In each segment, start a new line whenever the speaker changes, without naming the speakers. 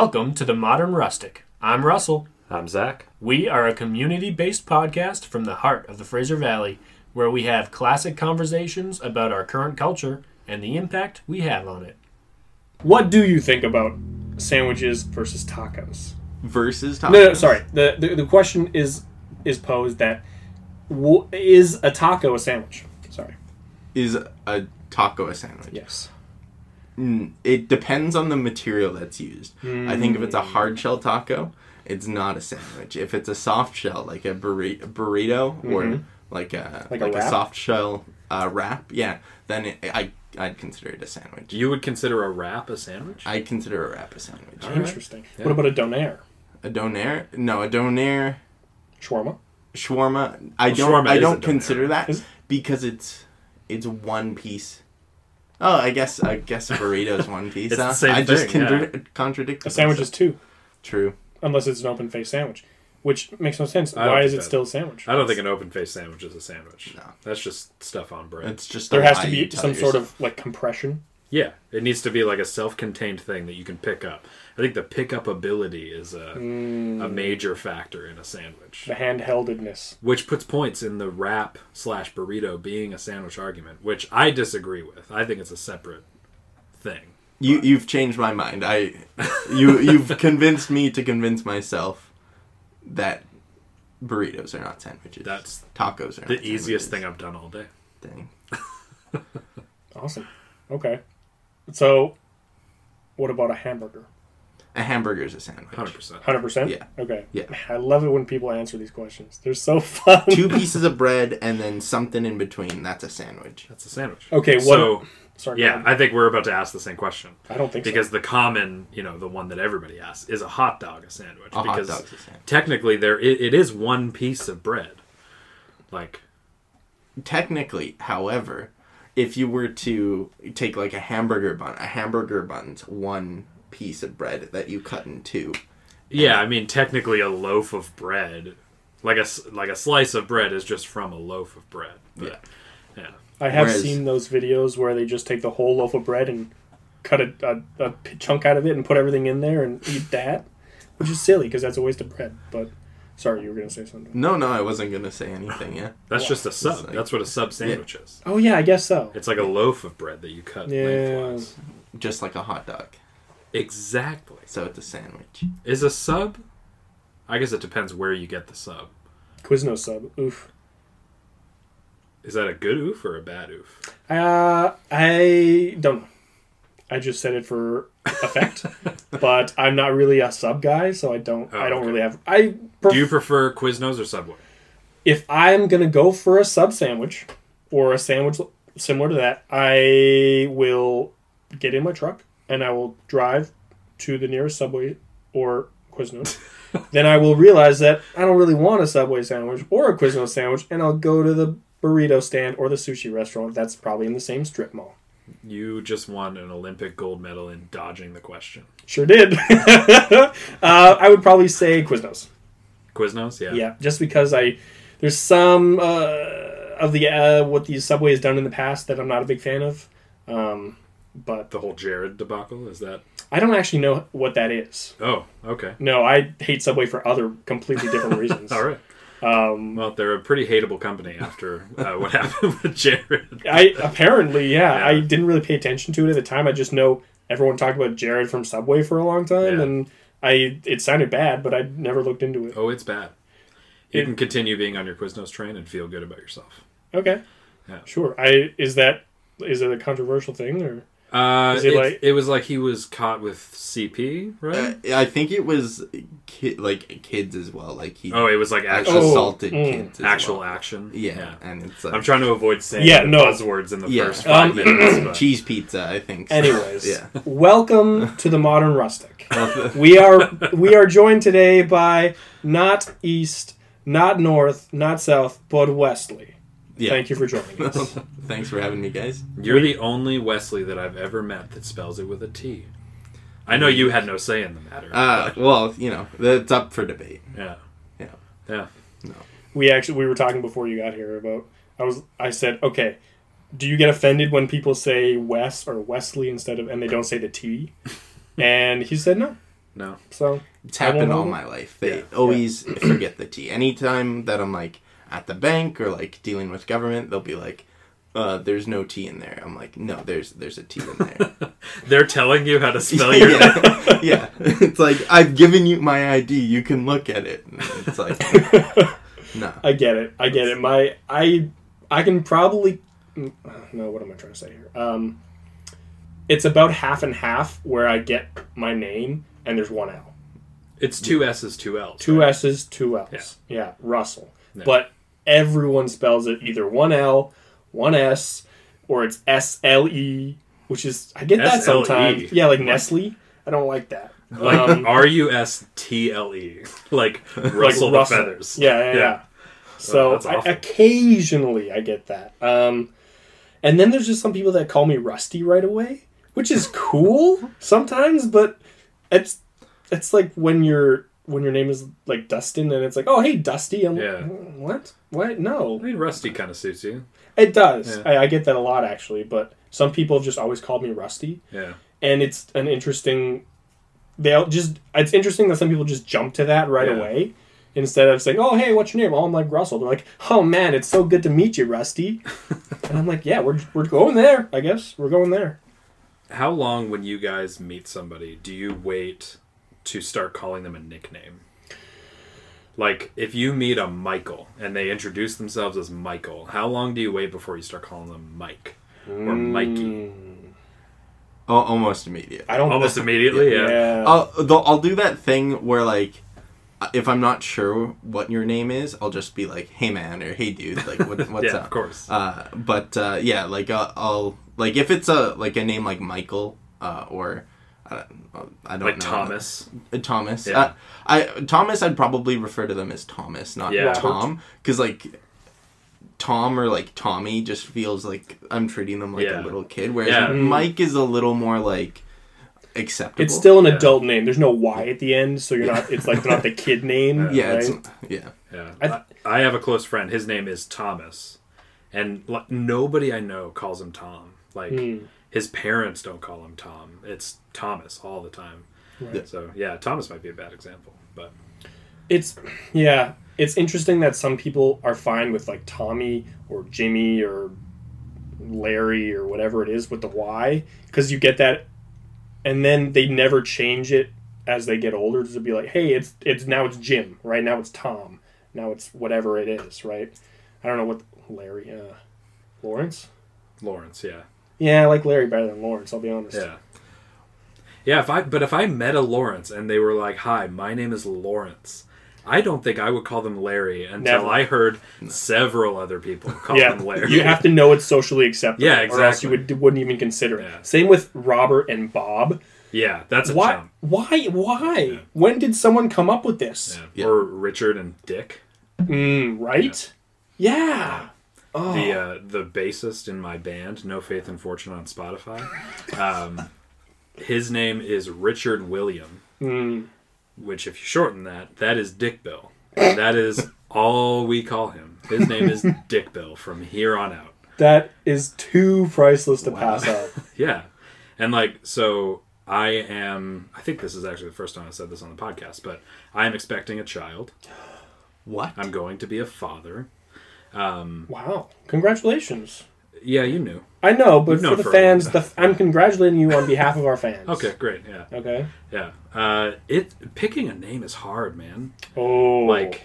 Welcome to the Modern Rustic. I'm Russell.
I'm Zach.
We are a community based podcast from the heart of the Fraser Valley where we have classic conversations about our current culture and the impact we have on it. What do you think about sandwiches versus tacos?
versus tacos.
No, no, sorry. The, the the question is is posed that w- is a taco a sandwich? Sorry.
Is a taco a sandwich?
Yes.
Mm, It depends on the material that's used. I think if it's a hard shell taco, it's not a sandwich. If it's a soft shell, like a burri- burrito or like a
Like
like,
a
a, soft shell uh, wrap, yeah, then it, I I'd consider it a sandwich.
You would consider a wrap a sandwich?
I consider a wrap a sandwich.
All right.
Interesting.
Yeah.
What about a donair?
A donair? No, a donair
Shawarma?
shawarma. I
Well,
don't.
shawarma
I
is a
don't
donair.
consider that
Is-
because it's it's one piece. Oh, I guess I guess a burrito is one piece.
It's the
huh?
same
I just
thing, yeah.
contra- contradicted.
A sandwich is
myself.
two,
true.
unless it's an open faced sandwich, which makes no sense.
I don't
Why
think
is it
that-
still a sandwich?
I don't think an open faced sandwich is a sandwich.
No.
That's just stuff on bread.
It's just
there
a
has
lie
to
you
be
tell
some sort
yourself.
of like compression.
yeah, it needs to be like a self contained thing that you can pick up. I think the pickup ability is a,
Mm.
a major factor in a sandwich.
The handheldedness.
Which puts points in the wrap slash burrito being a sandwich argument, which I disagree with. I think it's a separate thing.
You you've changed my mind. I you you've convinced me to convince myself that burritos are not sandwiches.
That's
tacos are
the
not
easiest thing. I've done all day.
Dang.
Awesome. Okay. So, what about a hamburger?
A hamburger is a sandwich.
100%.
Hundred percent.
Yeah.
Okay.
Yeah.
I love it when people answer these questions. They're so fun.
Two pieces of bread and then something in between. That's a sandwich.
That's a sandwich.
Okay, what-
So,
Sorry.
yeah, I think we're about to ask the same question.
I don't think so.
because
so.
the common, you know, the one that everybody asks is a hot dog a sandwich?
A hot
because
dog's a sandwich.
technically, there it, it is one piece of bread. Like,
Technically, however, if you were to take like a hamburger bun, a hamburger bun's one piece of bread that you cut in two.
yeah, I mean, technically, a loaf of bread, like a s- like a slice of bread, is just from a loaf of bread. But, yeah.
I have
Whereas-
seen those videos where they just take the whole loaf of bread and cut a chunk out of it and put everything in there and eat that, which is silly because that's a waste of bread. But sorry, you were gonna say something.
No, no, I wasn't gonna say anything. Yeah.
That's
Wow.
just a sub.
like-
That's what a sub sandwich is.
Oh yeah, I guess so.
It's like a loaf of bread that you cut
Yeah.
lengthwise.
Just like a hot dog.
Exactly.
So it's a sandwich.
Is a sub? I guess it depends where you get the sub.
Quizno sub. Oof.
Is that a good oof or a bad oof?
Uh, I don't know. I just said it for effect, but I'm not really a sub guy, so I don't.
Oh,
I don't
okay.
really have. I pref-
Do you prefer Quiznos or Subway?
if I'm gonna go for a sub sandwich or a sandwich similar to that, I will get in my truck and I will drive to the nearest Subway or Quiznos. then I will realize that I don't really want a Subway sandwich or a Quiznos sandwich, and I'll go to the burrito stand or the sushi restaurant. That's probably in the same strip mall.
You just won an Olympic gold medal in dodging the question.
Sure did. uh, I would probably say Quiznos.
Quiznos, yeah.
Yeah, just because I there's some uh, of the uh, what the subway has done in the past that I'm not a big fan of. Um, but
The whole Jared debacle is that?
I don't actually know what that is.
Oh, okay.
No, I hate Subway for other completely different reasons.
All right.
Um,
Well, they're a pretty hateable company after uh, what happened with Jared.
I apparently, yeah,
Yeah.
I didn't really pay attention to it at the time. I just know everyone talked about Jared from Subway for a long time,
Yeah.
and I it sounded bad, but I never looked into it.
Oh, it's bad. You
It-
can continue being on your Quiznos train and feel good about yourself.
Okay,
Yeah.
sure. I is that is it a controversial thing or
Uh,
it
it,
like-
it was like he was caught with CP, right?
Uh, I think it was ki- like kids as well. Like he
oh, it was like
actually
actual
Oh,
assaulted
mm.
kids. As
actual
well.
action.
Yeah, and it's like
I'm trying to avoid saying
Yeah,
the
no.
buzzwords in the
Yeah.
first five
Um,
minutes. But
cheese pizza. I think. so.
Anyways,
yeah.
welcome to the modern rustic. We are we are joined today by not east, not north, not south, but Westley.
Yeah.
Thank you for joining us.
Thanks for having me, guys.
You're the only Wesley that I've ever met that spells it with a T. I know you had no say in the matter.
Uh, well, you know, it's up for debate.
yeah.
Yeah.
Yeah. No.
We actually we were talking before you got here about I was I said okay. Do you get offended when people say Wes or Wesley instead of and they don't say the T? And he said no.
No.
So
It's happened all my life. They
Yeah.
always forget the T. Anytime that I'm like at the bank or like dealing with government, they'll be like, uh, "There's no T in there." I'm like, "No, there's there's a T in there."
They're telling you how to spell your
yeah, yeah. It's like I've given you my ID. You can look at it. And it's like, no.
I get it. I get it. My I I can probably mm, no. What am I trying to say here? Um, it's about half and half where I get my name and there's one L,
It's two S's, two L's.
two
right?
S's, two L's. Yeah, Russell.
Yeah.
But everyone spells it either one L, one S, or it's S L E, which is I get that
SLE.
sometimes. Yeah, like Nestle. I don't like that.
Like
Um,
R U S T L E. Like Russell the Feathers.
Yeah, yeah, yeah. So
that's
I,
awful.
occasionally I get that. Um, and then there's just some people that call me Rusty right away, which is cool sometimes, but it's it's like when your when your name is like Dustin and it's like, oh hey Dusty, I'm
Yeah.
what what no
I mean, Rusty kind of suits you.
it does
Yeah.
I, I get that a lot actually, but some people have just always called me Rusty,
Yeah.
and it's an interesting. They'll just it's interesting that some people just jump to that right
Yeah.
away instead of saying, "Oh, hey, what's your name?" Oh, I'm like Russell. They're like, "Oh man, it's so good to meet you, Rusty." and I'm like, "Yeah, we're we're going there. I guess we're going there."
How long, when you guys meet somebody, do you wait to start calling them a nickname? Like, if you meet a Michael and they introduce themselves as Michael, how long do you wait before you start calling them Mike or Mikey?
Mm,
Al- almost immediately.
I don't
Almost immediately, yeah.
Yeah.
I'll I'll do that thing where like if I'm not sure what your name is, I'll just be like, "Hey man" or "Hey dude," like what, what's
yeah,
up?
of course.
Uh, but uh, yeah, like uh, I'll like if it's a like a name like Michael uh, or uh, I don't know.
like
know
Thomas.
Uh, Thomas.
Yeah.
Uh, I Thomas. I'd probably refer to them as Thomas, not
Yeah.
Tom, because like Tom or like Tommy just feels like I'm treating them like
Yeah.
a little kid, whereas
Yeah.
Mm.
Mike is a little more like acceptable.
It's still an
Yeah.
adult name. There's no Y at the end, so you're not. It's like not the kid name.
yeah,
right?
it's yeah.
Yeah.
I
I,
th-
I have a close friend. His name is Thomas. And like, nobody I know calls him Tom. Like,
Hmm.
His parents don't call him Tom. It's Thomas all the time.
Right.
So, yeah, Thomas might be a bad example. But
It's yeah, it's interesting that some people are fine with like Tommy or Jimmy or Larry or whatever it is with the Y because you get that, and then they never change it as they get older to be like, hey, it's it's now it's Jim, right now it's Tom, now it's whatever it is, right? I don't know what Larry, uh, Lawrence.
Lawrence, yeah.
Yeah, I like Larry better than Lawrence. I'll be honest.
Yeah. Yeah, if I but if I met a Lawrence and they were like, "Hi, my name is Lawrence," I don't think I would call them Larry until
Never.
I heard several other people call
Yeah,
them Larry.
you have to know it's socially acceptable.
Yeah,
Or else you would, wouldn't even consider it.
Yeah.
Same with Robert and Bob.
yeah, that's a
Why? Why? Why? When did someone come up with this?
Yeah.
Yeah.
Or Richard and Dick,
Mm, right? Yeah. Oh.
the uh, the bassist in my band, No Faith and Fortune on Spotify. Um, his name is Richard William,
Mm.
which if you shorten that, that is Dick Bill. And that is all we call him. His name is Dick Bill from here on out.
That is too priceless to
Wow.
pass up.
Yeah. And like so I am I think this is actually the first time I said this on the podcast, but I am expecting a child.
What?
I'm going to be a father. Um
Wow. Congratulations.
yeah, you knew.
I know, but
You've
for the
for
fans, the, I'm congratulating you on behalf of our fans.
Okay, great. Yeah.
Okay.
Yeah. Uh it picking a name is hard, man.
Oh.
Like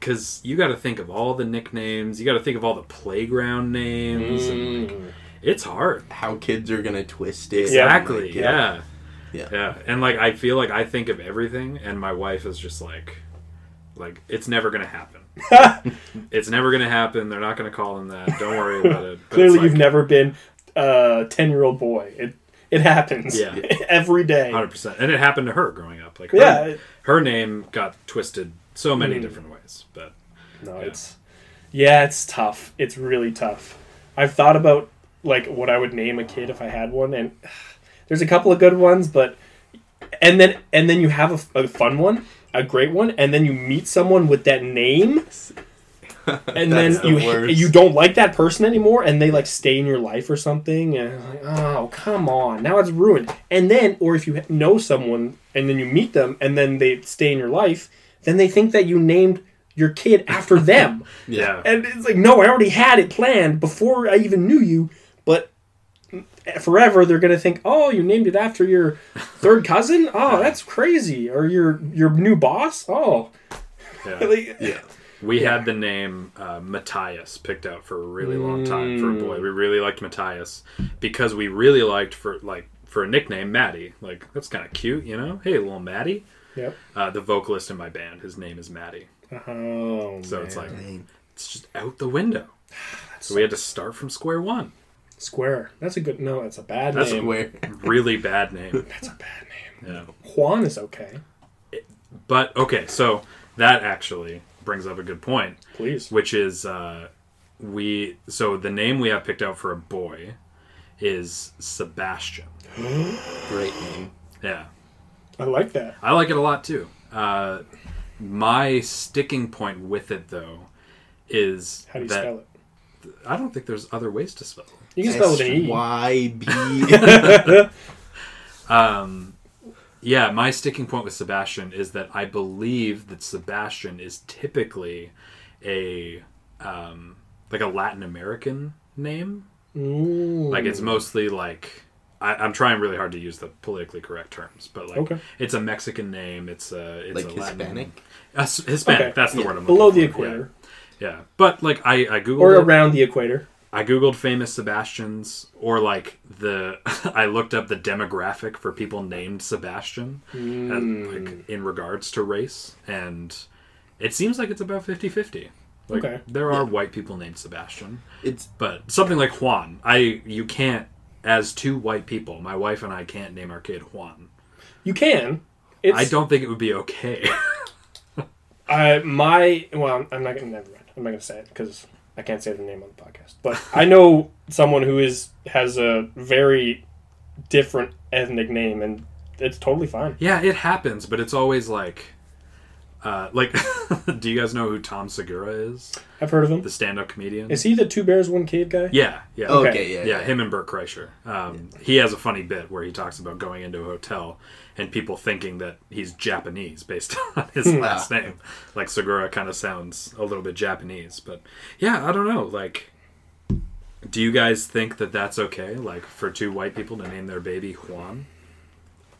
cuz you got to think of all the nicknames, you got to think of all the playground names and like,
Mm.
it's hard.
How kids are gonna twist it?
Exactly.
Like,
yeah.
Yeah.
Yeah. And like I feel like I think of everything and my wife is just like like it's never going to happen. It's never going to happen. They're not going to call him that. Don't worry about it. But
Clearly,
it's
you've never been a ten-year-old boy. It it happens.
Yeah.
every day.
100%. And it happened to her growing up. Like her,
Yeah.
her name got twisted so many
Mm.
different ways. But
No,
Yeah.
it's yeah, it's tough. It's really tough. I've thought about like what I would name a kid if I had one, and there's a couple of good ones, but and then and then you have a, a fun one, a great one, and then you meet someone with that name. and then
the
you
worst.
you don't like that person anymore, and they like stay in your life or something, and like, oh come on, now it's ruined. And then, or if you know someone and then you meet them, and then they stay in your life, then they think that you named your kid after them,
Yeah.
and it's like, no, I already had it planned before I even knew you. Forever, they're gonna think, "Oh, you named it after your third cousin. Oh, that's crazy." Or your your new boss. Oh,
yeah.
like,
Yeah.
We had the name uh, Matthias picked out for a really long time for a boy. We really liked Matthias because we really liked for like for a nickname Maddie. Like that's kind of cute, you know. Hey, little Maddie.
Yep.
Uh, the vocalist in my band, his name is Maddie.
Oh,
So it's like it's just out the window. So we had to start from square one.
Square. That's a good. No, that's a bad
That's
name.
Really bad name.
That's a bad name.
Yeah.
Juan is okay.
But okay, so that actually brings up a good point.
Please.
which is uh, we so the name we have picked out for a boy is Sebastian.
Great name.
Yeah,
I like that.
I like it a lot too. Uh, my sticking point with it though is
How do you
that
spell it?
I don't think there's other ways to spell it.
You can spell it with an E.
Y B.
Um, yeah, my sticking point with Sebastian is that I believe that Sebastian is typically a um, like a Latin American name.
Ooh.
Like it's mostly like I, I'm trying really hard to use the politically correct terms, but like
Okay.
it's a Mexican name. It's a it's
Like
a Latin,
Hispanic?
Uh, Hispanic.
Okay.
That's the
Yeah.
word I'm
below
looking
the equator
Yeah. yeah. but like I I googled
or
it.
around the equator.
I googled famous Sebastians, or like the I looked up the demographic for people named Sebastian,
Hmm.
and, like in regards to race, and it seems like it's about 50-50. Like
Okay.
there are white people named Sebastian,
It's
but something like Juan, I you can't as two white people, my wife and I can't name our kid Juan.
You can. It's,
I don't think it would be okay.
I my well, I'm not gonna never mind. I'm not gonna say it because I can't say the name on the podcast. But I know someone who is has a very different ethnic name, and it's totally fine.
yeah, it happens, but it's always like, uh, like, do you guys know who Tom Segura is?
I've heard of him.
The stand-up comedian.
Is he the two bears one cave guy?
Yeah, yeah.
okay.
Okay.
yeah,
Yeah, him and Bert Kreischer. Um, He has a funny bit where he talks about going into a hotel and people thinking that he's Japanese based on his last name. Like Segura kind of sounds a little bit Japanese, but yeah, I don't know. Like, do you guys think that that's okay? Like for two white people to name their baby Juan?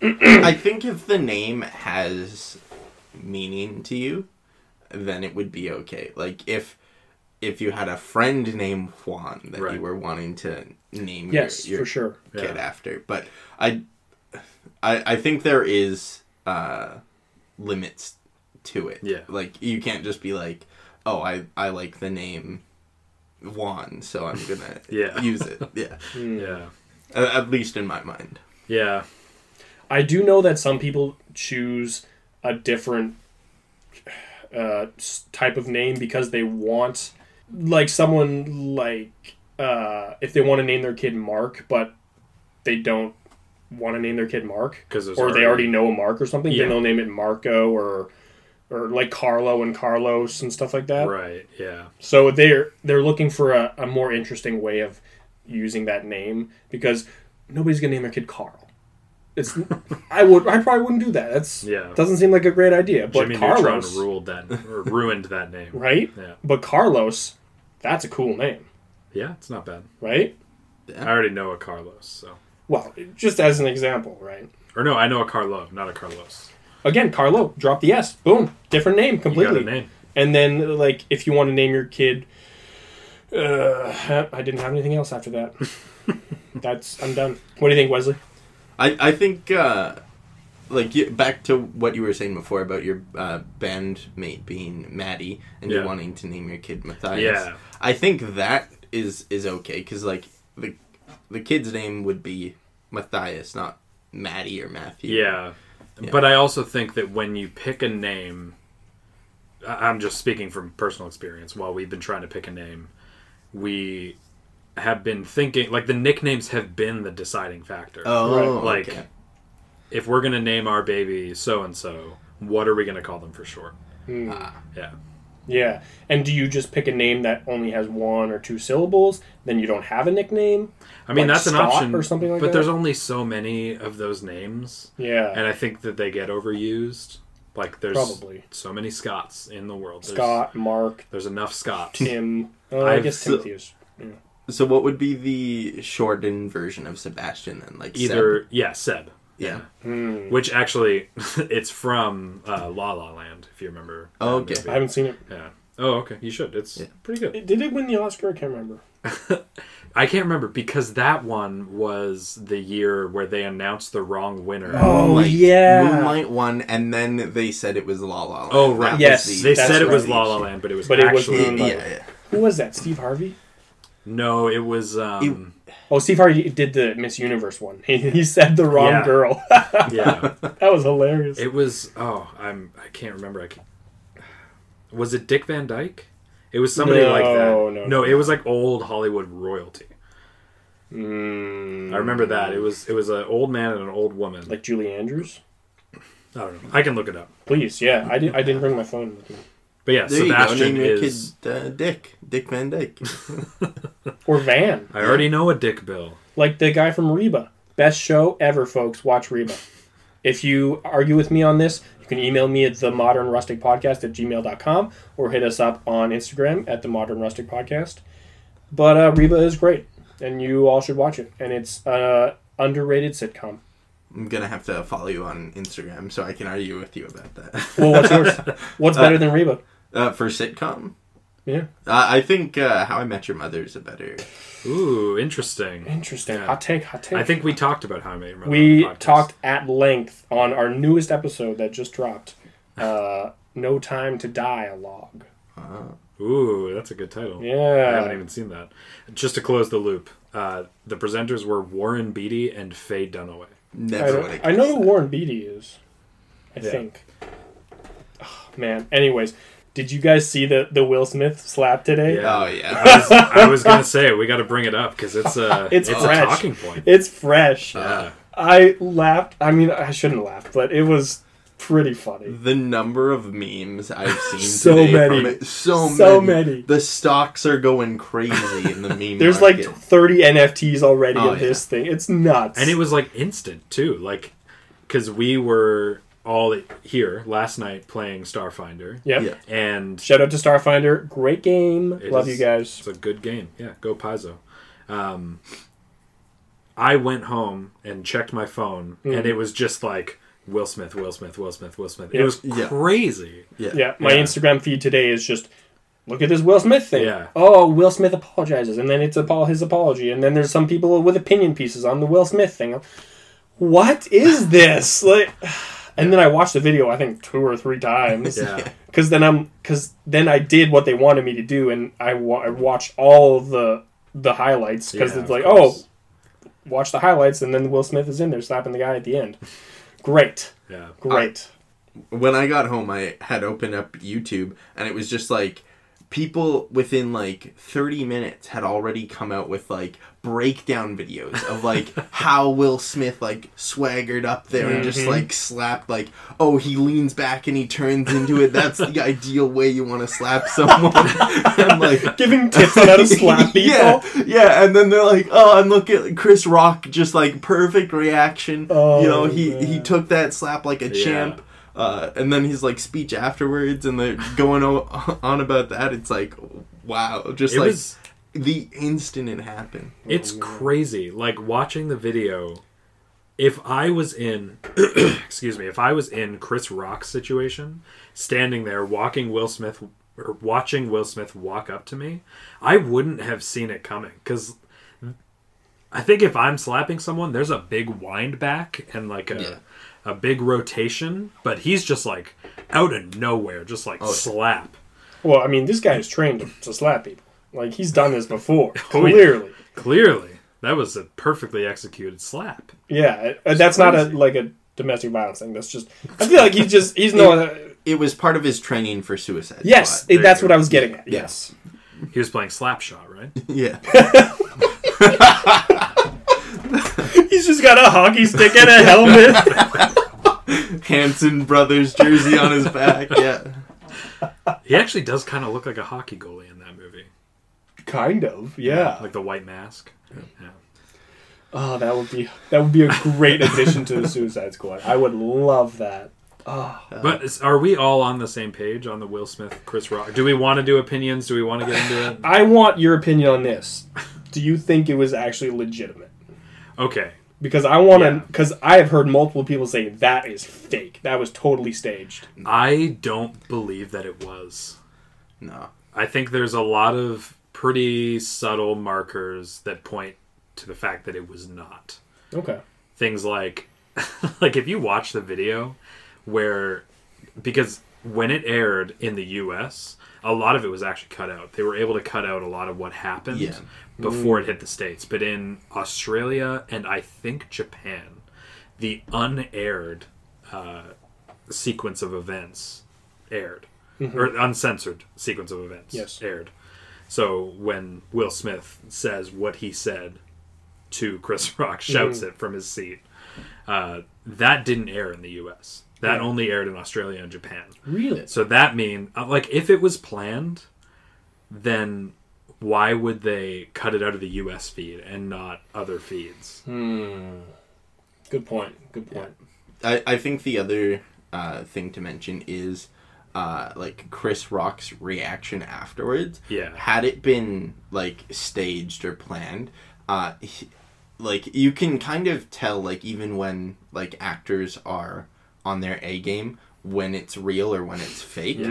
I think if the name has meaning to you, then it would be okay. Like if if you had a friend named Juan that
Right.
you were wanting to name
Yes,
your, your
for sure.
kid
Yeah.
after, but I, I I think there is uh limits to it.
Yeah.
like you can't just be like, oh, I I like the name Juan, so I'm gonna
Yeah.
use it. Yeah,
Yeah,
at, at least in my mind.
yeah,
I do know that some people choose a different uh, type of name because they want, like someone like uh, if they want to name their kid Mark, but they don't want to name their kid Mark,
because
or they already know a Mark or something,
Yeah.
then they'll name it Marco or or like Carlo and Carlos and stuff like that.
right. Yeah,
So they're they're looking for a, a more interesting way of using that name because nobody's gonna name their kid Carl. It's I would I probably wouldn't do that. That's
Yeah.
doesn't seem like a great idea. But
Jimmy
Carlos,
Neutron ruled that or ruined that name.
right?
Yeah,
But Carlos, that's a cool name,
yeah, it's not bad.
right?
I already know a Carlos, so
Well, just as an example, right?
or no, I know a Carlo, not a Carlos.
Again, Carlo, drop the S, boom, different name
You got
completely.
a name.
And then, like, if you want to name your kid, uh, I didn't have anything else after that. That's I'm done. What do you think, Westley?
I I think uh, like you, back to what you were saying before about your uh, bandmate being Maddie and you wanting to name your kid Matthias.
Yeah.
I think that is is okay because like the the kid's name would be Matthias, not Maddie or Matthew.
Yeah.
Yeah.
But I also think that when you pick a name, I'm just speaking from personal experience. While we've been trying to pick a name, we have been thinking like the nicknames have been the deciding factor.
Oh,
Right,
like
okay.
if we're gonna name our baby so and so, what are we gonna call them for short?
Hmm.
Ah,
Yeah.
Yeah. And do you just pick a name that only has one or two syllables? Then you don't have a nickname?
I mean,
Like
that's an option,
or something like
but
that?
there's only so many of those names,
Yeah.
and I think that they get overused. Like there's
Probably.
so many Scots in the world. There's,
Scott, Mark,
There's enough Scots.
Tim. I
I've
guess
so-
Timothy is.
So what would be the shortened version of Sebastian then? Like
Either
Seb?
yeah, Seb.
Yeah.
Hmm.
Which actually, it's from uh, La La Land, if you remember.
Oh, okay.
movie.
I haven't seen it.
Yeah. Oh, okay. You should. It's
Yeah.
pretty good.
It- Did it win the Oscar? I can't remember.
I can't remember because that one was the year where they announced the wrong winner.
Oh,
Moonlight-
yeah.
Moonlight won, and then they said it was La La Land.
Oh, right.
That
Yes,
the-
They
That's
said it was. La La Land, but it was
But it was
actually
Moonlight.
yeah, yeah.
Who was that? Steve Harvey?
No. It was um,
Oh, Steve Harvey did the Miss Universe one. He, he said the wrong
Yeah.
girl.
yeah.
that was hilarious.
It was oh I'm I can't remember. I can was it Dick Van Dyke? It was somebody
No,
like that.
no,
no,
no.
it was like old Hollywood royalty.
Mm,
I remember that. It was it was an old man and an old woman.
like Julie Andrews.
I don't know. I can look it up.
Please, yeah. I, did, I didn't bring my phone with me.
But yeah,
There you go.
Sebastian
Name your
is.
kid uh, Dick. Dick Van Dyke.
Or Van,
I already know a Dick Bill.
like the guy from Reba. Best show ever, folks. Watch Reba. If you argue with me on this, you can email me at the modern rustic podcast at gmail.com or hit us up on Instagram at the modern rustic podcast. But uh, Reba is great, and you all should watch it. And it's an underrated sitcom.
I'm gonna have to follow you on Instagram so I can argue with you about that.
Well, what's yours? What's better than Reba?
Uh, for sitcom,
Yeah,
uh, I think uh, How I Met Your Mother is a better.
Ooh, interesting.
interesting.
Yeah.
Hot take. Hot take.
I think we talked about how I Met Your Mother
we
on the
talked at length on our newest episode that just dropped. Uh, no time to dialogue.
Uh,
Ooh, that's a good title.
Yeah, I
haven't even seen that. Just to close the loop, uh, the presenters were Warren Beatty and Faye Dunaway.
I,
never would
know, I know who Warren Beatty is. I
Yeah.
think. Oh, man. Anyways, did you guys see the the Will Smith slap today?
Yeah.
Oh yeah.
I was, I was gonna say we got to bring it up because it's a
It's
it's, a talking point.
It's fresh.
Yeah.
I laughed. I mean, I shouldn't laugh, but it was pretty funny.
The number of memes I've seen
So
today
many.
from it, so,
So
many.
many.
The stocks are going crazy in the meme.
There's
market.
like 30 NFTs already
Oh,
of this thing. It's nuts.
and it was like instant too, like because we were all here last night playing Starfinder,
Yep.
Yeah.
and
Shout out to Starfinder. Great game. Love
is-
you guys.
It's a good game. Yeah, go Paizo. Um, I went home and checked my phone,
Mm.
and it was just like Will Smith, Will Smith, Will Smith, Will Smith. It
Yeah.
was crazy.
yeah.
Yeah, my
Yeah.
Instagram feed today is just look at this Will Smith thing.
Yeah.
Oh, Will Smith apologizes, and then it's apo- his apology, and then there's some people with opinion pieces on the Will Smith thing. What is this? Like, and then I watched the video I think two or three times.
Yeah,
Because then I'm because then I did what they wanted me to do, and I, wa- I watched all of the the highlights because
Yeah,
it's like
course.
oh, watch the highlights, and then Will Smith is in there slapping the guy at the end. Great,
yeah.
great.
when I got home, I had opened up YouTube, and it was just like people within like 30 minutes had already come out with like breakdown videos of like how Will Smith like swaggered up there and just
Mhm.
like slapped like oh he leans back and he turns into it that's the ideal way you want to slap someone and like
Giving tips on how to slap people.
yeah, yeah, and then they're like, "Oh, and look at Chris Rock, just like perfect reaction.
Oh,
you know, he he took that slap like a
Yeah.
champ." Uh, and then his like speech afterwards, and they're going o- on about that. It's like, wow, just
It
like
was.
The instant it happened.
It's oh, crazy. Like watching the video. If I was in, excuse me, if I was in Chris Rock's situation, standing there walking Will Smith or watching Will Smith walk up to me, I wouldn't have seen it coming because I think if I'm slapping someone, there's a big wind back and like a
Yeah.
a big rotation, but he's just like out of nowhere, just like
Oh.
slap.
Well, I mean, this guy is trained to, to slap people. Like he's done this before,
Oh, yeah.
clearly.
Clearly, that was a perfectly executed slap.
Yeah, uh, that's not a like a domestic violence thing. That's just. I feel like he's just he's no.
It was part of his training for Suicide.
yes,
Squad.
there
that's what. I was getting at.
Yeah.
Yes.
He was playing Slapshot, right?
yeah.
He's just got a hockey stick and a helmet.
Hanson Brothers jersey on his back. Yeah.
he actually does kind of look like a hockey goalie in that movie.
Kind of, yeah.
Like the white mask. Yeah.
Oh, that would be that would be a great addition to the Suicide Squad. I would love that. Oh,
But is, are we all on the same page on the Will Smith, Chris Rock? Do we want to do opinions? Do we want to get into it?
I want your opinion on this. Do you think it was actually legitimate?
Okay.
Because I want to.
Yeah.
Because I have heard multiple people say that is fake. That was totally staged.
I don't believe that it was.
No.
I think there's a lot of pretty subtle markers that point to the fact that it was not.
Okay.
Things like like if you watch the video where because when it aired in the US, a lot of it was actually cut out. They were able to cut out a lot of what happened
Yeah.
before it hit the states. But in Australia and I think Japan, the unaired uh, sequence of events aired or uncensored sequence of events
Yes.
aired. So when Will Smith says what he said to Chris Rock, shouts it from his seat. Uh, that didn't air in the U.S. That
Yeah.
only aired in Australia and Japan.
Really?
So that mean uh, like if it was planned, then why would they cut it out of the U.S. feed and not other feeds?
Hmm. Good point. Good point.
I, I think the other uh, thing to mention is uh, like Chris Rock's reaction afterwards.
Yeah.
Had it been like staged or planned, uh, he, like you can kind of tell like even when like actors are on their A game when it's real or when it's fake.
Yeah.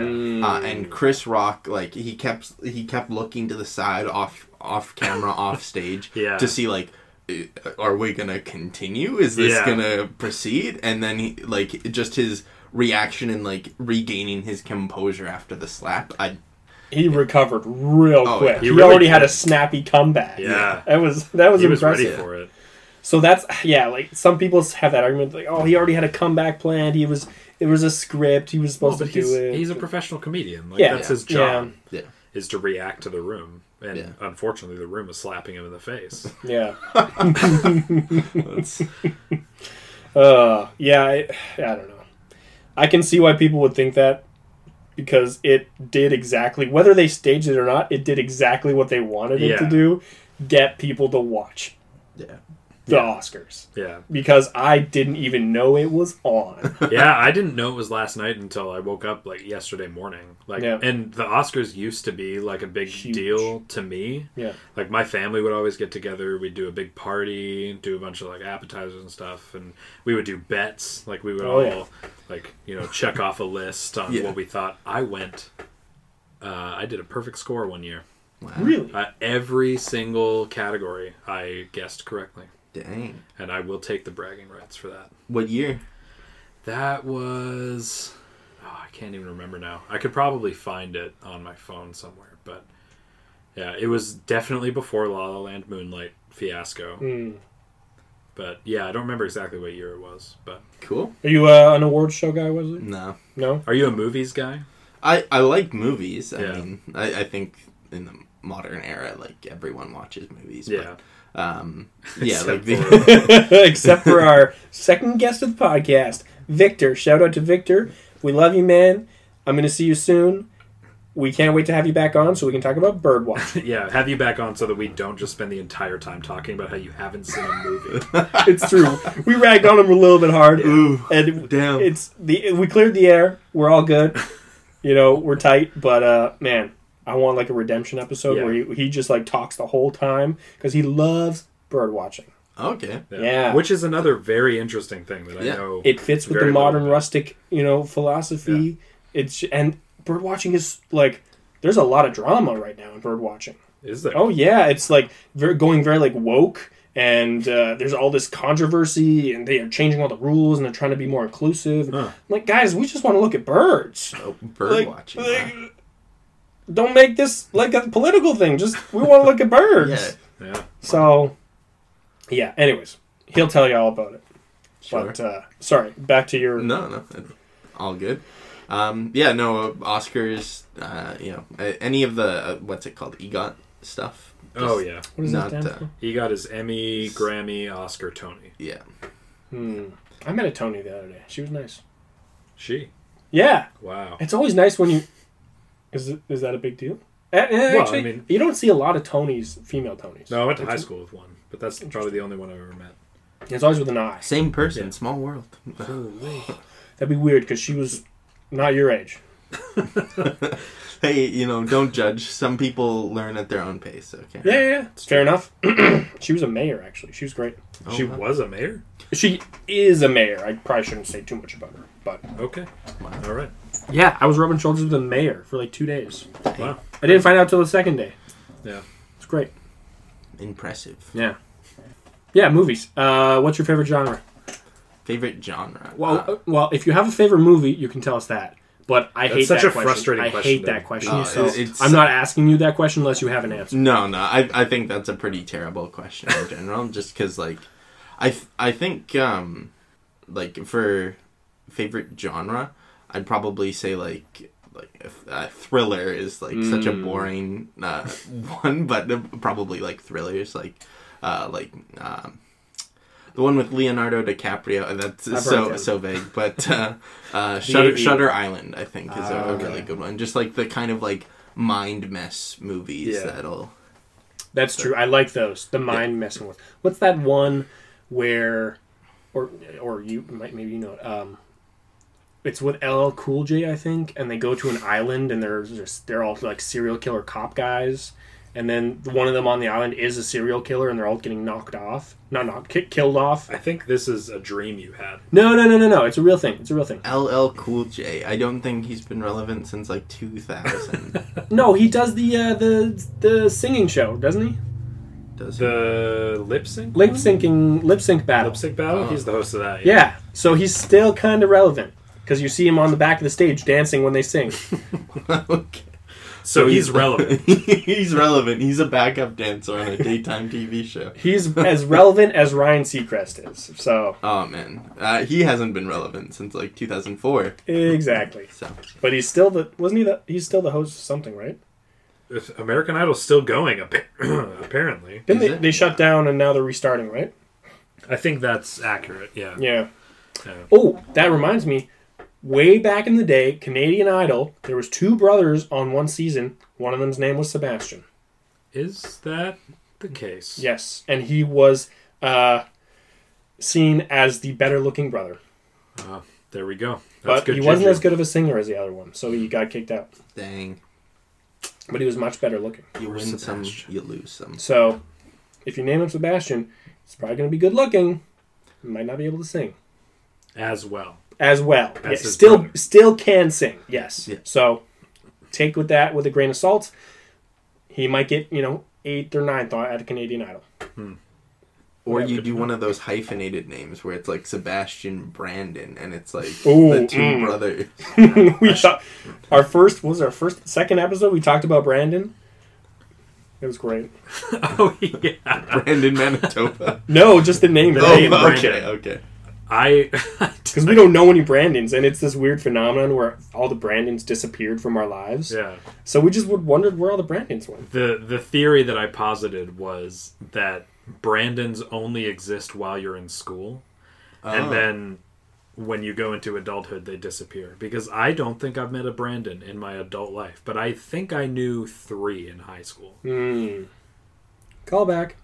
Uh, and Chris Rock like he kept he kept looking to the side off off camera off stage
Yeah.
to see like uh, are we gonna continue is this
Yeah.
gonna proceed and then he like just his reaction and like regaining his composure after the slap i
He recovered real
Oh,
quick.
yeah.
He,
He really
already had a snappy comeback.
Yeah.
That was that was
He was
impressive.
ready for it.
So that's yeah, like some people have that argument like, oh, he already had a comeback planned. He was it was a script. He was supposed
but
to
he's,
do it.
he's a professional comedian. Like
Yeah.
that's his job
yeah
is to react to the room. And
Yeah.
unfortunately, the room was slapping him in the face.
yeah.
That's-
Uh, yeah. I, I don't know. I can see why people would think that because it did exactly whether they staged it or not. It did exactly what they wanted it to do: get people to watch the
Yeah.
Oscars.
Yeah.
Because I didn't even know it was on.
yeah, I didn't know it was last night until I woke up like yesterday morning. Like,
Yeah.
and the Oscars used to be like a big
Huge.
deal to me.
yeah.
Like my family would always get together. We'd do a big party, do a bunch of like appetizers and stuff, and we would do bets. Like we would
Oh,
all
yeah.
like you know check off a list on
Yeah.
what we thought. I went. Uh, I did a perfect score one year.
wow.
Really?
Uh, every single category I guessed correctly,
dang
and I will take the bragging rights for that.
what year
That was. Oh, I can't even remember now. I could probably find it on my phone somewhere, but yeah, it was definitely before La La Land Moonlight fiasco.
Hmm.
But yeah, I don't remember exactly what year it was. But
cool
Are you uh, an awards show guy, Westley?
no
No?
are you a movies guy?
i i like movies i
Yeah.
mean I, I think in the modern era like everyone watches movies but,
Yeah.
Um yeah
Except
like the,
Except for our second guest of the podcast, Victor. Shout out to Victor. We love you, man. I'm going to see you soon. We can't wait to have you back on so we can talk about birdwatching.
yeah, have you back on so that we don't just spend the entire time talking about how you haven't seen a movie.
it's true. We ragged on him a little bit hard,
Ooh,
and
damn.
it's the we cleared the air. We're all good. You know, we're tight. But uh, man, I want like a redemption episode
Yeah.
where he, he just like talks the whole time because he loves bird watching.
okay
Yeah.
Which is another very interesting thing that I know.
it fits with the modern rustic you know philosophy it's and bird watching is like there's a lot of drama right now in bird watching
is there?
oh yeah it's like very, going very like woke and uh, there's all this controversy and they are changing all the rules and they're trying to be more inclusive
Huh.
Like guys we just want to look at birds
oh, bird
like,
watching
like,
wow.
Don't make this like a political thing just we want to look at birds
yeah
Yeah.
so yeah anyways he'll tell you all about it
sure
but uh, sorry back to your
No, no, all good. Um, yeah, no uh, Oscars. Uh, you know, uh, any of the uh, what's it called, EGOT stuff.
Oh yeah.
what is
not,
that stand
uh,
for?
He got his Emmy, Grammy, Oscar, Tony.
yeah.
Hmm. I met a Tony the other day. She was nice.
She.
Yeah,
Wow.
it's always nice when you. Is it, is that a big deal? Eh, eh,
Well,
actually,
I mean-
you don't see a lot of Tonys, female Tonys.
No, I went to high school with one, but that's probably the only one I've ever met.
It's always with an I.
Same person,
Yeah.
small world.
That'd be weird because she was not your age.
hey, you know, don't judge. Some people learn at their own pace. Okay.
Yeah, yeah, yeah. Fair enough. she was a mayor, actually. She was great.
Oh,
she
wow.
was a mayor.
She is a mayor. I probably shouldn't say too much about her, but
Okay, all right.
Yeah, I was rubbing shoulders with the mayor for like two days.
Wow.
I didn't find out till the second day.
Yeah.
It's great.
impressive.
Yeah. Yeah, movies. Uh, what's your favorite genre?
Favorite genre?
Well,
Uh,
uh, well, if you have a favorite movie, you can tell us that. But I hate
such
that
a
question.
frustrating
I
question
hate
to-
that question.
Uh,
so
it's-
I'm not asking you that question unless you have an answer.
no, no. I, I think that's a pretty terrible question in general. just because, like, I th- I think um, like for favorite genre, I'd probably say like like uh, thriller is like such a
Mm.
boring uh, one, but probably like thrillers like uh, like um, the one with Leonardo DiCaprio. uh, That's
I've
so
of
so vague, but uh, uh, Shutter,
Aviator.
Shutter Island I think is
Ah,
a, a
okay.
really good one. Just like the kind of like mind mess movies
Yeah.
that'll.
That's true. I like those. The mind messing with. What's that one where, or or you might maybe you know it. Um, it's with LL Cool J, I think, and they go to an island and they're just they're all like serial killer cop guys, and then one of them on the island is a serial killer, and they're all getting knocked off, not knocked, ki- killed off.
I think this is a dream you had.
No, no, no, no, no. It's a real thing. It's a real thing.
LL Cool J. I don't think he's been relevant since like 2000.
No, he does the uh, the the singing show, doesn't he?
Does he?
The lip sync.
Lip syncing, lip sync battle.
Lip sync battle.
Oh.
He's the host of that.
Yeah, so he's still kind of relevant because you see him on the back of the stage dancing when they sing.
okay.
So he's relevant.
he's relevant. He's a backup dancer on a daytime TV show.
He's as relevant as Ryan Seacrest is. So
Oh man, uh, he hasn't been relevant since like 2004.
exactly,
So
but he's still the wasn't he the he's still the host of something, right?
American Idol's still going. appa- Apparently,
Didn't they?
it?
They shut down and now they're restarting, right?
I think that's accurate. Yeah.
Yeah.
Yeah.
Oh, that reminds me. Way back in the day, Canadian Idol, there was two brothers on one season. One of them's name was Sebastian.
Is that the case?
Yes, and he was uh, seen as the better looking brother.
Uh, there we go. That's
but
good
he wasn't
juju.
as good of a singer as the other one, so he got kicked out.
dang,
But he was much better looking.
you
Poor
win some, you lose some.
So, if you name him Sebastian, he's probably going to be good looking. He might not be able to sing
as well.
As well. Yeah, still,
brother.
still can sing. Yes.
Yeah.
So, take with that with a grain of salt. He might get you know eighth or ninth at a Canadian Idol.
Or
Yeah,
you do one of those hyphenated names where it's like Sebastian Brandon, and it's like
Ooh,
the two
mm.
brothers.
we thought our first what was our first second episode. We talked about Brandon. It was great.
oh yeah.
Brandon Manitoba.
No, just the name.
oh,
Brandon.
okay, okay.
I
Because we don't know any Brandons, and it's this weird phenomenon where all the Brandons disappeared from our lives.
yeah.
So we just would wondered where all the Brandons went.
The the theory that I posited was that Brandons only exist while you're in school,
Oh.
and then when you go into adulthood, they disappear. Because I don't think I've met a Brandon in my adult life, but I think I knew three in high school.
Hmm. Call back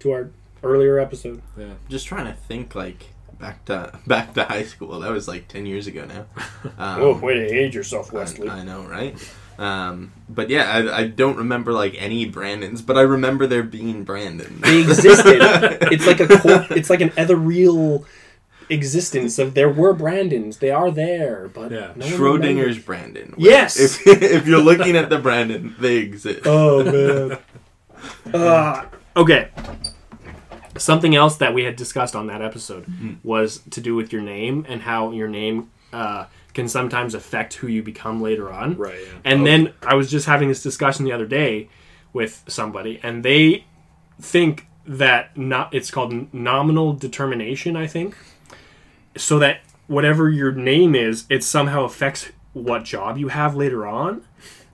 to our earlier episode.
Yeah.
just trying to think like back to back to high school. That was like ten years ago now. Um,
oh, way to age yourself,
I,
Westley.
I know, right? Um, but yeah, I, I don't remember like any Brandons, but I remember there being Brandon.
They existed. it's like a cor- it's like an ethereal existence of there were Brandons. They are there, but
Yeah.
no
Schrodinger's
remembers.
Brandon.
Yes!
If if you're looking at the Brandon, they exist.
Oh man. Uh, okay. Something else that we had discussed on that episode was to do with your name and how your name uh, can sometimes affect who you become later on.
Right. Yeah.
And then I was just having this discussion the other day with somebody, and they think that not it's called nominal determination. I think so that whatever your name is, it somehow affects what job you have later on.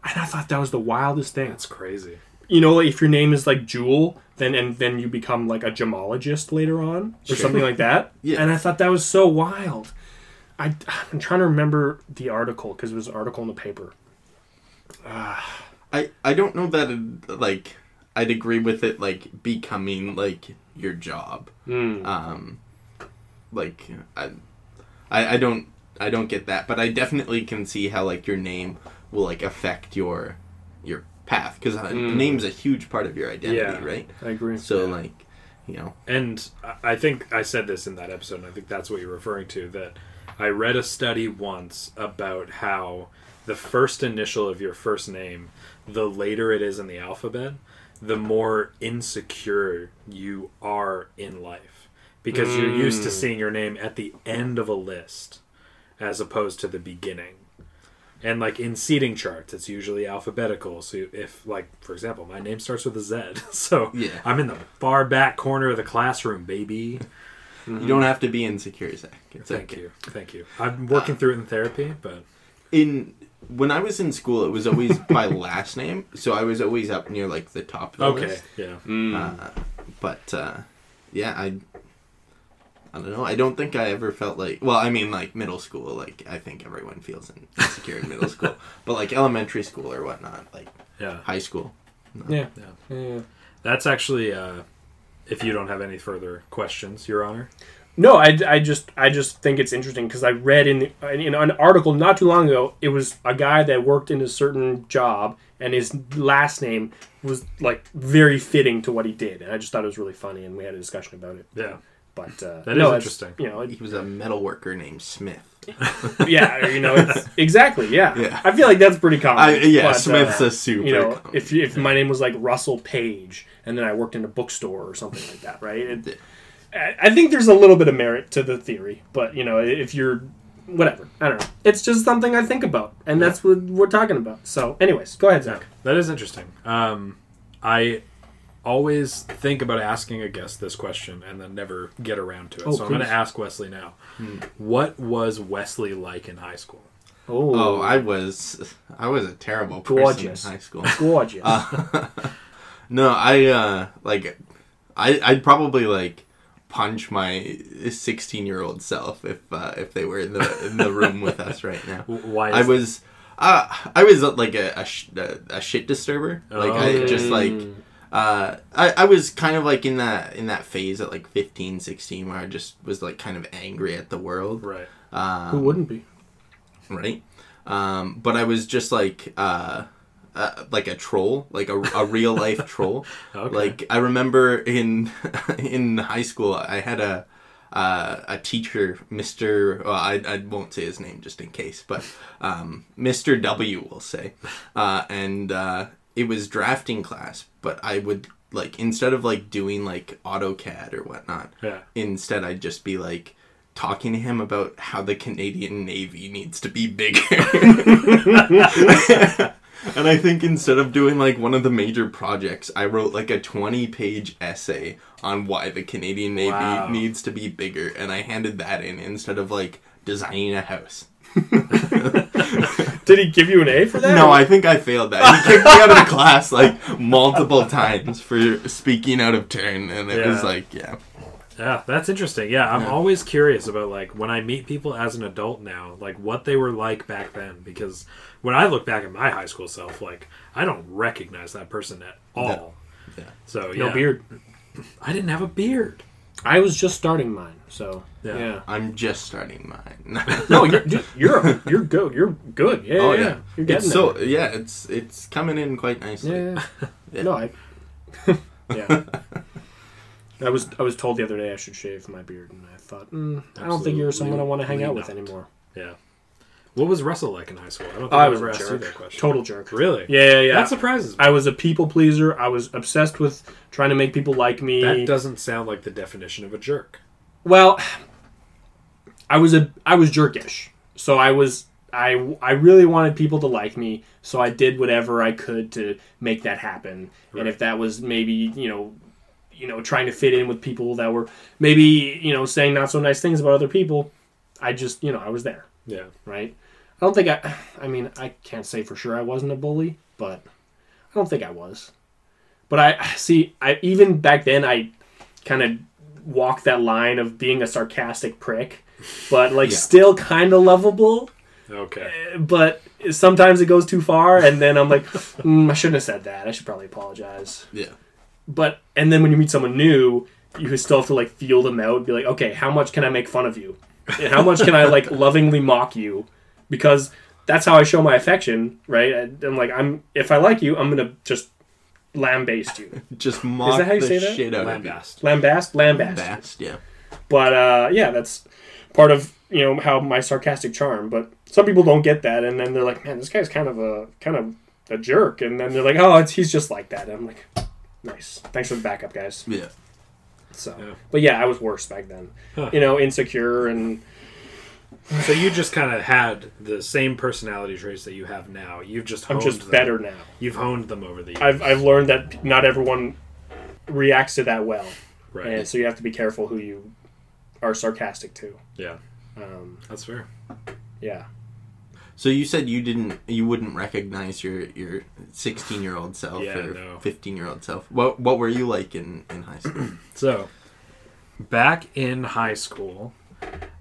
And I thought that was the wildest thing.
That's crazy.
You know, if your name is like Jewel, then and then you become like a gemologist later on or
Sure.
something like that.
Yeah.
And I thought that was so wild. I, I'm trying to remember the article because it was an article in the paper.
I I don't know that it, like I'd agree with it like becoming like your job.
Mm.
Um, like I, I I don't I don't get that, but I definitely can see how like your name will like affect your your path because
Mm.
name's a huge part of your identity,
Yeah.
right?
I agree.
So
Yeah.
like, you know,
And I- think I said this in that episode, and I think that's what you're referring to. That I read a study once about how the first initial of your first name, the later it is in the alphabet, the more insecure you are in life. Because you're used to
Mm.
seeing your name at the end of a list as opposed to the beginning. And like in seating charts, it's usually alphabetical. So if, like, for example, my name starts with a Z, so
Yeah.
I'm in the far back corner of the classroom, baby.
you don't have to be insecure, Zach. It's
Thank
okay.
you, thank you. I'm working through it in therapy, but
In when I was in school, it was always my last name, so I was always up near like the top of the
okay,
list.
yeah,
Mm.
Uh, but uh, yeah, I I don't know. I don't think I ever felt like. Well, I mean, like middle school. Like I think everyone feels insecure in middle school, but like elementary school or whatnot, like
yeah.
high school.
yeah.
Yeah.
yeah.
That's actually, uh, if you don't have any further questions, Your Honor.
No, I, I just I just think it's interesting because I read in, the, in an article not too long ago. It was a guy that worked in a certain job, and his last name was like very fitting to what he did, and I just thought it was really funny, and we had a discussion about it.
Yeah,
But uh,
That is
no,
interesting.
You know, it,
He was a metal worker named Smith.
yeah, you know, it's, exactly, yeah.
Yeah.
I feel like that's pretty common.
I, yeah,
but,
Smith's
uh,
a super.
you know,
common-
if if my name was like Russell Page, and then I worked in a bookstore or something like that, right? It, I I think there's a little bit of merit to the theory, but you know, if you're whatever, I don't know. It's just something I think about, and that's what we're talking about. So, anyways, go ahead,
yeah,
Zach.
that is interesting. Um, I always think about asking a guest this question and then never get around to it.
Oh,
so I'm going to ask Westley now. What was Westley like in high school?
Oh,
oh, I was I was a terrible person
Gorgeous.
in high school.
gorgeous.
Uh, no, I uh like I I'd probably like punch my 16 year old self if uh, if they were in the in the room with us right now.
Why? Is
I was uh, I was uh, like a a, sh- a, a shit disturber. Like I
Okay.
just like uh I, I was kind of like in that in that phase at like 15 16 where I just was like kind of angry at the world.
right.
Um,
Who wouldn't be?
right? Um, but I was just like uh, uh, like a troll, like a, a real life troll.
Okay.
Like I remember in in high school, I had a uh, a teacher, Mister. Well, I I won't say his name just in case, but um, Mister W will say, uh, and uh, it was drafting class. But I would like instead of like doing like AutoCAD or whatnot,
yeah.
instead I'd just be like talking to him about how the Canadian Navy needs to be bigger. and I think instead of doing like one of the major projects, I wrote like a 20 page essay on why the Canadian Navy
Wow.
needs to be bigger and I handed that in instead of like designing a house.
Did he give you an A for that?
No, I think I failed that. He kicked me out of the class like multiple times for speaking out of turn and it was like, yeah.
Yeah, that's interesting. Yeah, I'm
Yeah.
always curious about like when I meet people as an adult now, like what they were like back then. Because when I look back at my high school self, like I don't recognize that person at all.
Yeah.
So
no beard.
I didn't have a beard.
I was just starting mine, so
Yeah.
yeah.
I'm just starting mine.
No, you're dude, you're you're good. You're good. Yeah,
Oh
yeah.
yeah,
You're getting
it's so
there.
yeah, it's it's coming in quite nicely.
Yeah, yeah.
Yeah.
No, I. yeah. I was I was told the other day I should shave my beard, and I thought, mm, I don't think you're someone I want to hang out with
Absolutely
anymore.
Yeah. What was Russell like in high school? I don't think
I was
ever
a
asked you
jerk.
that question.
Total jerk.
Really?
Yeah, yeah, yeah.
That surprises me.
I was a people pleaser. I was obsessed with trying to make people like me.
That doesn't sound like the definition of a jerk.
Well, I was a I was jerkish. So I was I I really wanted people to like me, so I did whatever I could to make that happen.
Right.
And if that was maybe, you know, you know, trying to fit in with people that were maybe, you know, saying not so nice things about other people, I just, you know, I was there,
Yeah.
right? I don't think I I mean, I can't say for sure I wasn't a bully, but I don't think I was. But I see I even back then I kind of walked that line of being a sarcastic prick, but like
Yeah.
still kind of lovable.
Okay.
but sometimes it goes too far, and then I'm like, mm, I shouldn't have said that. I should probably apologize.
Yeah.
But and then when you meet someone new, you still have to like feel them out. Be like, okay, how much can I make fun of you? And how much can I like lovingly mock you? Because that's how I show my affection, right? I'm like, I'm if I like you, I'm gonna just lambaste you,
Just mock
that how you
the
say that?
shit out of you.
Lambast.
lambast, lambast.
Yeah.
But uh, yeah, that's part of you know how my sarcastic charm. But some people don't get that, and then they're like, "Man, this guy's kind of a kind of a jerk," and then they're like, "Oh, it's, he's just like that." And I'm like, "Nice, thanks for the backup, guys."
Yeah.
So,
Yeah.
but yeah, I was worse back then.
Huh.
You know, insecure and
So you just kind of had the same personality traits that you have now. You've just
I'm
honed
just
them.
better now.
You've honed them over the years.
I've I've learned that not everyone reacts to that well,
right.
and so you have to be careful who you are sarcastic to.
Yeah,
Um,
that's fair.
yeah.
So you said you didn't, you wouldn't recognize your your sixteen year old self
Yeah,
or
no.
fifteen year old self. What what were you like in in high school?
So, back in high school,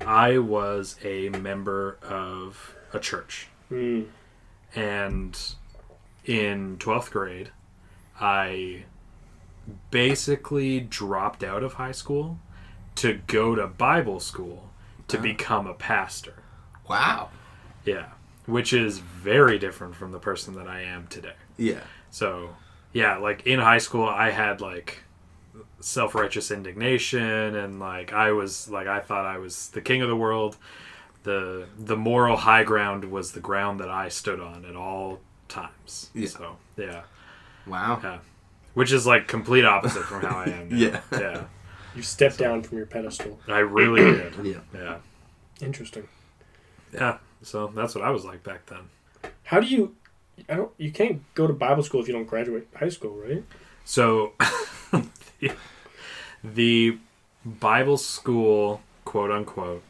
I was a member of a church.
Mm.
And in 12th grade, I basically dropped out of high school to go to Bible school to
Ah.
become a pastor.
wow.
Yeah. Which is very different from the person that I am today.
Yeah.
So, yeah, like in high school, I had like self righteous indignation, and like I was like I thought I was the king of the world. the The moral high ground was the ground that I stood on at all times.
Yeah.
So, yeah,
Wow.
yeah, which is like complete opposite from how I am. Now.
Yeah.
yeah,
You step down from your pedestal.
I really did.
Yeah.
Yeah,
Interesting.
yeah. So that's what I was like back then.
How do you? I don't. You can't go to Bible school if you don't graduate high school, right?
So, the, the Bible school, quote unquote,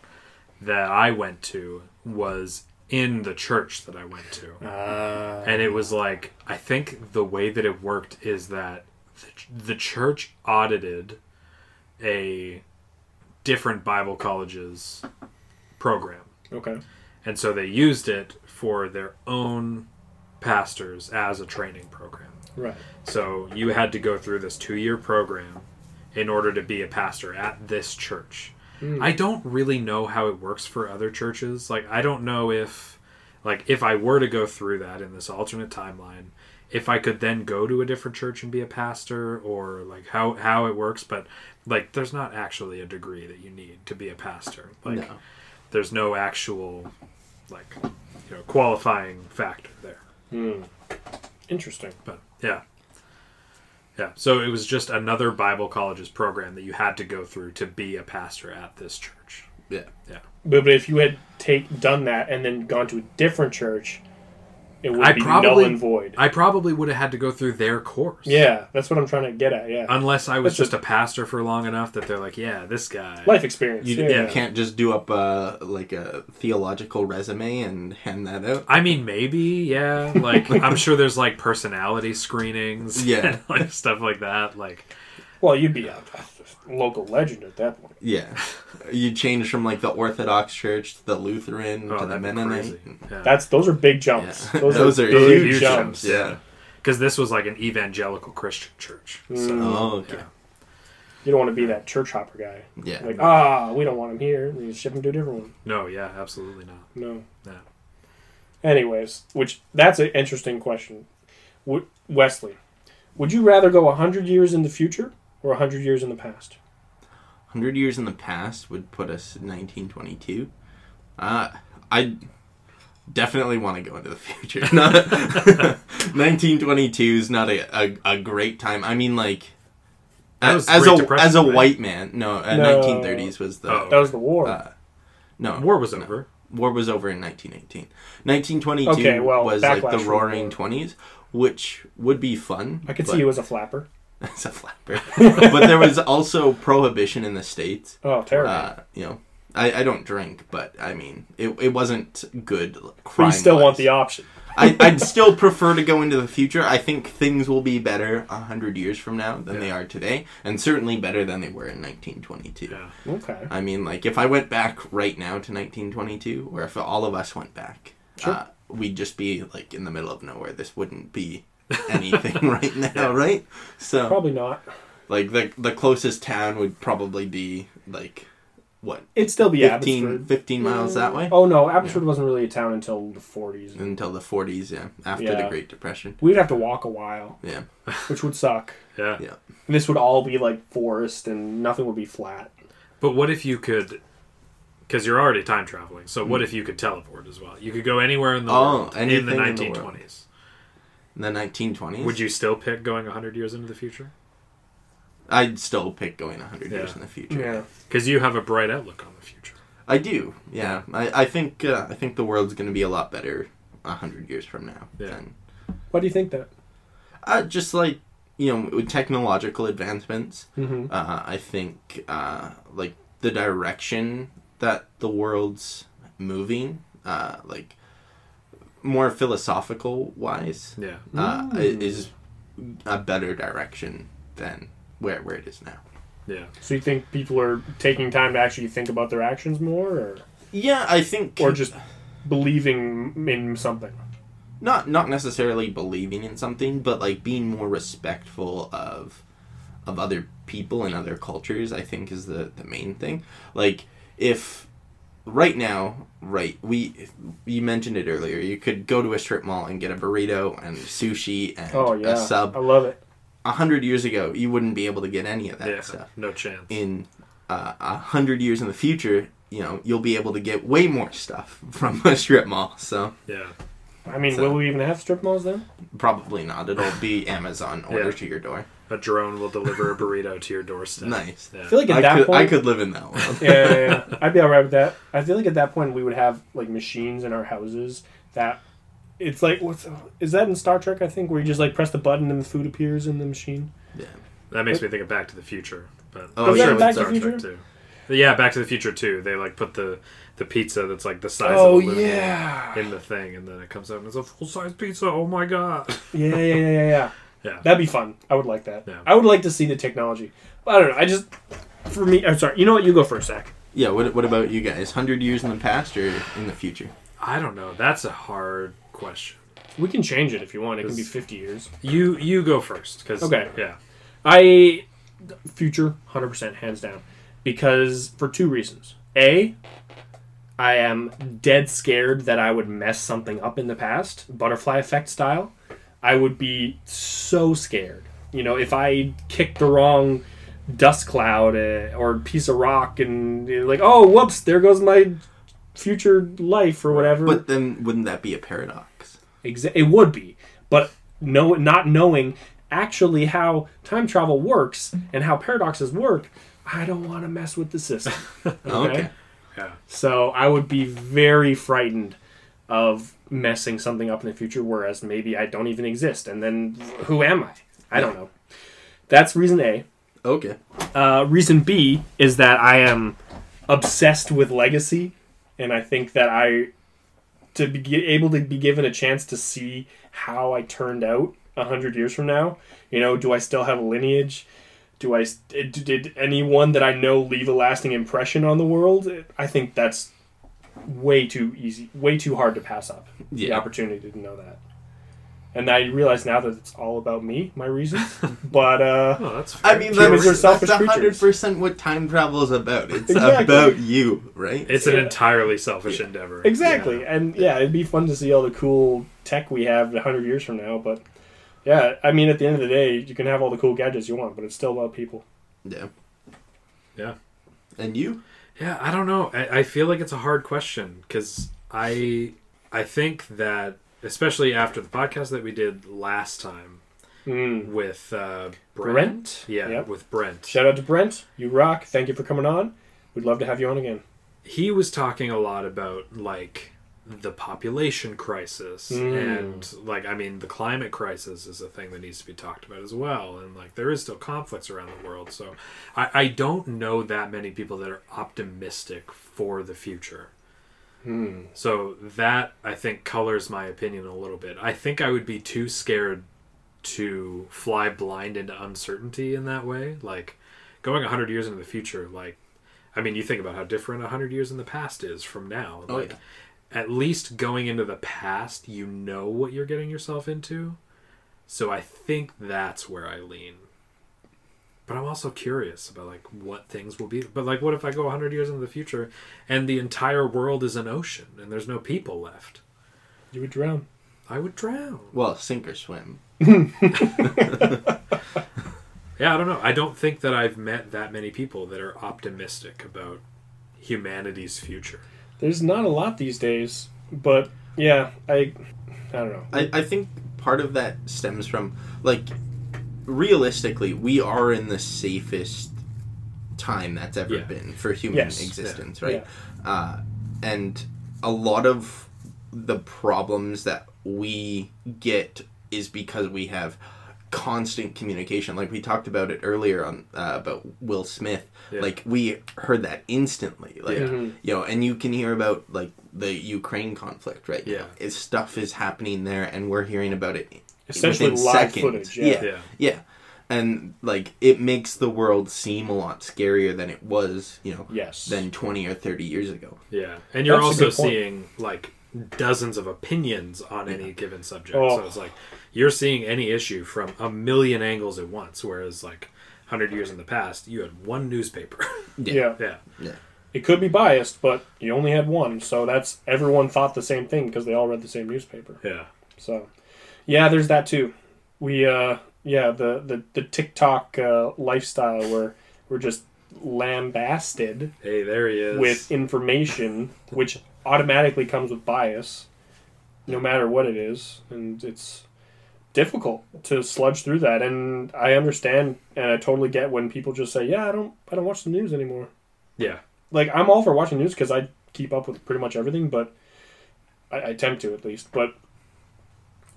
that I went to was in the church that I went to.
Uh,
And it was like, I think the way that it worked is that the, the church audited a different Bible college's program.
okay.
And so they used it for their own pastors as a training program.
Right.
So you had to go through this two year program in order to be a pastor at this church.
Hmm.
I don't really know how it works for other churches. Like I don't know if like if I were to go through that in this alternate timeline, if I could then go to a different church and be a pastor or like how how it works, but like there's not actually a degree that you need to be a pastor. Like
No.
there's no actual like you know qualifying factor there.
Hmm. Interesting.
But yeah. Yeah. So it was just another Bible college's program that you had to go through to be a pastor at this church.
Yeah.
Yeah.
But, but if you had take done that and then gone to a different church, it would
I
be
probably-
null and void.
I probably would have had to go through their course.
yeah, that's what I'm trying to get at. Yeah,
Unless I was
That's
just a pastor for long enough that they're like, yeah, this guy.
life experience.
You,
yeah,
you can't just do up a like a theological resume and hand that out.
I mean, maybe, yeah. Like, I'm sure there's like personality screenings,
Yeah.
and, like stuff like that. Like,
Well, you'd be a, a local legend at that point.
Yeah. You change from like the Orthodox Church to the Lutheran
oh,
to the Mennonite.
Yeah.
That's those are big jumps.
Yeah.
Those,
Those
are,
are
big
huge
jumps.
jumps.
Yeah.
because this was like an evangelical Christian church. So,
Mm.
Oh, okay.
yeah.
You don't want to be that church hopper guy.
Yeah.
Like, ah, we don't want him here. And you ship him to a different one.
No, yeah, absolutely not.
No.
Yeah.
Anyways, which that's an interesting question. Would, Westley, would you rather go 100 years in the future or 100 years in the past?
100 years in the past would put us in 1922. Uh, I definitely want to go into the future. 1922 is not a, a, a great time. I mean, like, as, as a as a
right?
white man, no, uh,
No.
1930s was the
Oh.
That was the war.
uh, no
War was
no.
over.
War was over in 1918. 1922
Okay, well,
was like the Roaring. Twenties, which would be fun.
I could
but-
see you as a flapper.
as a flapper. but there was also prohibition in the states.
Oh, terrible.
Uh, you know, I, I don't drink, but I mean, it, it wasn't good.
but you
Crime
still want the option.
I, I'd still prefer to go into the future. I think things will be better a hundred years from now than they are today, and certainly better than they were in 1922.
Yeah.
Okay.
I mean, like if I went back right now to 1922, or if all of us went back,
Sure.
uh, we'd just be like in the middle of nowhere. This wouldn't be anything right now, right? So,
Probably not.
like the the closest town would probably be like what
It'd still be
15,
Abbotsford.
15 miles that way
Oh no, Abbotsford wasn't really a town until the 40s.
until the 40s. Yeah, after
Yeah.
the Great Depression.
We'd have to walk a while,
Yeah,
which would suck.
Yeah.
yeah.
And this would all be like forest, and nothing would be flat.
But what if you could? Because you're already time traveling. So what if you could teleport as well? You could go anywhere in the
Hmm. Oh,
world in the
anything in the world.
1920s.
In the 1920s.
Would you still pick going 100 years into the future?
I'd still pick going 100 years in the future.
Yeah.
Because you have a bright outlook on the future.
I do. Yeah, I, I think uh, I think the world's going to be a lot better a hundred years from now.
Yeah.
Than,
Why do you think that?
uh, just like you know, with technological advancements,
Mm-hmm.
uh, I think uh, like the direction that the world's moving, uh, like more philosophical wise,
Yeah.
uh,
Mm.
is a better direction than where where it is now.
Yeah.
So you think people are taking time to actually think about their actions more, or
Yeah, I think
or just believing in something?
not not necessarily believing in something, but like being more respectful of of other people and other cultures. I think is the the main thing. Like if right now, right we you mentioned it earlier. You could go to a strip mall and get a burrito and sushi and
Oh yeah,
a sub.
I love it.
A hundred years ago, you wouldn't be able to get any of that
yeah.
stuff.
No chance.
In uh, a hundred years in the future, you know, you'll be able to get way more stuff from a strip mall. So
yeah.
I mean,
So-
will we even have strip malls then?
probably not. It'll be Amazon order
Yeah.
to your door.
A drone will deliver a burrito to your doorstep.
Nice.
Yeah.
I feel like at
I
that
could,
point,
I could live in that world.
yeah, yeah, yeah. I'd be alright with that. I feel like at that point we would have like machines in our houses that it's like what's is that in Star Trek? I think where you just like press the button and the food appears in the machine.
Yeah.
That makes me think of Back to the Future. But
Oh,
I'm
yeah,
sure
with
with
Back to
Star
the
Trek
Future?
too. Yeah, Back to the Future too. They like put the the pizza that's like the size
Oh
of a
yeah.
in the thing, and then it comes out and it's a full size pizza. Oh my god!
yeah, yeah, yeah, yeah, yeah.
Yeah.
That'd be fun. I would like that.
Yeah.
I would like to see the technology. But I don't know. I just for me. I'm sorry. You know what? You go first, Zach.
Yeah. What, what about you guys? Hundred years in the past or in the future?
I don't know. That's a hard question.
We can change it if you want. It can be 50 years.
You you go first because
Okay.
yeah
I future 100% hands down because for two reasons. A I am dead scared that I would mess something up in the past, butterfly effect style. I would be so scared. You know, if I kicked the wrong dust cloud uh, or piece of rock and like, oh, whoops, there goes my future life or whatever.
But then wouldn't that be a paradox?
Exa- it would be, but no, not knowing actually how time travel works and how paradoxes work, I don't want to mess with the system.
Okay.
yeah
So I would be very frightened of messing something up in the future, whereas maybe I don't even exist, and then who am I? I don't know. That's reason A.
Okay.
Uh, reason B is that I am obsessed with legacy, and I think that I to be able to be given a chance to see how I turned out a hundred years from now. You know, do I still have a lineage? Do I did anyone that I know leave a lasting impression on the world? I think that's way too easy, way too hard to pass up. The
Yeah.
opportunity to know that. And I realize now that it's all about me, my reasons. but uh,
oh that's
I mean,
Humans
that's,
are selfish
that's hundred
creatures.
percent what time travel is about. It's
Exactly.
about you, right?
it's an entirely selfish endeavor
Exactly. And yeah, it'd be fun to see all the cool tech we have 100 years from now. But yeah, I mean, at the end of the day, you can have all the cool gadgets you want, but it's still about people.
yeah.
Yeah.
And you?
Yeah, I don't know. I, I feel like it's a hard question because I I think that especially after the podcast that we did last time
Mm.
with uh, Brent,
Brent?
yeah,
Yep.
with Brent,
Shout out to Brent. You rock. Thank you for coming on. We'd love to have you on again.
he was talking a lot about like the population crisis
Mm.
and like I mean the climate crisis is a thing that needs to be talked about as well and like there is still conflicts around the world so I, I don't know that many people that are optimistic for the future
Hmm.
So that I think colors my opinion a little bit. I think I would be too scared to fly blind into uncertainty in that way. Like going 100 years into the future, like I mean, you think about how different 100 years in the past is from now.
Oh,
like at least going into the past, you know what you're getting yourself into. So I think that's where I lean. But I'm also curious about like what things will be. But like, what if I go 100 years into the future and the entire world is an ocean and there's no people left?
You would drown.
I would drown.
Well, sink or swim.
Yeah, I don't know. I don't think that I've met that many people that are optimistic about humanity's future.
There's not a lot these days, but yeah, I, I don't know.
I, I think part of that stems from like realistically we are in the safest time that's ever
Yeah.
been for human
Yes.
existence right uh, and a lot of the problems that we get is because we have constant communication like we talked about it earlier on uh, about will smith
Yeah.
like we heard that instantly like
Yeah.
Mhm.
you know and you can hear about like the ukraine conflict right
Yeah.
now is stuff is happening there and we're hearing about it
Essentially live
seconds.
footage. Yeah.
Yeah.
Yeah.
yeah and like it makes the world seem a lot scarier than it was you know
Yes.
than 20 or 30 years ago
Yeah. And you're
That's
also seeing like dozens of opinions on any given subject.
Oh.
So it's like you're seeing any issue from a million angles at once, whereas like 100 years in the past, you had one newspaper.
yeah.
yeah. yeah.
It could be biased, but you only had one, so that's everyone thought the same thing because they all read the same newspaper.
Yeah.
So, yeah, there's that too. We, uh, yeah, the the the TikTok uh, lifestyle where we're just lambasted
Hey, there he is.
with information, which automatically comes with bias, no matter what it is, and it's difficult to sludge through that. And I understand, and I totally get when people just say, "Yeah, I don't, I don't watch the news anymore."
Yeah.
Like I'm all for watching news because I keep up with pretty much everything, but I, I attempt to at least. But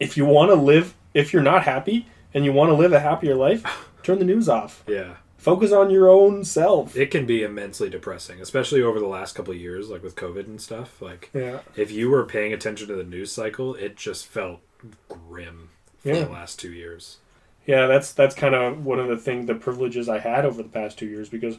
if you want to live, if you're not happy and you want to live a happier life, turn the news off.
Yeah.
Focus on your own self.
It can be immensely depressing, especially over the last couple of years, like with COVID and stuff. Like,
Yeah.
if you were paying attention to the news cycle, it just felt grim for
Yeah.
the last two years.
Yeah, that's that's kind of one of the thing, the privileges I had over the past two years because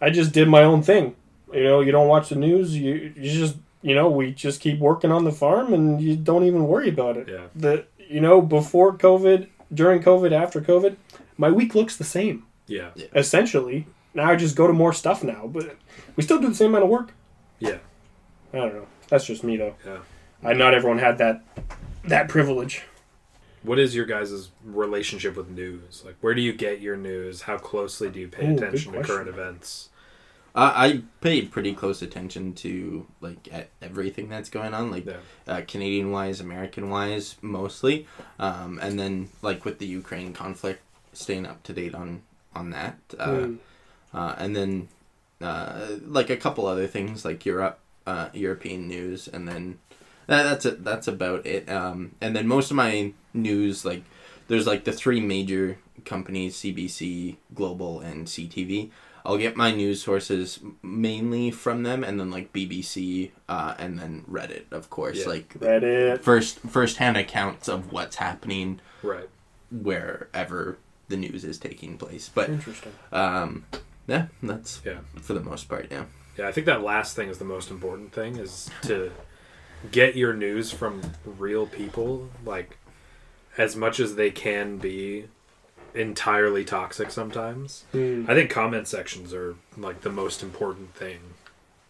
I just did my own thing. You know, you don't watch the news. You you just you know we just keep working on the farm and you don't even worry about it.
Yeah.
The you know before COVID, during COVID, after COVID, my week looks the same
Yeah.
essentially. Now I just go to more stuff now, but we still do the same amount of work.
Yeah.
I don't know. That's just me though.
Yeah.
I not everyone had that that privilege.
What is your guys' relationship with news? Like, where do you get your news? How closely do you pay
Ooh,
attention to current events?
uh, i pay pretty close attention to like at everything that's going on like
Yeah.
uh, canadian wise american wise mostly um, and then like with the ukraine conflict staying up to date on on that uh,
Mm.
uh, and then uh, like a couple other things like Europe, uh, European news, and then that, that's it. That's about it. Um, and then most of my news, like there's like the three major companies: CBC, Global, and CTV. I'll get my news sources mainly from them, and then like BBC, uh, and then Reddit, of course,
Yeah.
like
Reddit.
first first hand accounts of what's happening
Right.
wherever the news is taking place. But
Interesting.
um, yeah, that's
Yeah.
for the most part. Yeah.
Yeah, I think that last thing is the most important thing is to get your news from real people, like as much as they can be entirely toxic sometimes.
Hmm.
I think comment sections are like the most important thing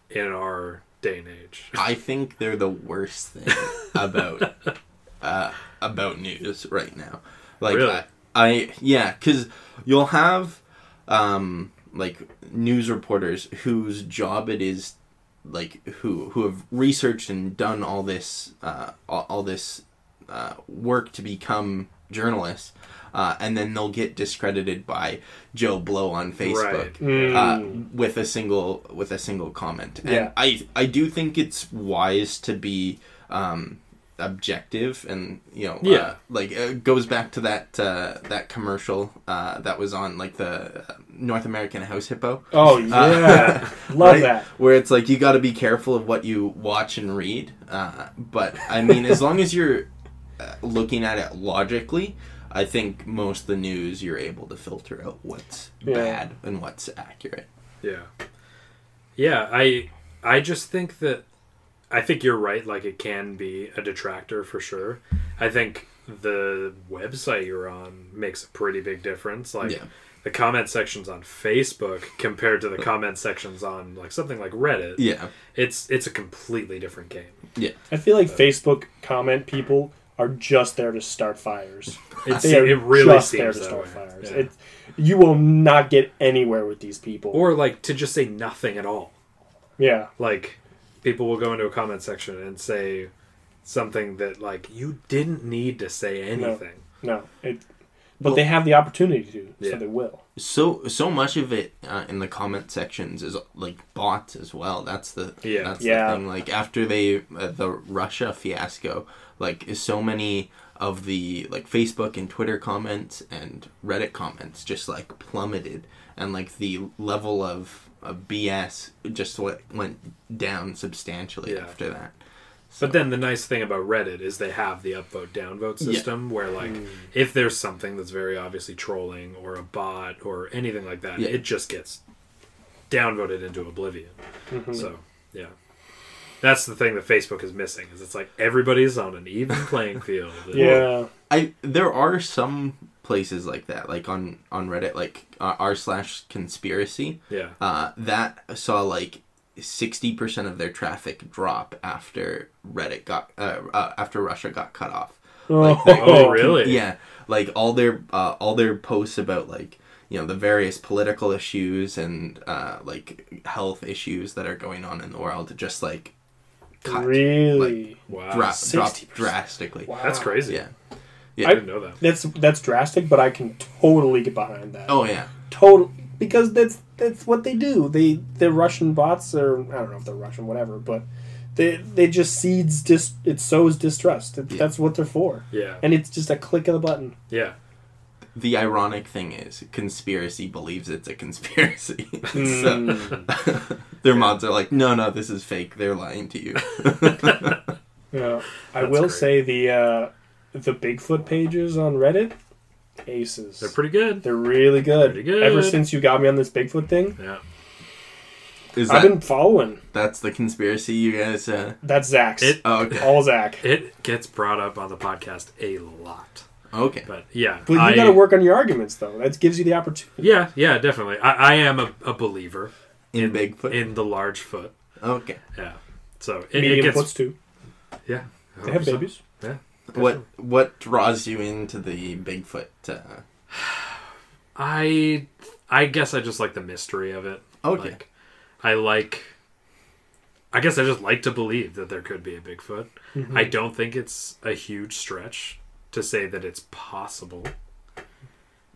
in our day and age.
I think they're the worst thing about uh, about news right now. Like
Really?
I, I yeah, because you'll have um, like news reporters whose job it is like who who have researched and done all this uh, all, all this uh, work to become journalists, uh, and then they'll get discredited by Joe Blow on Facebook
Right.
uh,
Mm.
with a single with a single comment. And
Yeah.
I I do think it's wise to be um, objective and you know
Yeah.
uh, like it goes back to that uh, that commercial uh, that was on like the uh, North American House Hippo
Oh yeah, love
right?
that.
where it's like you got to be careful of what you watch and read uh, but I mean as long as you're uh, looking at it logically I think most of the news you're able to filter out what's
Yeah.
bad and what's accurate
Yeah. Yeah, I I just think that I think you're right like it can be a detractor for sure. I think the website you're on makes a pretty big difference like
Yeah.
the comment sections on Facebook compared to the uh. comment sections on like something like Reddit.
yeah
It's it's a completely different game. Yeah.
I feel like uh. Facebook comment people are just there to start fires.
It's,
They are
it really
just there to
that
start
way.
fires.
Yeah.
It, you will not get anywhere with these people.
or like to just say nothing at all.
yeah,
like people will go into a comment section and say something that like you didn't need to say anything
no, it. But
Well-
they have the opportunity to,
Yeah.
so they will.
so so much of it uh, in the comment sections is like bots as well that's the
Yeah.
that's
Yeah.
the thing like after they uh, the russia fiasco like is so many of the like facebook and twitter comments and reddit comments just like plummeted and like the level of, of bs just what went down substantially
Yeah.
after that
but then the nice thing about reddit is they have the upvote downvote
Yeah.
system where like
Mm.
if there's something that's very obviously trolling or a bot or anything like that
Yeah.
it just gets downvoted into oblivion
Mhm.
so yeah that's the thing that facebook is missing is it's like everybody's on an even playing field
yeah,
I there are some places like that, like on on Reddit, like uh, r slash conspiracy.
yeah
Uh, that saw like sixty percent of their traffic drop after Reddit got uh, uh, after Russia got cut off. Like, they-
Oh, really?
Yeah, like all their uh, all their posts about like you know the various political issues and uh, like health issues that are going on in the world just like cut,
Really?
wow
dra- drop
60%.
drastically.
Wow.
that's crazy
Yeah.
i didn't know that
That's that's drastic, but I can totally get behind that.
Oh yeah.
total because that's that's what they do. They the Russian bots or I don't know if they're Russian, whatever, but they they just seeds dis it sows distrust. It-
Yeah.
That's what they're for,
yeah
and it's just a click of the button.
yeah
The ironic thing is, conspiracy believes it's a conspiracy.
Mm.
so their mods are like, no, no, this is fake. They're lying to you.
Yeah, I
That's
will
great.
say the uh, the Bigfoot pages on Reddit, aces.
they're pretty good
They're really good.
Pretty good.
Ever since you got me on this Bigfoot thing,
yeah
is
I've
that
been following.
that's the conspiracy you guys? Uh...
That's Zach's.
It-
Oh, okay.
All Zach.
It gets brought up on the podcast a lot,
Okay.
but yeah,
But you got to work on your arguments, though. That gives you the opportunity.
Yeah, yeah, definitely. I, I am a, a believer
In Bigfoot.
in the large foot.
okay.
Yeah, so it, it
Medium
gets
foots too.
yeah.
They have
100%.
babies.
What what draws you into the Bigfoot? Uh...
I I guess I just like the mystery of it.
Okay.
Like, I like. I guess I just like to believe that there could be a Bigfoot.
Mm-hmm.
I don't think it's a huge stretch to say that it's possible.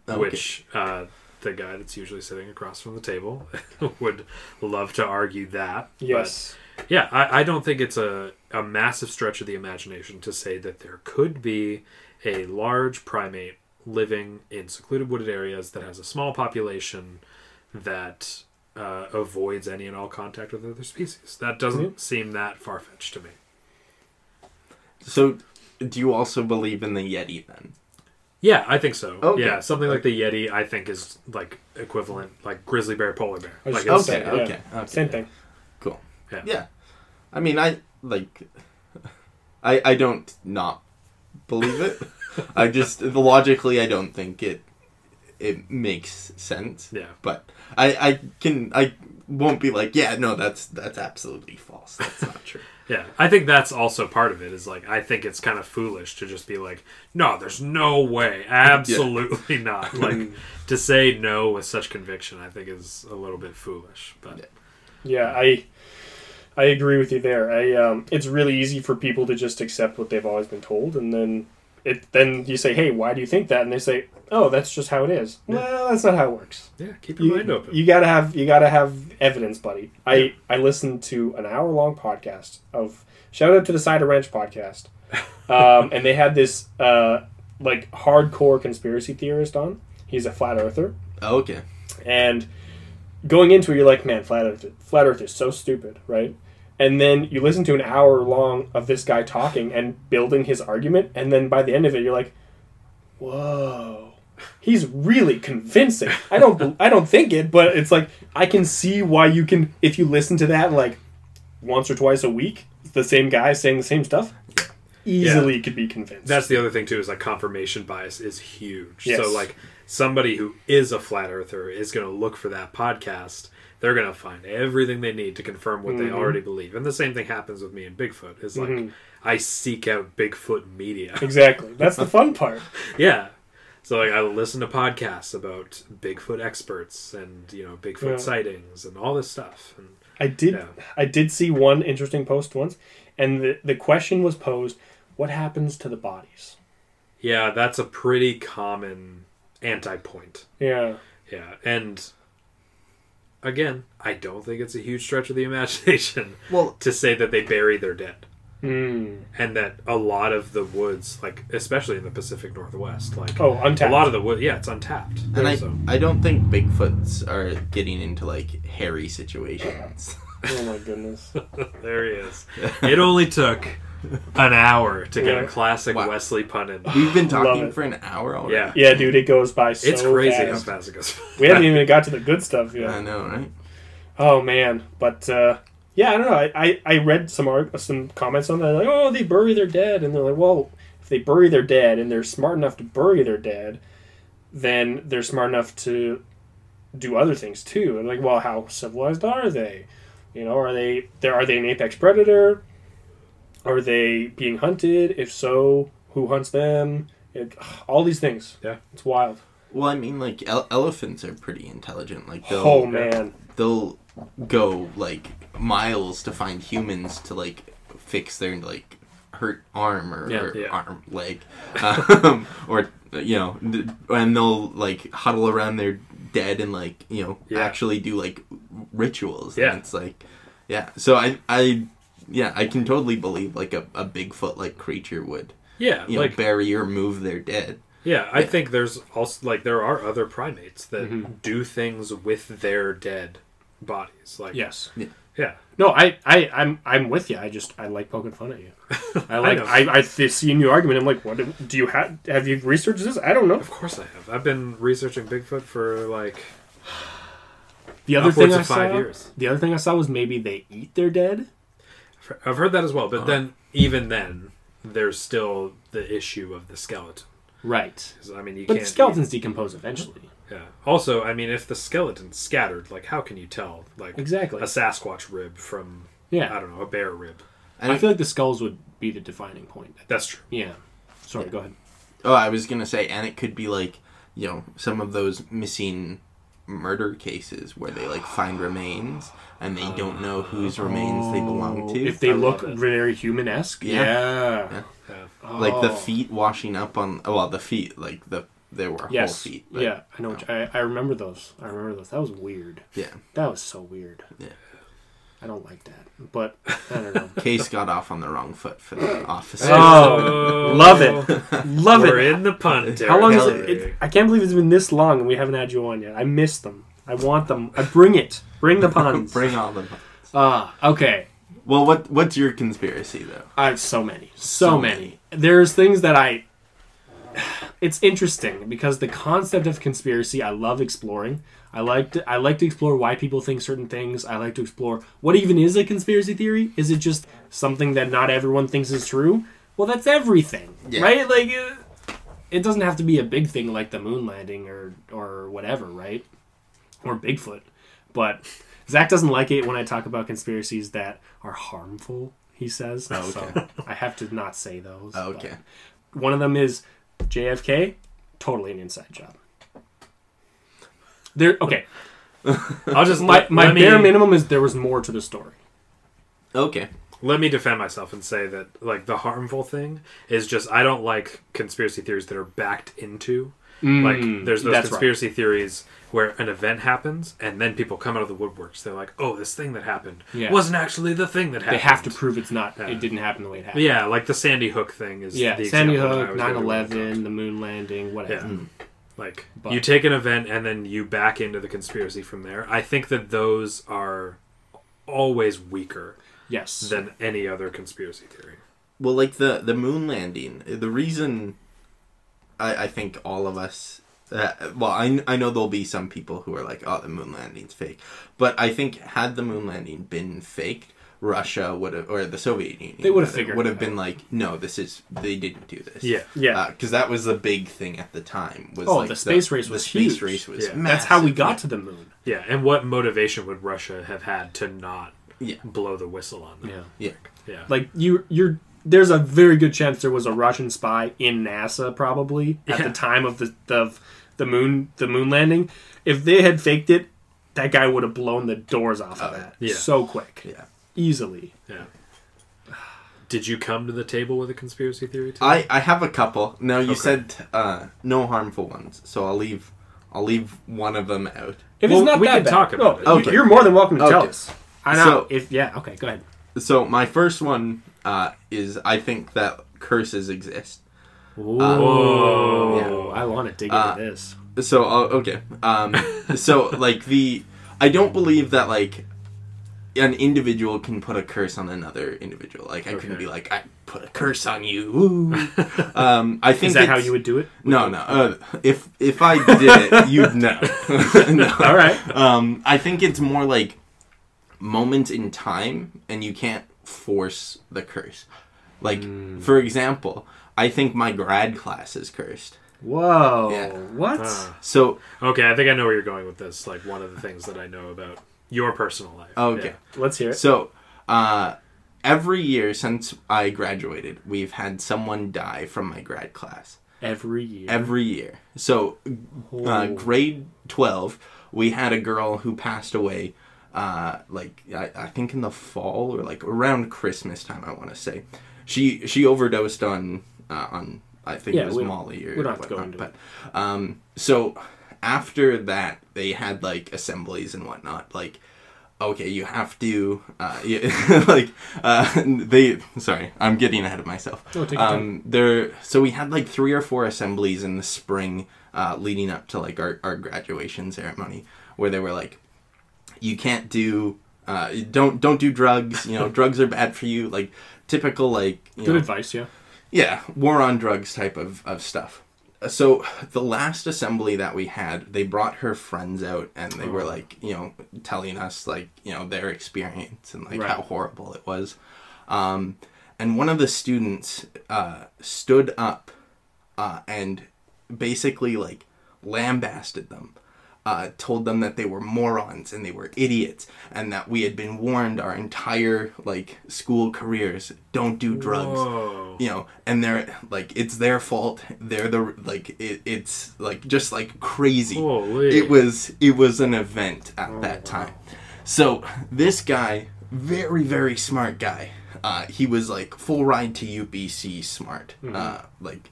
Okay.
which uh, the guy that's usually sitting across from the table would love to argue that.
Yes.
But yeah, I, I don't think it's a, a massive stretch of the imagination to say that there could be a large primate living in secluded wooded areas that has a small population that uh, avoids any and all contact with other species. That doesn't
Mhm.
seem that far fetched to me.
So, do you also believe in the Yeti then?
Yeah, I think so.
Okay.
Yeah, something like the Yeti, I think is like equivalent, like grizzly bear, polar bear. Like
just
it's-
gonna
Okay.
say, yeah.
Okay. Okay.
Same thing.
Cool.
Yeah.
Yeah. I mean, I like. I I don't not believe it. I just logically I don't think it it makes sense.
yeah.
But I I can I won't be like yeah no that's that's absolutely false. That's not true.
Yeah, I think that's also part of it. Is like I think it's kind of foolish to just be like, no, there's no way, absolutely not. Like to say no with such conviction, I think is a little bit foolish. But
Yeah, I I agree with you there. I um, it's really easy for people to just accept what they've always been told, and then it then you say, "Hey, why do you think that?" And they say, "Oh, that's just how it is." Well, that's not how it works.
yeah, keep your
You,
mind open.
you gotta have you gotta have evidence, buddy. I I listened to an hour long podcast of shout out to the Cider Ranch podcast um, and they had this uh, like hardcore conspiracy theorist on. He's a flat earther,
Oh, okay.
and going into it, you're like, man, flat Earth, flat Earth is so stupid, right? And then you listen to an hour long of this guy talking and building his argument, and then by the end of it, you're like, whoa, he's really convincing. I don't, I don't think it, but it's like I can see why you can if you listen to that like once or twice a week, the same guy saying the same stuff, easily could be convinced.
That's the other thing too is like confirmation bias is huge.
Yes.
So like somebody who is a flat earther is going to look for that podcast. They're going to find everything they need to confirm what
Mm-hmm.
they already believe. And the same thing happens with me and Bigfoot. Is like
Mhm.
I seek out Bigfoot media.
exactly. That's the fun part.
yeah. So like I listen to podcasts about Bigfoot experts and you know Bigfoot
Yeah.
sightings and all this stuff. And
I did
Yeah.
I did see one interesting post once, and the the question was posed: What happens to the bodies?
yeah, that's a pretty common anti-point.
Yeah,
Yeah, and again, I don't think it's a huge stretch of the imagination
Well,
to say that they bury their dead.
Mm.
And that a lot of the woods, like especially in the Pacific Northwest, like
oh, untapped.
a lot of the wood, yeah, it's untapped.
and I,
So,
I don't think Bigfoots are getting into like hairy situations.
oh my goodness.
there he is. It only took an hour to get
Yeah.
a classic
Wow.
Westley pun in.
We've been talking for an hour already.
Yeah,
Yeah, dude, it goes by so fast.
it's crazy
fast.
how fast it goes.
We haven't even got to the good stuff yet.
I know, right?
Oh man, but uh, yeah, I don't know. I, I, I read some arg- some comments on that like, oh, they bury their dead, and they're like, well, if they bury their dead and they're smart enough to bury their dead, then they're smart enough to do other things too. And like, well, how civilized are they? You know, are they there? Are they an apex predator? Are they being hunted? If so, who hunts them? It, all these things.
Yeah.
it's wild.
Well, I mean, like ele- elephants are pretty intelligent. Like they'll
Oh man,
they'll go like miles to find humans to like fix their like hurt arm or,
Yeah.
or
Yeah.
arm leg, um, or you know, and they'll like huddle around their dead and like you know
Yeah.
actually do like rituals.
Yeah.
and it's like yeah. So I I yeah I can totally believe like a, a Bigfoot like creature would
Yeah,
you know bury or move their dead.
Yeah, I
Yeah.
think there's also like there are other primates that
Mhm.
do things with their dead bodies. Like
yes.
yeah,
No, I, I, I'm, I'm with you. I just, I like poking fun at you. I like,
know.
I, I, see in your argument. I'm like, what do, do you have? Have you researched this? I don't know.
of course I have. I've been researching Bigfoot for like
The other
upwards
thing I
five
saw,
years.
the other thing I saw was maybe they eat their dead.
I've heard that as well. But
Uh-huh.
then even then, there's still the issue of the skeleton.
Right.
I mean, you
But
can't
the skeletons decompose eventually.
Yeah. Also, I mean, if the skeleton's scattered, like how can you tell like
Exactly.
a Sasquatch rib from
yeah, I
don't know a bear rib?
And
I feel like the skulls would be the defining point.
That's true.
Yeah. Sorry. Go ahead.
Oh, I was gonna say, and it could be like, you know, some of those missing murder cases where they like find remains and they don't know whose uh, remains they belong to.
If they
I
look very human esque.
Yeah.
Yeah.
Yeah.
Yeah.
like the
Oh.
feet washing up on. Oh, well, the feet, like the there were
Yes.
whole feet. but-
yeah. I know. What you- I, I remember those. I remember those. That was weird.
yeah.
That was so weird.
Yeah.
I don't like that. But I don't know.
Case got off on the wrong foot for the officer.
Oh, love it. Love
We're
it.
in the pun.
How long is it, it? I can't believe it's been this long and we haven't had you on yet. I miss them. I want them. I bring it. Bring the puns.
Bring all the. puns.
Ah, okay.
Well, what what's your conspiracy though?
I have so many. So,
So
many. There's things that I. It's interesting because the concept of conspiracy I love exploring. I like to, I like to explore why people think certain things. I like to explore what even is a conspiracy theory. Is it just something that not everyone thinks is true? Well, that's everything,
Yeah.
right? Like, uh, it doesn't have to be a big thing like the moon landing or or whatever, right? Or Bigfoot, but Zach doesn't like it when I talk about conspiracies that are harmful. He says,
Oh, okay.
so I have to not say those.
Oh, okay.
One of them is JFK, totally an inside job. There, okay.
I'll just
My
let,
my
let me,
bare minimum is there was more to the story.
Okay.
Let me defend myself and say that like the harmful thing is just I don't like conspiracy theories that are backed into like
Mm,
there's those
that's right.
conspiracy theories where an event happens and then people come out of the woodworks. They're like, "Oh, this thing that happened
Yeah.
wasn't actually the thing that happened."
They have to prove it's not.
Yeah.
It didn't happen the way it happened.
Yeah, like the Sandy Hook thing is
Yeah,
the
Sandy
example that I
Hook,
was gonna
9
bring up.
11, the moon landing, whatever.
Yeah. Mm. Like
But-
you take an event and then you back into the conspiracy from there. I think that those are always weaker
Yes.
than any other conspiracy theory.
Well, like the the moon landing, the reason I, I think all of us, uh, well, I, I know there'll be some people who are like, oh, the moon landing's fake, but I think had the moon landing been faked, Russia would have, or the Soviet Union,
They would've figured
would have been like, no, this is they didn't do this.
Yeah.
yeah.
because that was the big thing at the time. Was
Oh,
like
the space race
the
was
space
huge.
race was
Yeah.
That's how we
massive.
got to the moon.
Yeah, and what motivation would Russia have had to not
Yeah.
blow the whistle on them?
Yeah.
Yeah.
Yeah.
Like you, you're. There's a very good chance there was a Russian spy in NASA probably at
Yeah.
the time of the of the moon the moon landing. If they had faked it, that guy would have blown the doors off of
Oh,
that
yeah.
so quick,
Yeah.
easily.
Yeah. Did you come to the table with a conspiracy theory too?
I, I have a couple. Now you
Okay.
said uh, no harmful ones, so I'll leave I'll leave one of them out.
If
Well,
it's not
we
that
can
bad,
talk about
no,
it.
you-
Okay.
you're more than welcome to tell us. I know.
So-
if yeah, okay, go ahead.
So my first one uh, is I think that curses exist.
Whoa,
yeah.
I want to dig
Uh,
into this.
So uh, okay, um, so like the I don't believe that like an individual can put a curse on another individual. Like I
Okay.
couldn't be like I put a curse on you. Um, I think
Is that how you would do it?
No, no. Uh, if if I did it, you'd know. no.
All right.
Um, I think it's more like moments in time, and you can't force the curse. Like,
Hmm.
for example, I think my grad class is cursed.
Whoa.
Yeah.
What?
Ah.
So,
okay, I think I know where you're going with this. Like one of the things that I know about your personal life.
okay.
Let's hear it.
So, uh, every year since I graduated, we've had someone die from my grad class.
Every year.
Every year. So, uh,
Oh.
grade 12, we had a girl who passed away, uh, like, I, I think in the fall or like around Christmas time, I want to say. She she overdosed on, uh, on I think
Yeah,
it was
we
Molly or
we don't have to go into
but, um, so after that, they had like assemblies and whatnot, like, okay, you have to, uh, yeah, like, uh, they, sorry, I'm getting ahead of myself.
Oh,
um, there, so we had like three or four assemblies in the spring, uh, leading up to like our, our graduation ceremony, where they were like, you can't do, uh, don't, don't do drugs, you know, drugs are bad for you, like, typical, like, you
Good
know,
advice, yeah.
yeah, war on drugs type of, of stuff. So the last assembly that we had, they brought her friends out and they were
Oh.
like, you know, telling us like, you know, their experience and like
Right.
how horrible it was. Um, and one of the students uh, stood up uh, and basically like lambasted them. Uh, told them that they were morons and they were idiots and that we had been warned our entire like school careers don't do drugs
Whoa.
you know and they're like it's their fault they're the like it, it's like just like crazy
Holy.
it was it was an event at
Oh,
that time so this guy very very smart guy uh, he was like full ride to ubc smart
Mm-hmm.
uh, like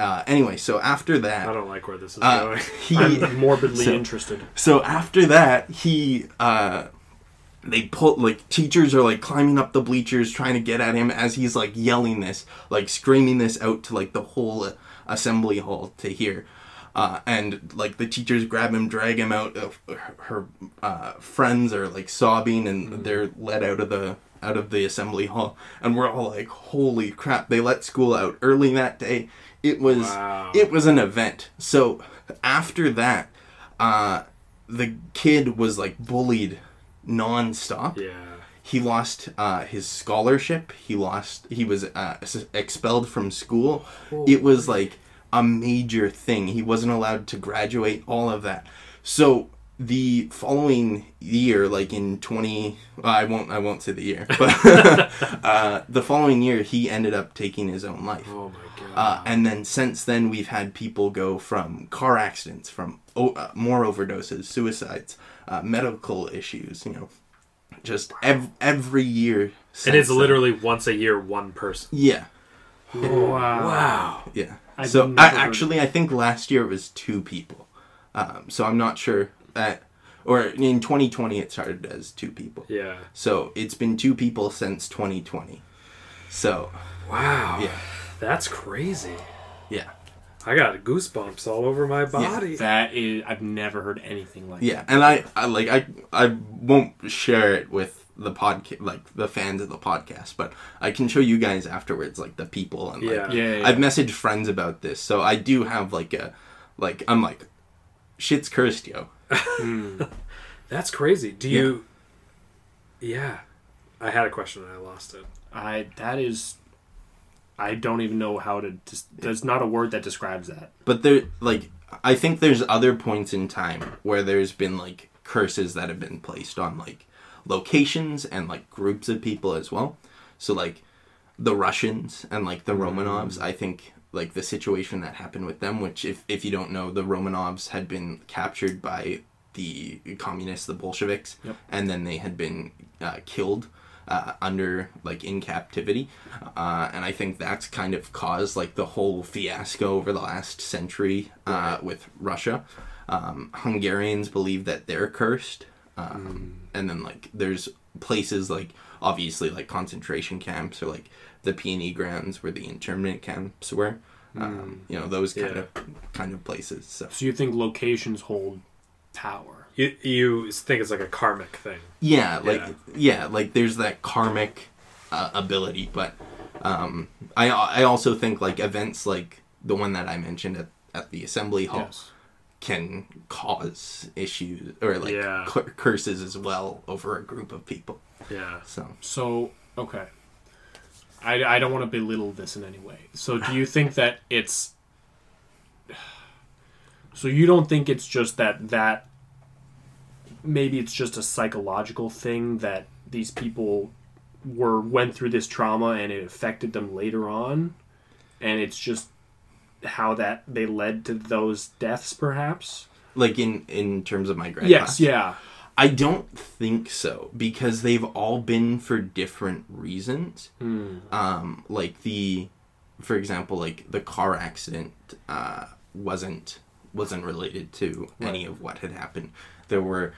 uh, anyway so after that, I
don't like where this is
uh,
going.
he
I'm morbidly
so-
interested.
so after that, he uh they pull like teachers are like climbing up the bleachers trying to get at him as he's like yelling this, like screaming this out to like the whole assembly hall to hear. Uh, and like the teachers grab him, drag him out. Her, uh, friends are like sobbing, and they're let out of the out of the assembly hall. And we're all like, "Holy crap!" They let school out early that day. It was
Wow.
it was an event. So after that, uh, the kid was like bullied nonstop.
yeah.
He lost uh, his scholarship. He lost. He was uh, expelled from school. It was like a major thing. He wasn't allowed to graduate. All of that. So the following year, like in twenty, I won't. I won't say the year, but uh, the following year, he ended up taking his own life.
Oh my.
Uh, and then since then, we've had people go from car accidents, from o- uh, more overdoses, suicides, uh, medical issues. You know, just ev- every year.
and
since
it's
then.
literally once a year, one person.
yeah,
Wow.
Wow.
yeah.
I've
so I, actually, I think last year it was two people. Um, so I'm not sure that, or in 2020 it started as two people.
Yeah.
So it's been two people since 2020. So
Wow.
yeah,
That's crazy.
yeah,
I got goosebumps all over my body.
Yeah, that is I've never heard anything like that.
yeah. And I, I like I I won't share it with the podcast like the fans of the podcast, but I can show you guys afterwards like the people and like
Yeah.
that. Yeah, yeah,
I've messaged friends about this, so I do have like a like I'm like shit's cursed, yo. Hmm.
That's crazy. Do you? Yeah. I had a question and I lost it.
I that is I don't even know how to dis- there's not a word that describes that.
But there, like, I think there's other points in time where there's been like curses that have been placed on like locations and like groups of people as well. So like the Russians and like the Romanovs, I think like the situation that happened with them, which if if you don't know, the Romanovs had been captured by the communists, the Bolsheviks,
Yep.
and then they had been uh, killed uh, under like in captivity, uh, and I think that's kind of caused like the whole fiasco over the last century uh, with Russia. Um, Hungarians believe that they're cursed, um, and then like there's places like obviously like concentration camps or like the PNE grounds where the internment camps were. Um, you know those kind
Yeah.
of kind of places. So
So you think locations hold power?
You you think it's like a karmic thing?
Yeah, like
Yeah.
yeah, like there's that karmic uh, ability, but um, I I also think like events like the one that I mentioned at, at the assembly hall
Yes.
can cause issues or like
Yeah.
cur- curses as well over a group of people.
Yeah.
So
So okay. I, I don't want to belittle this in any way. So do you think that it's so you don't think it's just that that maybe it's just a psychological thing that these people were went through this trauma and it affected them later on. And it's just how that they led to those deaths perhaps.
Like in in terms of my grad
yes yeah.
I don't think so because they've all been for different reasons. Um, like the, for example, like the car accident uh, wasn't wasn't related to any of what had happened. There were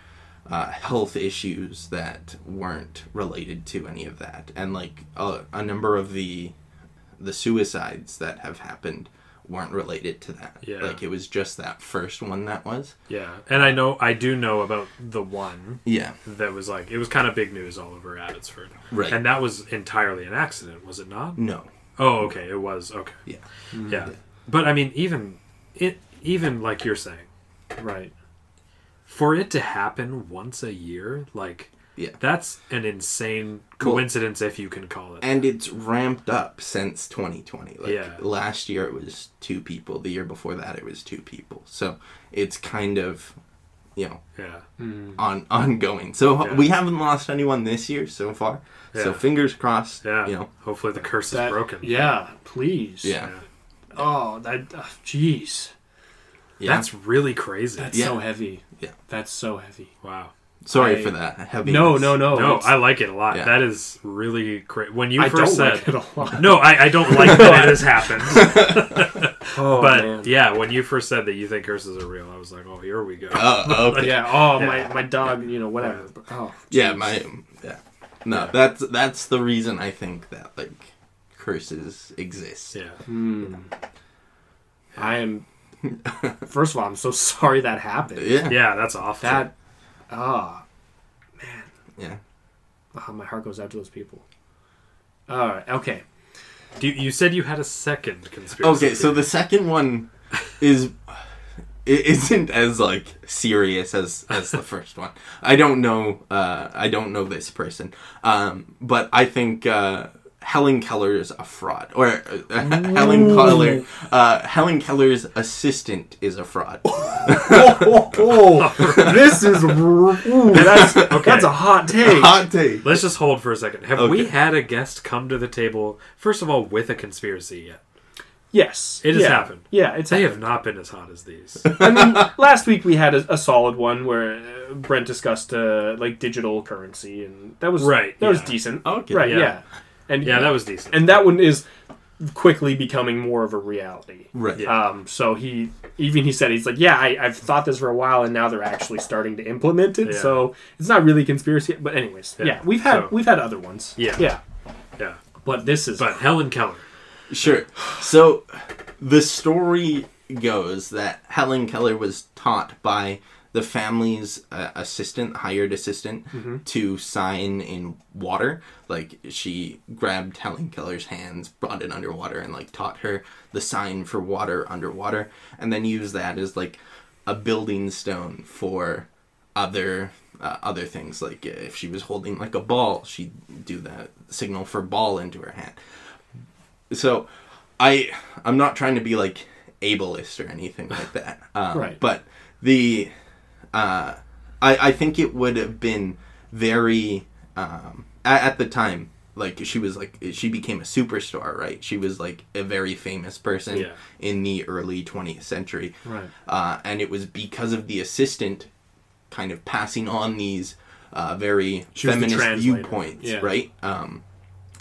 uh, health issues that weren't related to any of that, and like a, a number of the the suicides that have happened weren't related to that.
Yeah.
Like it was just that first one that was.
Yeah. And I know I do know about the one
Yeah.
that was like it was kind of big news all over Abbotsford.
Right.
And that was entirely an accident, was it not?
No.
Oh, okay. It was okay.
Yeah.
Yeah. But I mean, even it, even like you're saying,
right
for it to happen once a year, like
Yeah.
that's an insane
Well-
coincidence, if you can call it.
and it's ramped up since 2020 like
Yeah.
last year it was two people the year before that it was two people so it's kind of you know
yeah.
on ongoing so
Yeah.
we haven't lost anyone this year so far so fingers crossed
Yeah.
you know
Hopefully the curse
That-
is broken.
yeah please
yeah,
oh that uh, jeez
yeah.
That's really crazy.
That's
Yeah.
so heavy.
Yeah.
That's so heavy.
wow.
sorry
I-
for that heavy
No, no, no.
no, I like it a lot.
Yeah.
That is really great. When you
I
first
don't
said
like it a lot.
no, I, I don't like that it has happened.
Oh,
but
man.
yeah, when you first said that you think curses are real, I was like, oh, here we go.
Oh, okay.
yeah. Oh,
Yeah.
my my dog. You know, whatever. Oh,
yeah my yeah no that's that's the reason i think that like curses exist
yeah. Hmm.
I am. First of all, I'm so sorry that happened.
yeah
Yeah, that's awful.
That. Ah, man,
yeah
oh, my heart goes out to those people. All right. Okay.
Do you, you said you had a second conspiracy.
Okay, so the second one is it isn't as like serious as as the first one. I don't know. Uh, I don't know this person, um, but I think uh, Helen Keller is a fraud, or uh, Helen Keller. Uh, Helen Keller's assistant is a fraud.
oh, oh, this is ooh, that's that's a hot take.
Hot take.
Let's just hold for a second. Have we had a guest come to the table, first of all, with a conspiracy yet?
Yes,
It has
yeah.
happened.
Yeah, it's
They
happened.
have not been as hot as these.
I mean, last week we had a, a solid one where uh, Brent discussed uh, like digital currency, and that was
Right,
That was decent.
Okay.
Right.
Yeah.
Yeah. And
Yeah, that was decent.
and that one is quickly becoming more of a reality.
Right.
Yeah.
Um, so he even he said he's like, yeah, I, I've thought this for a while, and now they're actually starting to implement it.
Yeah.
So it's not really conspiracy, but anyways, yeah,
Yeah.
we've had
So-
we've had other ones.
Yeah.
yeah,
Yeah.
but this is
But Helen Keller.
Sure. So the story goes that Helen Keller was taught by the family's uh, assistant, hired assistant, to sign in water. Like she grabbed Helen Keller's hands, brought it underwater, and like taught her the sign for water underwater, and then used that as like a building stone for other uh, other things. Like if she was holding like a ball, she'd do the signal for ball into her hand so i i'm not trying to be like ableist or anything like that um,
Right.
but the uh i i think it would have been very um at, at the time like she was like she became a superstar right she was like a very famous person
Yeah.
in the early 20th century
right.
uh, and it was because of the assistant kind of passing on these uh, very
She
feminist viewpoints,
Yeah.
right? Um,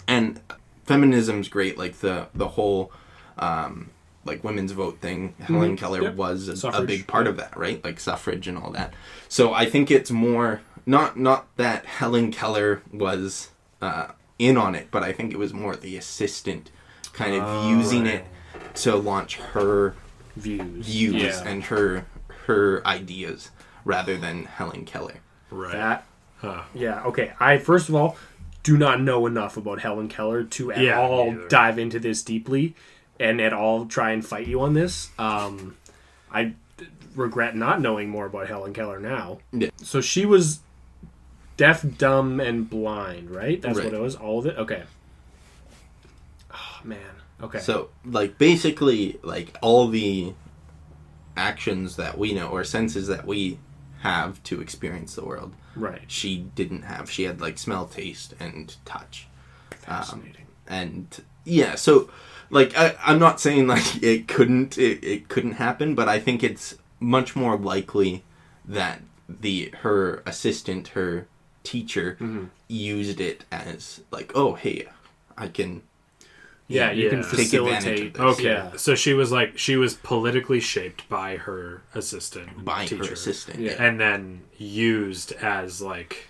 and feminism's great, like the the whole um, like women's vote thing. Helen Keller
Mm-hmm. Yep.
was a, a big part
yeah.
of that, right? Like suffrage and all that. So I think it's more not not that Helen Keller was uh, in on it, but I think it was more the assistant kind of
Oh,
using
right.
it to launch her
Views,
views
yeah.
and her her ideas rather than Helen Keller.
Right.
that.
Huh.
Yeah. Okay. I first of all do not know enough about Helen Keller to at
Yeah,
all
either.
dive into this deeply, and at all try and fight you on this. Um, I regret not knowing more about Helen Keller now.
Yeah.
So she was deaf, dumb, and blind, right? That's
Right.
what it was. All of it. Okay. Oh man. Okay.
So like basically like all the actions that we know or senses that we have to experience the world
right.
she didn't have she had like smell taste and touch
Fascinating.
and yeah so like I, i'm not saying like it couldn't it, it couldn't happen but i think it's much more likely that the her assistant her teacher
Mm-hmm.
used it as like oh hey i can
yeah, you can
yeah.
Take advantage of
facilitate.
this.
Okay.
Yeah.
So she was like she was politically shaped by her assistant
by
teacher.
her assistant
Yeah.
and then used as like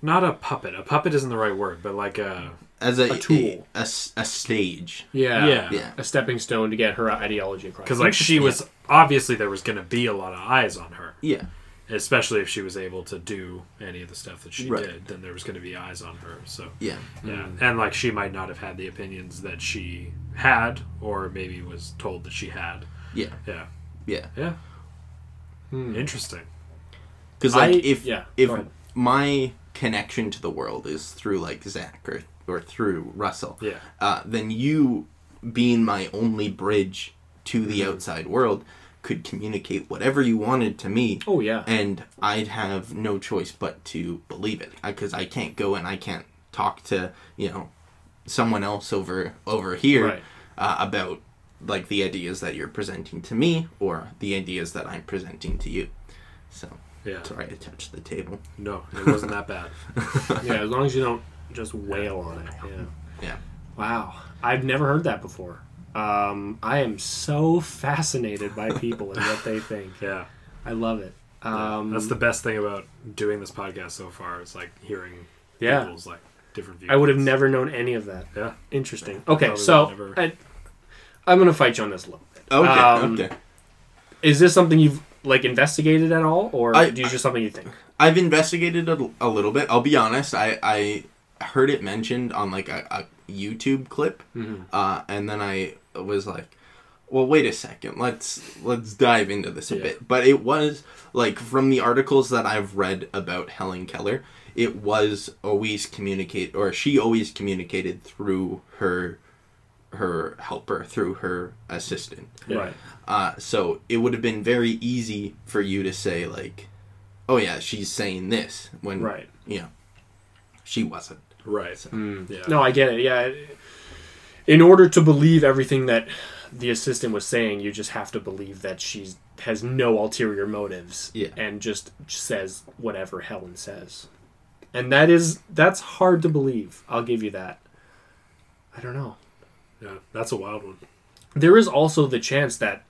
not a puppet. A puppet isn't the right word, but like a
as a,
A tool.
a, a s- a stage
Yeah.
Yeah.
Yeah.
A stepping stone to get her ideology across.
because like she was obviously there was going to be a lot of eyes on her,
yeah
especially if she was able to do any of the stuff that she
Right.
did. Then there was going to be eyes on her. So
yeah
yeah, and like she might not have had the opinions that she had, or maybe was told that she had.
yeah
Yeah,
yeah
yeah.
Hmm.
Interesting.
because like
I-
if
yeah,
if my connection to the world is through like zach or, or through russell
Yeah.
uh, then you being my only bridge to the
Mm-hmm.
outside world could communicate whatever you wanted to me
Oh yeah.
and I'd have no choice but to believe it because I can't go and I can't talk to you know someone else over over here
Right.
uh, about like the ideas that you're presenting to me or the ideas that I'm presenting to you. So
Yeah.
sorry I touched the table.
No, it wasn't that bad.
yeah, as long as you don't just wail on it. Yeah.
Yeah.
Wow. I've never heard that before. Um, I am so fascinated by people and what they think.
Yeah.
I love it. Um,
That's the best thing about doing this podcast so far is like hearing
Yeah.
people's like different views.
I would have never known any of that.
Yeah.
Interesting. Okay, so
never-
I, I'm gonna fight you on this a little bit.
Okay.
Um,
okay.
Is this something you've like investigated at all, or
I-
do you just something you think?
I've investigated a, a little bit. I'll be honest. I I heard it mentioned on like a, a YouTube clip,
Mm-hmm.
uh, and then I was like, "Well, wait a second. Let's let's dive into this a
Yeah.
bit." But it was like from the articles that I've read about Helen Keller, it was always communicate or she always communicated through her her helper through her assistant.
Yeah.
Right.
Uh, so it would have been very easy for you to say like, "Oh yeah, she's saying this," when
Right.
you know she wasn't.
Right.
Mm.
Yeah.
No, I get it. Yeah. In order to believe everything that the assistant was saying, you just have to believe that she's has no ulterior motives
Yeah.
and just says whatever Helen says. And that is that's hard to believe. I'll give you that. I don't know.
Yeah, that's a wild one.
There is also the chance that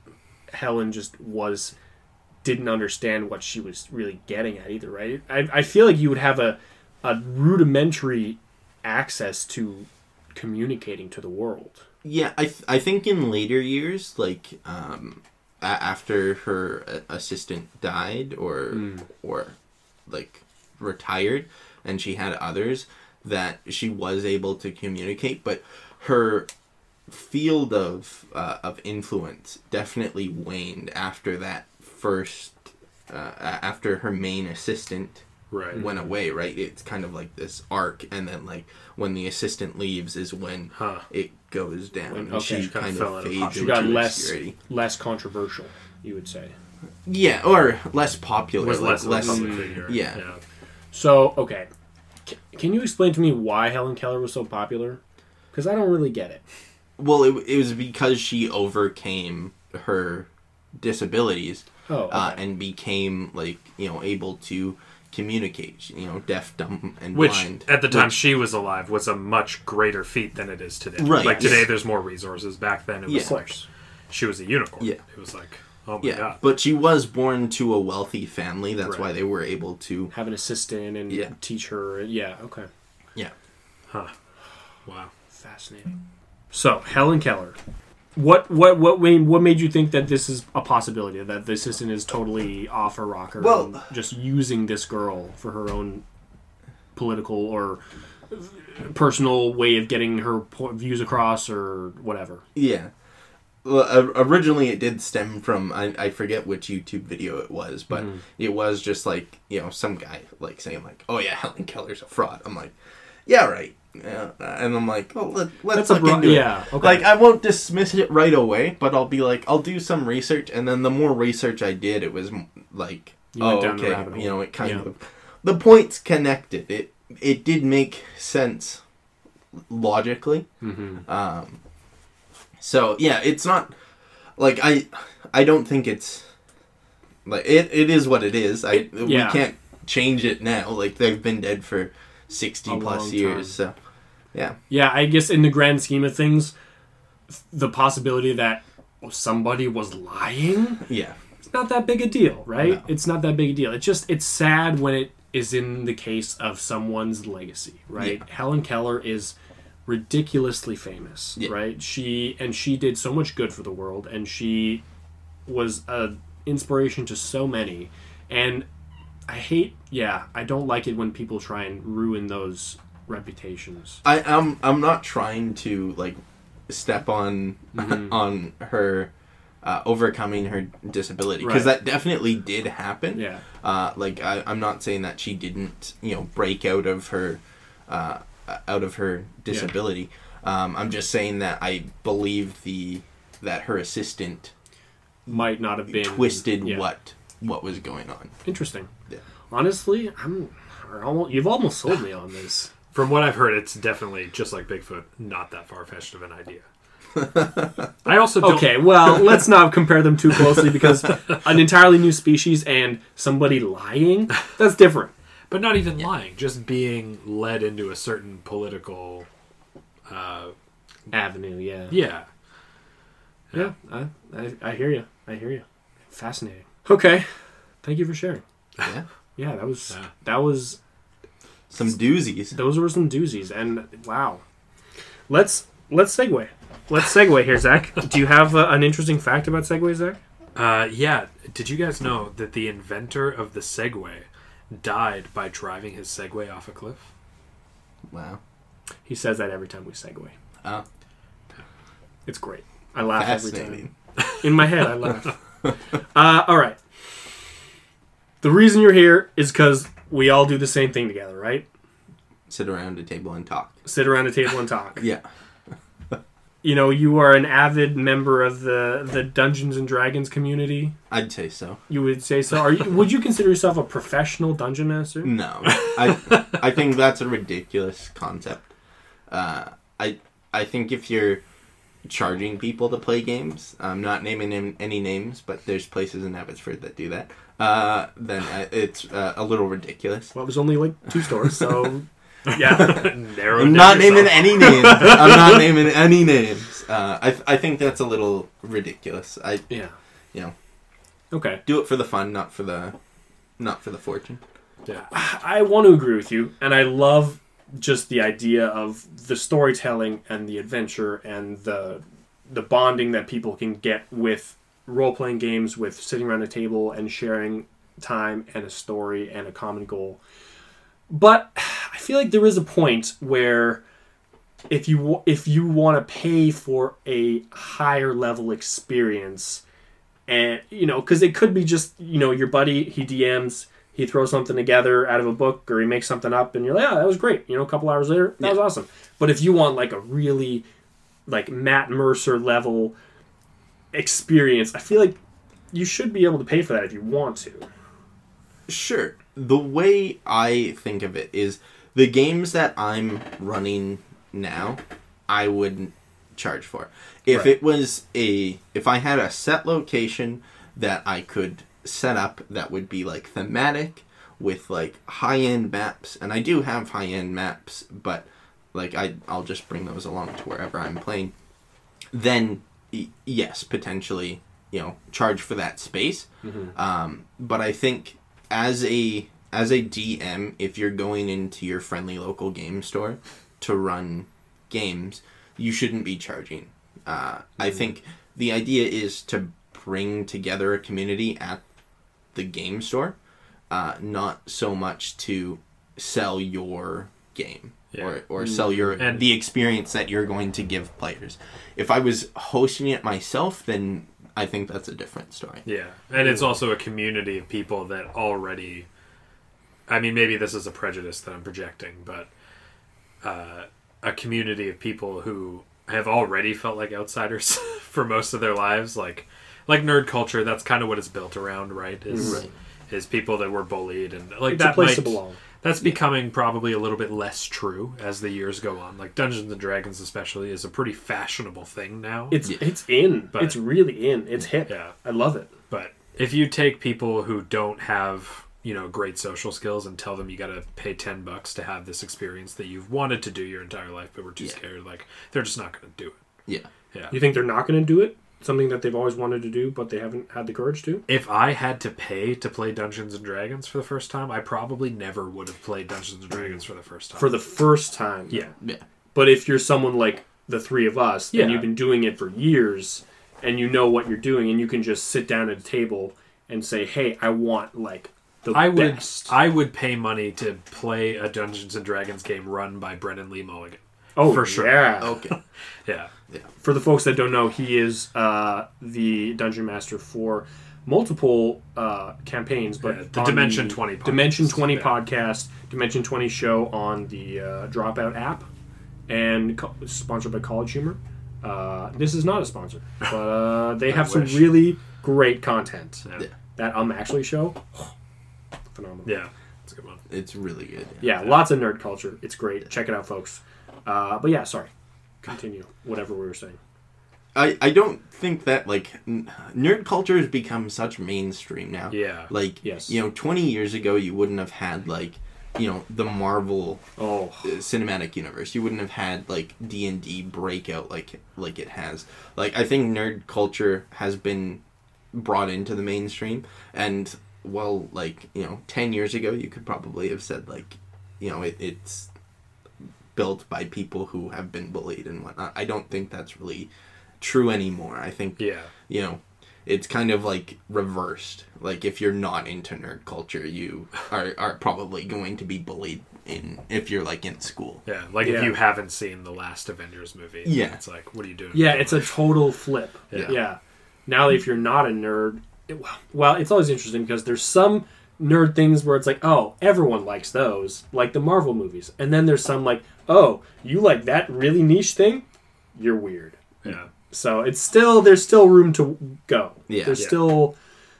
Helen just was didn't understand what she was really getting at either, right? I, I feel like you would have a a rudimentary access to communicating to the world.
Yeah, I th- I think in later years, like um, a- after her a- assistant died or or like retired, and she had others that she was able to communicate, but her field of uh, of influence definitely waned after that first uh, after her main assistant
Right.
went away right it's kind of like this arc and then like when the assistant leaves is when
Huh.
it goes down and
Okay.
she kind of
of
fades.
She got less
obscurity.
less controversial, you would say.
yeah or less popular
was
like,
less,
less
of a public figure.
yeah.
yeah.
So, okay. C- can you explain to me why Helen Keller was so popular? Because I don't really get it.
well it, it was because she overcame her disabilities
Oh,
uh, and became like you know able to communicate you know deaf dumb and
Which
blind
at the time
Which-
she was alive was a much greater feat than it is today.
Right.
Like today,
Yes.
there's more resources. Back then, it was
Yeah.
like she was a unicorn.
Yeah.
It was like, oh my
yeah
god.
but she was born to a wealthy family that's
Right.
why they were able to
have an assistant and
Yeah.
teach her. Yeah, okay.
yeah
Huh. Wow.
Fascinating. So, Helen Keller. What what what made what made you think that this is a possibility that the assistant is totally off her rocker
Well-
and just using this girl for her own political or personal way of getting her views across or whatever.
Yeah. Well, originally it did stem from I, I forget which YouTube video it was, but
Mm-hmm.
it was just like you know some guy like saying like, "Oh yeah, Helen Keller's a fraud." I'm like, "Yeah, right." Yeah. and I'm like, "Oh, let, let's
That's
look
bro-
into it."
yeah, okay.
Like I won't dismiss it right away, but I'll be like, I'll do some research, and then the more research I did, it was m- like,
You
oh,
down the
okay,
rabbit hole.
you know, it kind
Yeah.
of the points connected. It it did make sense logically.
Mm-hmm.
Um, so yeah, it's not like I I don't think it's like it. It is what it is. I
yeah.
we can't change it now. Like they've been dead for sixty
A
plus
long
years. So yeah,
Yeah, I guess in the grand scheme of things, the possibility that somebody was lying
yeah,
it's not that big a deal, right?
No.
It's not that big a deal. It's just it's sad when it is in the case of someone's legacy, right?
Yeah.
Helen Keller is ridiculously famous,
Yeah.
right? She and she did so much good for the world and she was a inspiration to so many. And I hate yeah, I don't like it when people try and ruin those reputations.
I am. I'm not trying to like step on
Mhm.
on her. Uh, overcoming her disability because
Right.
that definitely did happen.
Yeah.
Uh, like I, I'm not saying that she didn't, you know, break out of her, uh, out of her disability. Um, I'm just saying that I believe the that her assistant
Might not have been
twisted
yeah.
what what was going on.
Interesting.
Yeah.
Honestly, I'm almost, you've almost sold me on this.
From what I've heard, it's definitely just like Bigfoot, not that far fetched of an idea. I also don't,
Okay, well, let's not compare them too closely because an entirely new species and somebody lying, that's different.
but not even lying, just being led into a certain political. Uh,
Avenue, yeah.
yeah,
Yeah, I, I, I hear you. I hear you. Fascinating. Okay. Thank you for sharing.
Yeah,
Yeah, that was
Yeah.
that was
some doozies.
those were some doozies and wow. Let's let's segue. Let's segue here, Zach. Do you have uh, an interesting fact about Segway, Zach?
uh, yeah. Did you guys know that the inventor of the Segway died by driving his Segway off a cliff?
Wow.
He says that every time we segue.
Oh,
It's great. I laugh every time. In my head, I laugh. uh, all right. The reason you're here is because we all do the same thing together, right?
Sit around a table and talk.
Sit around a table and talk.
Yeah.
You know, you are an avid member of the the Dungeons and Dragons community.
I'd say so.
You would say so. Are you? Would you consider yourself a professional dungeon master?
No, I I think that's a ridiculous concept. Uh, I I think if you're charging people to play games, I'm not naming any names, but there's places in Abbotsford that do that. Uh, then uh, it's uh, a little ridiculous.
Well, there's only like two stores, so yeah.
Narrow
I'm not
down
naming any names. I'm not naming any names. Uh, I I think that's a little ridiculous. I
Yeah.
you know
Okay.
do it for the fun, not for the not for the fortune.
Yeah.
I want to agree with you, and I love just the idea of the storytelling and the adventure and the the bonding that people can get with role playing games, with sitting around a table and sharing time and a story and a common goal. But I feel like there is a point where if you if you want to pay for a higher level experience and you know because it could be just you know your buddy he dms he throws something together out of a book or he makes something up and you're like yeah that was great. You know a couple hours later that was awesome. But if you want like a really like matt mercer level experience i feel like you should be able to pay for that if you want to
Sure. The way I think of it is the games that I'm running now, I wouldn't charge for. If
Right.
it was a if I had a set location that I could set up that would be like thematic with like high-end maps and I do have high-end maps, but like I I'll just bring those along to wherever I'm playing. Then yes, potentially, you know, charge for that space. Um, but I think as a as a DM, if you're going into your friendly local game store to run games, you shouldn't be charging. Uh, I think the idea is to bring together a community at the game store, uh, not so much to sell your game
Yeah.
or, or sell your
And-
the experience that you're going to give players. If I was hosting it myself, then I think that's a different story.
Yeah, and it's also a community of people that already. I mean, maybe this is a prejudice that I'm projecting, but uh, a community of people who have already felt like outsiders for most of their lives, like like nerd culture. That's kind of what it's built around, right? Is
Right.
is people that were bullied and like
it's
that
a place
might,
to belong
That's becoming probably a little bit less true as the years go on. Like Dungeons and Dragons, especially, is a pretty fashionable thing now.
it's it's in
But-
it's really in it's hip
yeah,
i love it
But if you take people who don't have, you know, great social skills and tell them you got to pay 10 bucks to have this experience that you've wanted to do your entire life but were too
Yeah.
scared, like they're just not going to do it.
Yeah.
Yeah.
you think they're not going to do it something that they've always wanted to do but they haven't had the courage to
If I had to pay to play Dungeons and Dragons for the first time, I probably never would have played Dungeons and Dragons for the first time.
for the first time
yeah.
Yeah.
But if you're someone like the three of us
Yeah.
and you've been doing it for years and you know what you're doing and you can just sit down at a table and say, "Hey, I want like the
I would. I would pay money to play a Dungeons and Dragons game run by Brennan Lee Mulligan.
Oh,
for sure.
Yeah.
Okay.
Yeah.
For the folks that don't know, he is uh, the dungeon master for multiple uh, campaigns, but
Yeah, the
on
Dimension 20 podcast.
Dimension 20
Yeah.
podcast, Dimension 20 show on the uh, Dropout app, and co- sponsored by College Humor. Uh, this is not a sponsor, but uh, they have some really great content.
Yeah.
Yeah.
That I'm actually show, phenomenal.
Yeah. It's a good one.
It's really good.
Yeah, lots of nerd culture. It's great. Check it out, folks. Uh, but yeah, sorry. Continue. Whatever we were saying.
I, I don't think that like n- nerd culture has become such mainstream now.
Yeah.
Like
Yes.
you know, twenty years ago you wouldn't have had like you know the Marvel
Oh,
uh, cinematic universe. You wouldn't have had like D and D breakout like like it has. Like I think nerd culture has been brought into the mainstream, and well, like you know, ten years ago you could probably have said like you know it, it's built by people who have been bullied and whatnot. I don't think that's really true anymore. I think
Yeah.
you know it's kind of like reversed like if you're not into nerd culture you are, are probably going to be bullied in if you're like in school
Yeah, like
Yeah.
if you haven't seen the last Avengers movie,
Yeah.
it's like, what are you doing?
yeah, it's a total flip.
Yeah.
Yeah. Now, if you're not a nerd, it, well, it's always interesting because there's some nerd things where it's like, oh, everyone likes those, like the Marvel movies, and then there's some like, oh, you like that really niche thing, you're weird.
yeah,
So it's still there's still room to go.
Yeah.
There's
Yeah.
still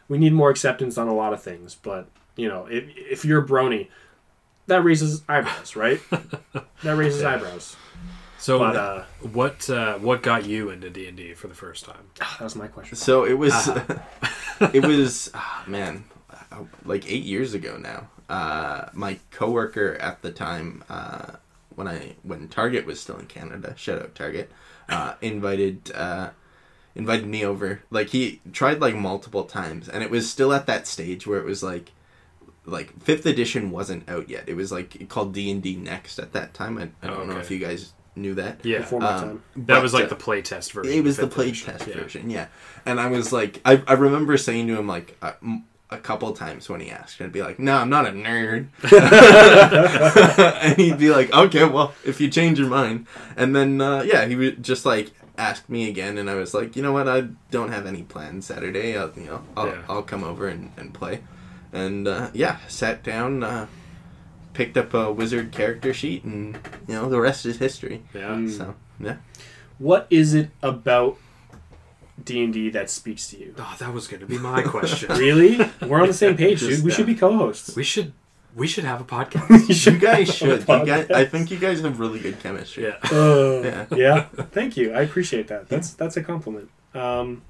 we need more acceptance on a lot of things, but you know, if if you're a brony, that raises eyebrows, right? that raises
Yeah.
eyebrows.
So,
But uh,
what uh, what got you into D and D for the first time?
that was my question.
so it was it was ah, man uh, like eight years ago now uh, my coworker at the time uh, when I when Target was still in Canada. Shout out Target. Uh, invited uh, invited me over. Like he tried like multiple times, and it was still at that stage where it was like like fifth edition wasn't out yet. It was like called D and D Next at that time. I, I don't
Oh,
know if you guys knew that.
Yeah,
Before my
Um,
time.
that was like
uh,
the playtest version.
it was the
fifth
play test
Yeah.
version, yeah. And I was like, I, I remember saying to him like a, a couple times when he asked, and I'd be like, "No, I'm not a nerd," and he'd be like, "Okay, well, if you change your mind," and then uh, yeah, he would just like ask me again, and I was like, you know what, I don't have any plans Saturday. I'll, you know, I'll,
Yeah.
I'll come over and, and play, and uh, yeah, sat down. Uh, Picked up a wizard character sheet, and you know the rest is history.
Yeah.
So yeah,
What is it about D and D that speaks to you?
Oh, that was going to be my question.
Really? We're on the same page,
Just
dude. We should be co-hosts.
we should we should have a podcast.
you guys should. You guys, I think you guys have really good chemistry.
yeah.
Uh,
Yeah.
yeah. Thank you. I appreciate that. That's that's a compliment. Um,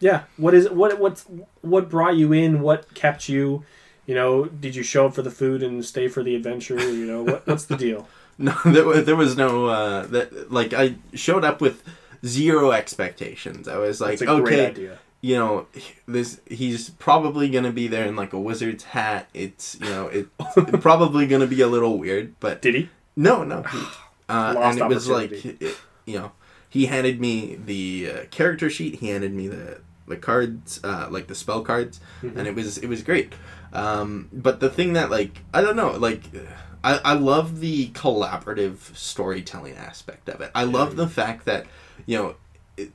yeah. What is what what's what brought you in? What kept you? You know, did you show up for the food and stay for the adventure? You know, what what's the deal?
No, there was, there was no uh, that. Like I showed up with zero expectations. I was like,
That's a great
okay, you know, this he's probably gonna be there in like a wizard's hat. It's you know, it's probably gonna be a little weird, but
Did he?
no, no. He, uh, and it was like, it, you know, he handed me the uh, character sheet. He handed me the the cards, uh, like the spell cards,
Mhm.
and it was it was great. Um, but the thing that like I don't know, like I I love the collaborative storytelling aspect of it. I love the fact that you know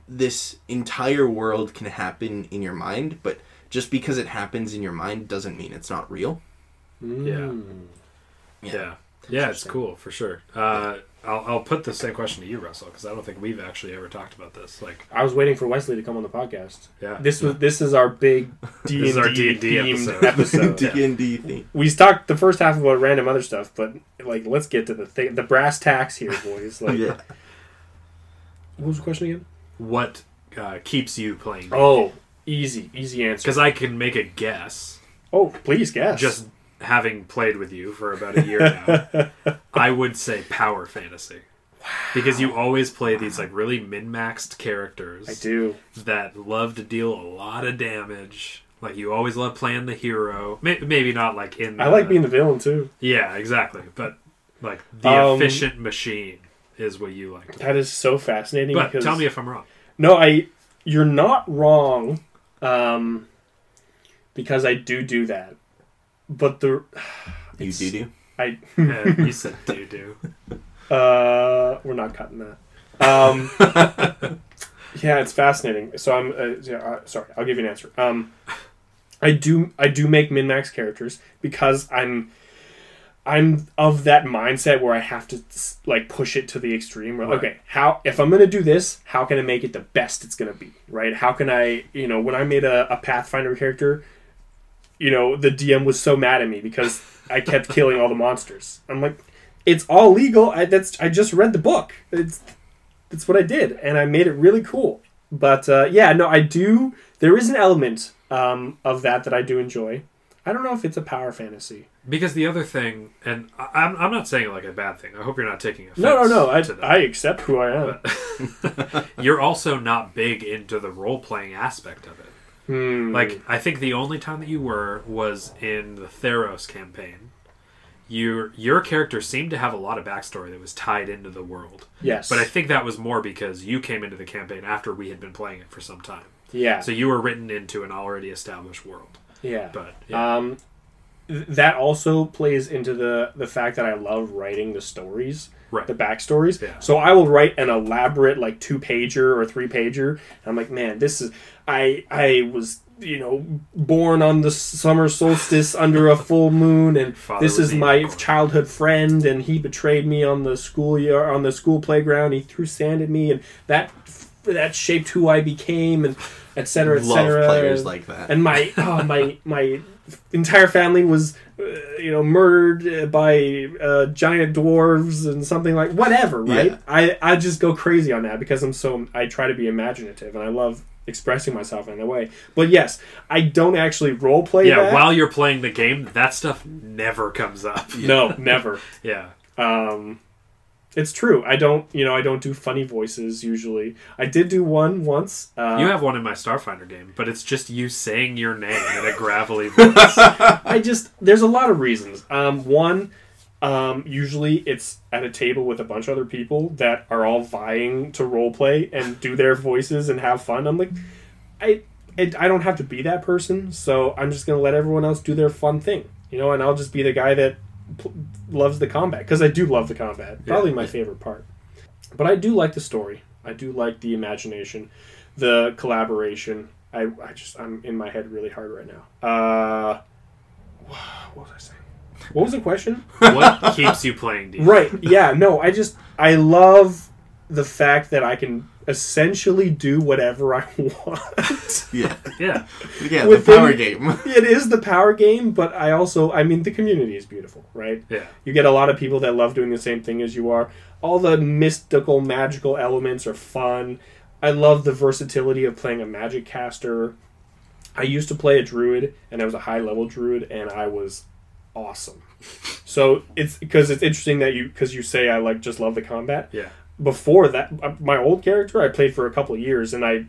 this entire world can happen in your mind, but just because it happens in your mind doesn't mean it's not real.
Yeah.
Yeah. Yeah, it's cool for sure. Uh, I'll, I'll put the same question to you, Russell, because I don't think we've actually ever talked about this. Like,
I was waiting for Westley to come on the podcast.
yeah,
This was this is our big D
This is our
and D themed
episode.
episode.
D and D thing.
we talked the first half about random other stuff, but like let's get to the thing, the brass tacks here, boys. Like,
Yeah.
What was the question again?
what uh, keeps you playing?
Oh, easy, easy answer.
Because I can make a guess,
Oh, please guess.
just having played with you for about a year now. I would say power fantasy. Wow. Because you always play these like really min-maxed characters
I do.
that love to deal a lot of damage. Like you always love playing the hero. Maybe not like in.
I like being the villain too.
Yeah, exactly. But like the
Um,
efficient machine is what you like.
That is so fascinating.
But
because,
tell me if I'm wrong.
no, I. You're not wrong, um, because I do do that. But the
You do do.
I
Yeah, you said do do.
Uh, we're not cutting that. Um, yeah, it's fascinating. So I'm uh, yeah, uh, sorry. I'll give you an answer. Um, I do I do make min max characters because I'm I'm of that mindset where I have to like push it to the extreme. Where
Right.
okay, how if I'm gonna do this, how can I make it the best it's gonna be? Right? How can I you know when I made a, a Pathfinder character, you know the DM was so mad at me because I kept killing all the monsters. I'm like, it's all legal. I that's I just read the book. It's that's what I did, and I made it really cool. But uh, yeah, no, I do. There is an element um, of that that I do enjoy. I don't know if it's a power fantasy.
Because the other thing, and I, I'm, I'm not saying it like a bad thing. I hope you're not taking offense.
No, no, no. I. I accept who I am.
You're also not big into the role playing aspect of it.
Hmm.
Like, I think the only time that you were was in the Theros campaign. Your your character seemed to have a lot of backstory that was tied into the world,
yes,
but I think that was more because you came into the campaign after we had been playing it for some time.
yeah,
So you were written into an already established world.
Yeah.
But yeah,
Um, that also plays into the the fact that I love writing the stories,
Right.
the backstories.
Yeah.
So I will write an elaborate like two pager or three pager. And I'm like, man, this is I I was you know born on the summer solstice under a full moon, and
Father
this is my
evil.
childhood friend, and he betrayed me on the school year on the school playground. He threw sand at me, and that that shaped who I became, and et cetera, et cetera.
players like that.
and my oh, my my entire family was uh, you know murdered uh, by uh, giant dwarves and something like whatever right
Yeah.
I, I just go crazy on that because i'm so i try to be imaginative and i love expressing myself in that way but yes i don't actually role play
yeah.
that
While you're playing the game, that stuff never comes up.
no never
Yeah.
um It's true. I don't, you know, I don't do funny voices usually. I did do one once. Uh,
You have one in my Starfinder game, but it's just you saying your name in a gravelly voice.
I just there's a lot of reasons. Um, one, um, usually it's at a table with a bunch of other people that are all vying to role play and do their voices and have fun. I'm like, I it, I don't have to be that person, so I'm just gonna let everyone else do their fun thing, you know, and I'll just be the guy that loves the combat because I do love the combat. Probably my favorite part. But I do like the story. I do like the imagination, the collaboration. I, I just I'm in my head really hard right now. Uh, what was I saying? What was the question?
what keeps you playing D?
right. Yeah. No. I just I love the fact that I can essentially do whatever I want.
Yeah.
Yeah.
Yeah, the power game.
it is the power game, but I also I mean the community is beautiful, right?
Yeah.
You get a lot of people that love doing the same thing as you are. All the mystical, magical elements are fun. I love the versatility of playing a magic caster. I used to play a druid, and I was a high level druid, and I was awesome. So it's because it's interesting that you because you say I like just love the combat.
Yeah.
Before that, uh, my old character I played for a couple of years, and I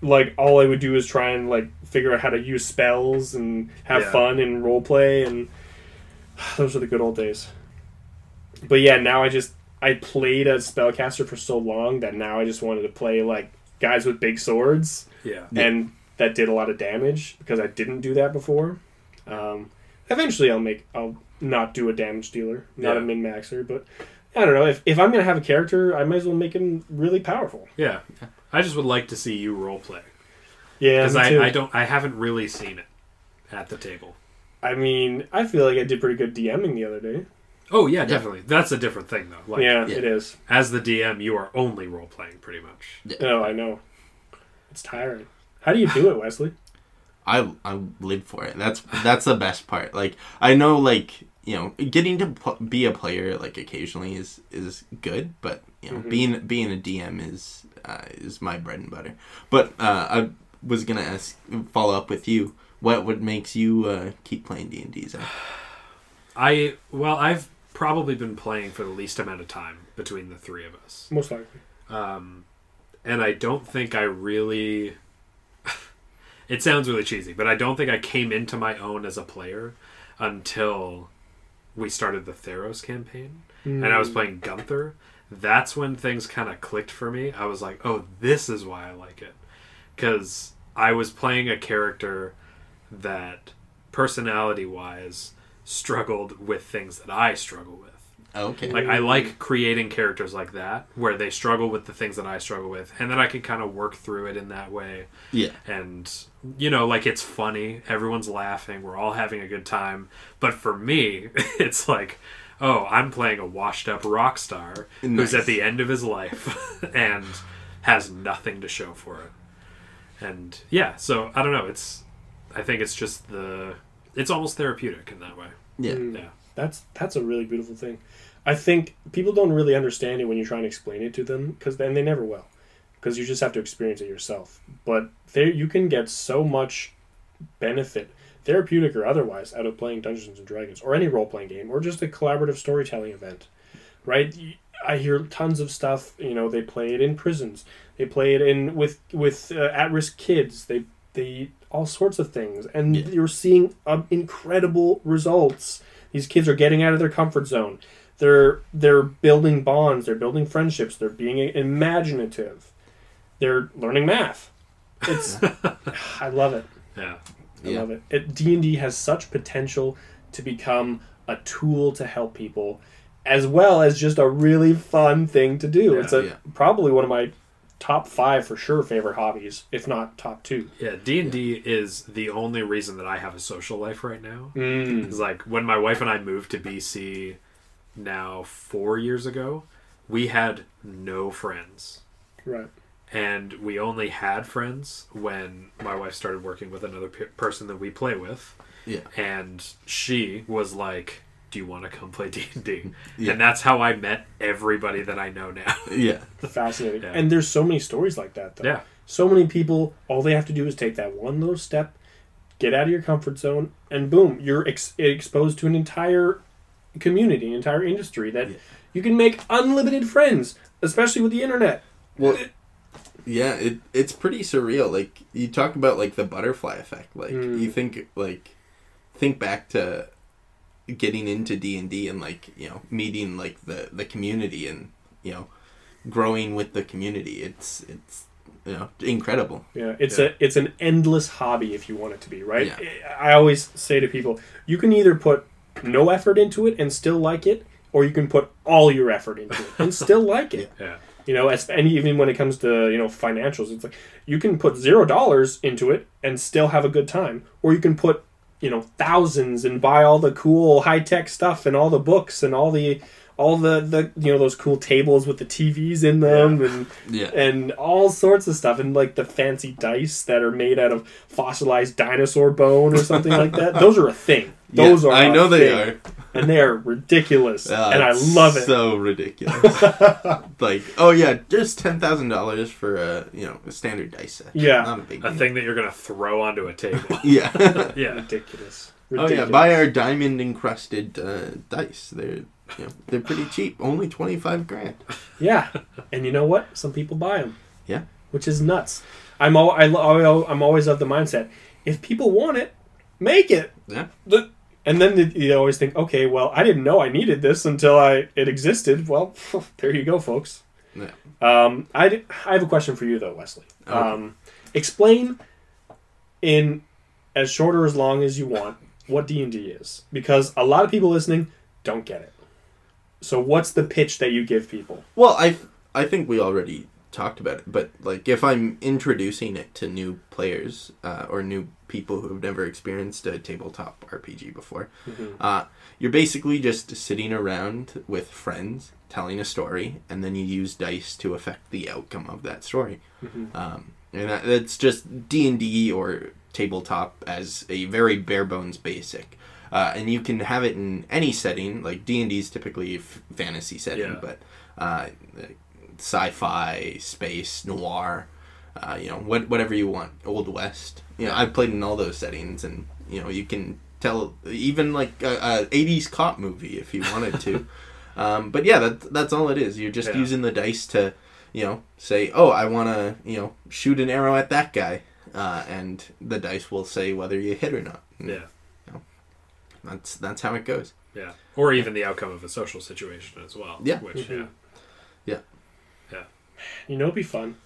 like all I would do is try and like figure out how to use spells and have
Yeah.
fun and role play, and those are the good old days. But yeah, now I just I played as spellcaster for so long that now I just wanted to play like guys with big swords
Yeah.
Yeah.
and that did a lot of damage because I didn't do that before. Um, eventually, I'll make I'll not do a damage dealer, not a
Yeah.
min maxer, but I don't know if if I'm gonna have a character, I might as well make him really powerful.
Yeah. I just would like to see you roleplay
Yeah,
because. I, I don't I haven't really seen it at the table.
I mean, I feel like I did pretty good DMing the other day.
Oh yeah, definitely. That's a different thing though. Like
yeah,
yeah.
it is.
as the DM, you are only role playing pretty much.
Oh, I know. It's tiring. How do you do it, Westley?
I I live for it. That's that's the best part. Like I know, like you know, getting to pl- be a player like occasionally is is good, but you know,
Mhm.
being being a DM is uh, is my bread and butter. But uh, I was gonna ask, follow up with you. What what makes you uh, keep playing D and D?
I well, I've probably been playing for the least amount of time between the three of us.
Most likely.
um, and I don't think I really. it sounds really cheesy, but I don't think I came into my own as a player until we started the Theros campaign, and I was
Mm.
playing Gunther. That's when things kind of clicked for me. I was like, "Oh, this is why I like it," because I was playing a character that, personality-wise, struggled with things that I struggle with.
Okay.
Like I like creating characters like that where they struggle with the things that I struggle with and then I can kind of work through it in that way
yeah.
and you know like it's funny everyone's laughing we're all having a good time but for me it's like oh I'm playing a washed up rock star who's at the end of his life and has nothing to show for it and yeah so I don't know it's I think it's just the it's almost therapeutic in that way
Yeah.
Mm.
yeah
That's that's a really beautiful thing. I think people don't really understand it when you try and explain it to them because then they never will, because you just have to experience it yourself. But there, you can get so much benefit, therapeutic or otherwise, out of playing Dungeons and Dragons or any role playing game or just a collaborative storytelling event, right? I hear tons of stuff. You know, they play it in prisons, they play it in with with uh, at risk kids. They they all sorts of things, and
Yeah.
you're seeing um, incredible results. These kids are getting out of their comfort zone. They're they're building bonds. They're building friendships. They're being imaginative. They're learning math. It's I love it.
yeah
I
Yeah.
love it. it D and D has such potential to become a tool to help people, as well as just a really fun thing to do.
Yeah.
it's a
Yeah.
probably one of my top five for sure favorite hobbies, if not top two.
Yeah, D and D is the only reason that I have a social life right now.
Mm.
It's like when my wife and I moved to BC now four years ago, we had no friends,
Right.
and we only had friends when my wife started working with another pe- person that we play with,
Yeah.
and she was like, "Do you want to come play D and D?"
Yeah.
And that's how I met everybody that I know now.
Yeah.
The fascinating.
Yeah.
And there's so many stories like that, though.
yeah,
So many people, all they have to do is take that one little step, get out of your comfort zone, and boom, you're ex- exposed to an entire community, an entire industry that
Yeah.
you can make unlimited friends, especially with the internet.
Well, yeah, it it's pretty surreal. Like you talk about like the butterfly effect. Like
Mm.
you think like think back to getting into D and D and like you know meeting like the the community and you know growing with the community. It's it's you know incredible.
Yeah, it's
Yeah.
a it's an endless hobby if you want it to be, right?
Yeah.
I always say to people, you can either put no effort into it and still like it, or you can put all your effort into it and still like it.
Yeah.
You know, as, and even when it comes to you know financials, it's like you can put zero dollars into it and still have a good time, or you can put you know thousands and buy all the cool high tech stuff and all the books and all the all the the you know those cool tables with the TVs in them and
Yeah.
and all sorts of stuff and like the fancy dice that are made out of fossilized dinosaur bone or something like that. Those are a thing. Those
Yeah,
are
I
a
know they
thing.
are.
and they are ridiculous
Ah,
and I love it.
So ridiculous. like, oh yeah, just ten thousand dollars for a you know a standard dice set.
Yeah.
not a big
A
deal.
thing that you're gonna throw onto a table.
Yeah.
yeah.
Ridiculous.
oh yeah, buy our diamond encrusted uh, dice. They're know they're pretty cheap, only twenty five grand.
Yeah, and you know what? Some people buy them.
Yeah.
which is nuts. I'm all, I, I'm always of the mindset: if people want it, make it.
Yeah.
The, and then the, you always think, okay, well, I didn't know I needed this until I it existed. Well, there you go, folks.
Yeah.
Um, I, d- I have a question for you though, Westley.
Okay.
Um, explain in as short or as long as you want what D and D is, because a lot of people listening don't get it. So, what's the pitch that you give people?
Well, I I think we already talked about it, but like if I'm introducing it to new players uh, or new people who have never experienced a tabletop RPG before, uh, you're basically just sitting around with friends telling a story, and then you use dice to affect the outcome of that story. Um, and that, that's just D and D or tabletop as a very bare bones basic. Uh, and you can have it in any setting. Like D and D is typically a f- fantasy setting,
Yeah.
but uh, sci-fi, space, noir, uh, you know, what, whatever you want, old west. You know, I've played in all those settings, and you know, you can tell even like a, a '80s cop movie if you wanted to. um, but yeah, that, that's all it is. You're just
Yeah.
using the dice to, you know, say, oh, I want to, you know, shoot an arrow at that guy, uh, and the dice will say whether you hit or not.
Yeah.
That's that's how it goes.
Yeah. Or even the outcome of a social situation as well.
Yeah.
Which
Mhm.
yeah. Yeah.
You know, it'd be fun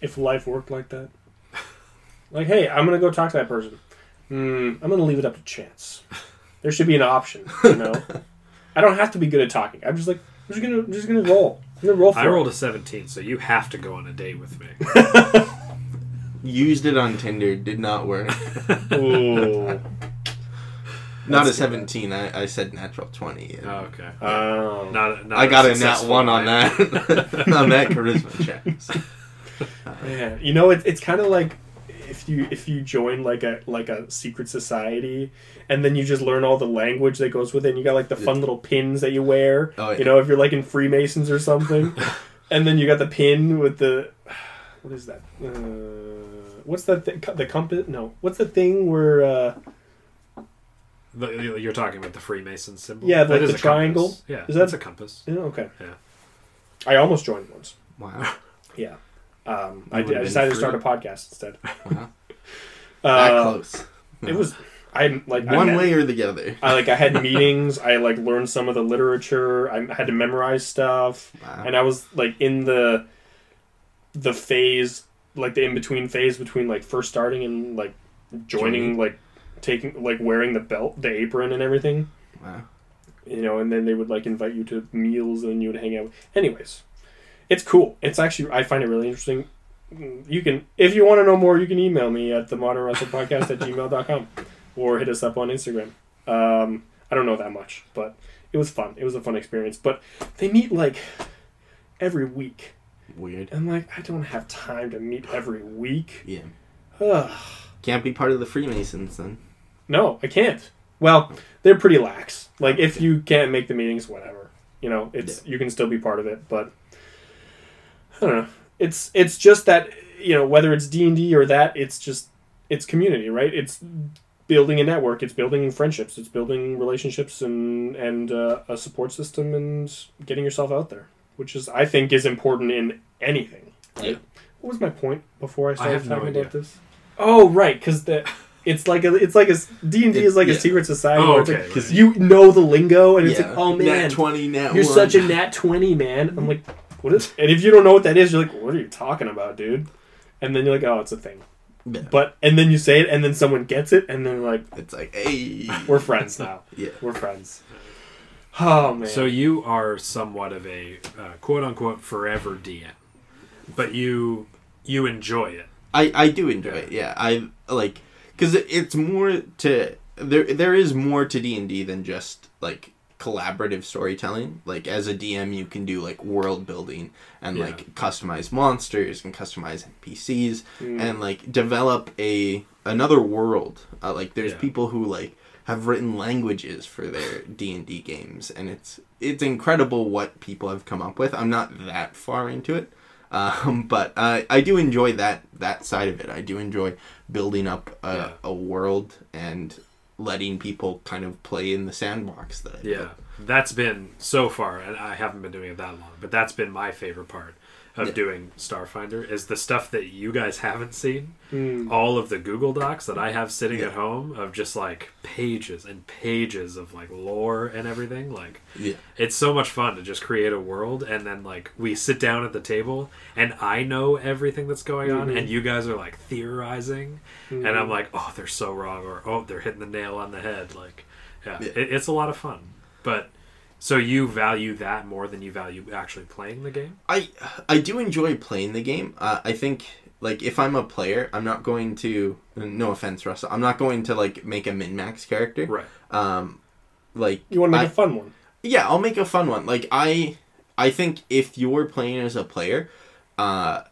if life worked like that. Like, hey, I'm gonna go talk to that person. Hmm, I'm gonna leave it up to chance. There should be an option, you know. I don't have to be good at talking. I'm just like, I'm just gonna, I'm just gonna roll. I'm gonna roll for
I
it.
rolled a 17, so you have to go on a date with me.
Used it on Tinder, did not work.
Ooh.
Not a 17. I, I said natural 20. and
oh, okay.
Um,
Not, not
I got a nat one on that on that charisma check. So,
Yeah, you know, it, it's kind of like if you if you join like a like a secret society, and then you just learn all the language that goes with it. and You got like the fun little pins that you wear.
Oh, yeah.
You know, if you're like in Freemasons or something, and then you got the pin with the what is that? Uh, what's that? Th- the compass? No, what's the thing where? Uh,
The- You're talking about the Freemason symbol?
Yeah,
That
like
is
the
a
triangle.
compass. Yeah,
Is that-
that's a compass.
yeah, okay.
Yeah.
I almost joined once.
wow.
Yeah. Um, I, did, I
would've
decided to start a podcast instead.
Wow. That
Uh,
close.
It was. I like I
One
met-
way or the other.
I like I had meetings. I like learned some of the literature. I had to memorize stuff,
Wow.
and I was like in the the phase, like the in between phase between like first starting and like joining,
Joining.
like taking like wearing the belt, the apron, and everything.
Wow.
You know, and then they would like invite you to meals, and you would hang out. Anyways, it's cool. It's actually I find it really interesting. You can, if you want to know more, you can email me at the modern rustic podcast at gmail.com or hit us up on Instagram. Um, I don't know that much, but it was fun. It was a fun experience. But they meet like every week.
Weird.
I'm like, I don't have time to meet every week.
Yeah.
Ugh.
Can't be part of the Freemasons then.
No, I can't. Well, they're pretty lax. Like if you can't make the meetings, whatever. You know, it's you can still be part of it, but I don't know. It's it's just that you know whether it's D and D or that, it's just it's community, right? It's building a network. It's building friendships. It's building relationships and and uh, a support system and getting yourself out there, which is I think is important in anything. Right?
Yeah.
What was my point before I started
have no
talking
idea.
about this? Oh, right, because the. It's like a, it's like a D and D is like
Yeah.
a secret society.
Oh, okay,
like,
right.
you know the lingo, and it's
Yeah.
like, oh man,
Nat 20, nat
you're
one.
such a nat 20, man. I'm like, what is. And if you don't know what that is, you're like, what are you talking about, dude? And then you're like, oh, it's a thing.
Yeah.
But, and then you say it, and then someone gets it, and then like,
It's like, hey.
we're friends now.
Yeah.
We're friends. Oh, man.
So you are somewhat of a uh, quote unquote forever DM, but you you enjoy it.
I, I do enjoy
Yeah.
it. Yeah, I like because it's more to there. There is more to D and D than just like collaborative storytelling. Like as a DM, you can do like world building and
Yeah.
like customize monsters and customize NPCs
Mm.
and like develop a another world. Uh, like there's
Yeah.
people who like have written languages for their D and D games, and it's it's incredible what people have come up with. I'm not that far into it, um, but I I do enjoy that that side of it. I do enjoy building up a,
Yeah.
a world and letting people kind of play in the sandbox that I
Yeah,
built.
that's been so far, and I haven't been doing it that long, but that's been my favorite part of
Yeah.
doing Starfinder is the stuff that you guys haven't seen.
Mm.
All of the Google Docs that I have sitting
Yeah.
at home of just like pages and pages of like lore and everything. Like
Yeah.
it's so much fun to just create a world and then like we sit down at the table and I know everything that's going on
Mhm.
and you guys are like theorizing and
Mm-hmm.
I'm like, oh, they're so wrong, or oh, they're hitting the nail on the head. Like, yeah,
Yeah.
It, it's a lot of fun. But so you value that more than you value actually playing the game?
I I do enjoy playing the game. Uh, I think like if I'm a player, I'm not going to. No offense, Russell. I'm not going to like make a min max character.
Right.
Um, like
You want to make
I-
a fun one.
yeah, I'll make a fun one. Like I I think if you're playing as a player, uh,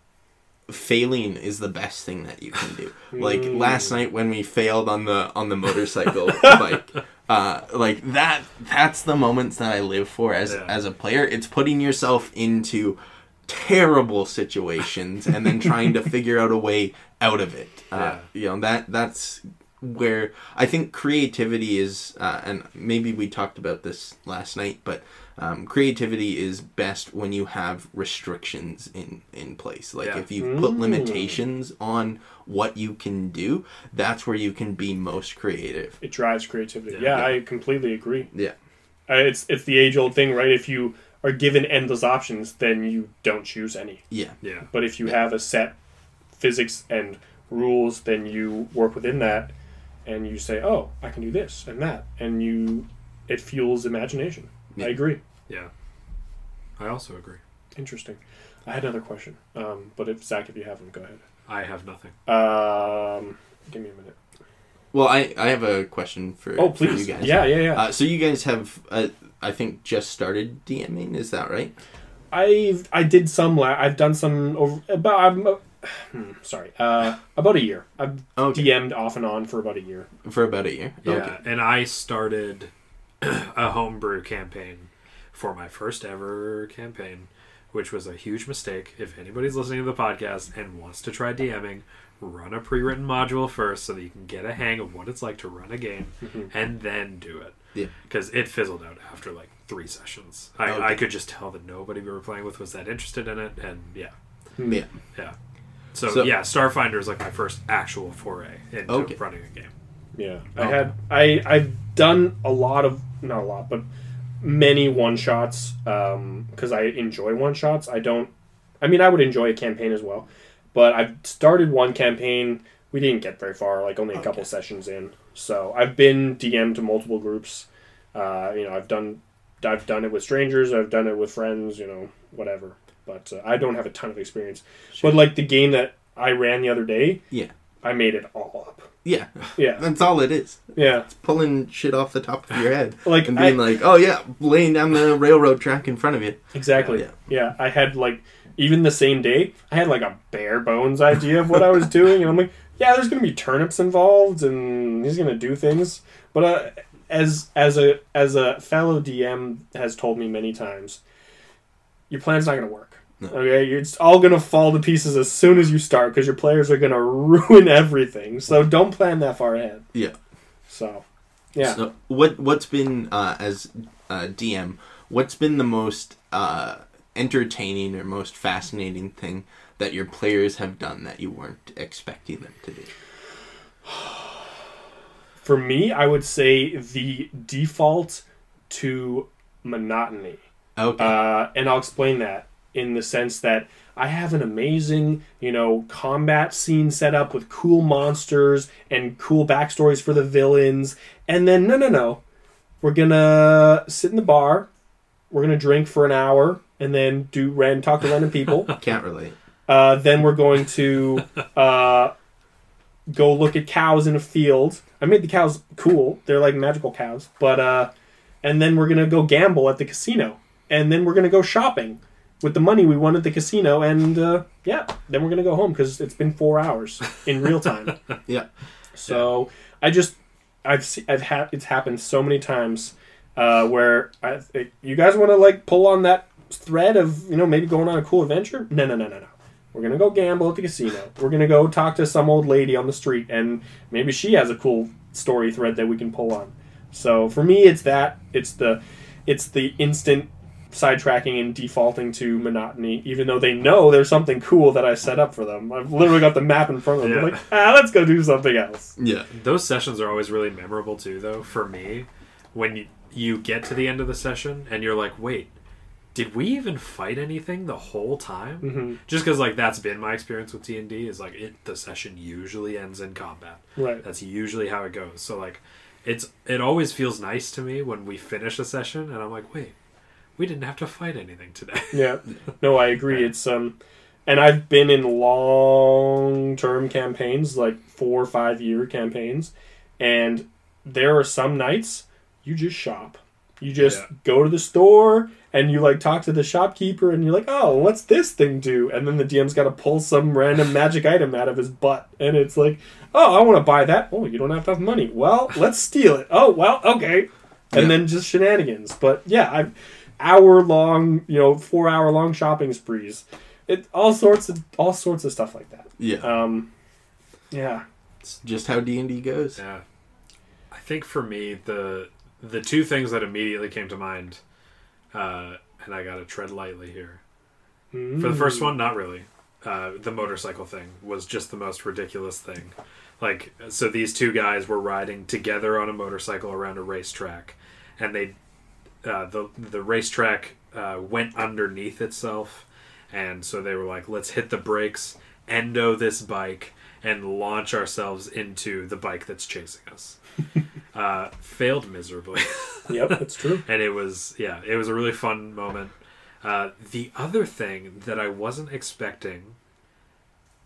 failing is the best thing that you can do. Like
Mm.
last night when we failed on the on the motorcycle bike. Uh, like that that's the moments that I live for as
Yeah.
as a player. It's putting yourself into terrible situations and then trying to figure out a way out of it. Uh,
Yeah.
You know that that's where I think creativity is, uh, and maybe we talked about this last night, but um, creativity is best when you have restrictions in in place. Like
Yeah.
if you put
Mm.
limitations on what you can do, that's where you can be most creative.
It drives creativity.
Yeah.
Yeah, I completely agree.
Yeah.
Uh, it's it's the age old thing, right? If you are given endless options, then you don't choose any.
Yeah.
Yeah.
But if you
Yeah.
have a set physics and rules, then you work within that, and you say, "Oh, I can do this and that," and you it fuels imagination.
Yeah.
I agree.
Yeah. I also agree.
Interesting. I had another question, um, but if Zach, if you have them, go ahead.
I have nothing.
Um, give me a minute.
Well, I I have a question for
Oh,
for
please.
you guys.
Yeah, yeah, yeah.
Uh, so you guys have, uh, I think, just started DMing. Is that right?
I've I did some. La- I've done some over about. I'm, uh, hmm, sorry, uh, about a year. I've
Okay.
DM'd off and on for about a year.
For about a year.
Yeah.
Okay.
And I started a homebrew campaign for my first ever campaign, which was a huge mistake. If anybody's listening to the podcast and wants to try DMing, run a pre-written module first so that you can get a hang of what it's like to run a game and then do it.
Yeah.
Because it fizzled out after like three sessions. I, oh,
Okay.
I could just tell that nobody we were playing with was that interested in it, and yeah,
Yeah.
yeah. So,
So-
yeah, Starfinder is like my first actual foray into
Okay.
running a game.
Yeah, I had I I've done a lot of not a lot, but many one shots because I enjoy one shots. I don't. I mean, I would enjoy a campaign as well, but I've started one campaign. We didn't get very far, like only a couple sessions in. So I've been DM to multiple groups. Uh, you know, I've done I've done it with strangers. I've done it with friends. You know, whatever. But uh, I don't have a ton of experience.
Sure.
But like the game that I ran the other day,
Yeah.
I made it all up.
Yeah.
Yeah,
That's all it is.
yeah.
It's pulling shit off the top of your head.
Like
and
I,
being like, oh yeah, laying down the railroad track in front of you.
Exactly.
Yeah.
Yeah. I had like even the same day, I had like a bare bones idea of what I was doing, and I'm like, yeah, there's gonna be turnips involved, and he's gonna do things. But uh, as as a as a fellow DM has told me many times, your plan's not gonna work.
No.
Okay, it's all gonna fall to pieces as soon as you start because your players are gonna ruin everything. So don't plan that far ahead.
Yeah.
So, yeah.
So what what's been uh, as uh, DM? What's been the most uh, entertaining or most fascinating thing that your players have done that you weren't expecting them to do?
For me, I would say the default to monotony.
Okay.
Uh, and I'll explain that in the sense that I have an amazing, you know, combat scene set up with cool monsters and cool backstories for the villains. And then, no, no, no. We're gonna sit in the bar. We're gonna drink for an hour and then do random talk to random people.
Can't relate.
Uh, then we're going to uh, go look at cows in a field. I made the cows cool; they're like magical cows. But uh, and then we're gonna go gamble at the casino, and then we're gonna go shopping with the money we won at the casino, and uh, yeah, then we're gonna go home because it's been four hours in real time.
Yeah.
So I just I've se- I've had it's happened so many times uh, where I, it, you guys want to like pull on that thread of you know maybe going on a cool adventure. No, no, no, no, no. We're gonna go gamble at the casino. We're gonna go talk to some old lady on the street, and maybe she has a cool story thread that we can pull on. So for me, it's that. It's the it's the instant sidetracking and defaulting to monotony, even though they know there's something cool that I set up for them. I've literally got the map in front of them.
Yeah.
I'm like, ah, let's go do something else.
Yeah.
Those sessions are always really memorable too, though. For me, when you, you get to the end of the session and you're like, "Wait, did we even fight anything the whole time?"
Mhm.
Just because like that's been my experience with D and D is like it the session usually ends in combat.
Right.
That's usually how it goes. So like, it's it always feels nice to me when we finish a session and I'm like, "Wait, we didn't have to fight anything today."
Yeah. No, I agree. It's um and I've been in long term campaigns, like four or five year campaigns, and there are some nights you just shop. You just
Yeah.
go to the store and you like talk to the shopkeeper and you're like, oh, what's this thing do? And then the DM's got to pull some random magic item out of his butt. And it's like, oh, I want to buy that. Oh, you don't have enough money. Well, let's steal it. Oh, well, okay. And
Yeah.
then just shenanigans. But yeah, I've hour long, you know, four hour long shopping sprees. It all sorts of all sorts of stuff like that.
Yeah.
Um, yeah.
It's just how D and D goes.
Yeah. I think for me the the two things that immediately came to mind, uh, and I gotta tread lightly here. For the first one, not really. Uh, the motorcycle thing was just the most ridiculous thing. Like, so these two guys were riding together on a motorcycle around a racetrack, and they, uh, the the racetrack uh, went underneath itself, and so they were like, "Let's hit the brakes, endo this bike, and launch ourselves into the bike that's chasing us." uh, failed miserably.
Yep, that's true.
and it was yeah it was a really fun moment uh, the other thing that i wasn't expecting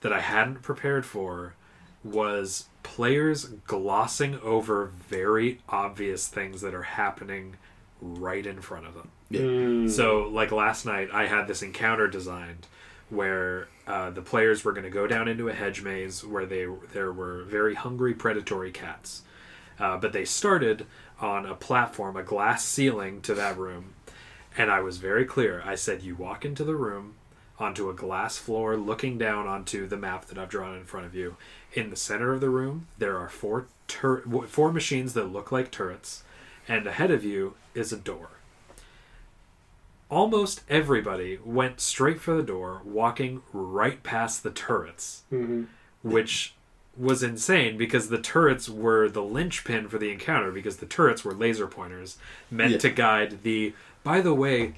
that i hadn't prepared for was players glossing over very obvious things that are happening right in front of them
Yeah.
Mm.
so, like last night, I had this encounter designed where uh, the players were going to go down into a hedge maze where they there were very hungry predatory cats, uh, but they started on a platform, a glass ceiling to that room, and I was very clear. I said, "You walk into the room." Onto a glass floor, looking down onto the map that I've drawn in front of you. In the center of the room, there are four tur- four machines that look like turrets, and ahead of you is a door almost everybody went straight for the door, walking right past the turrets,
Mhm.
which was insane because the turrets were the linchpin for the encounter because the turrets were laser pointers meant
Yeah.
to guide the by the way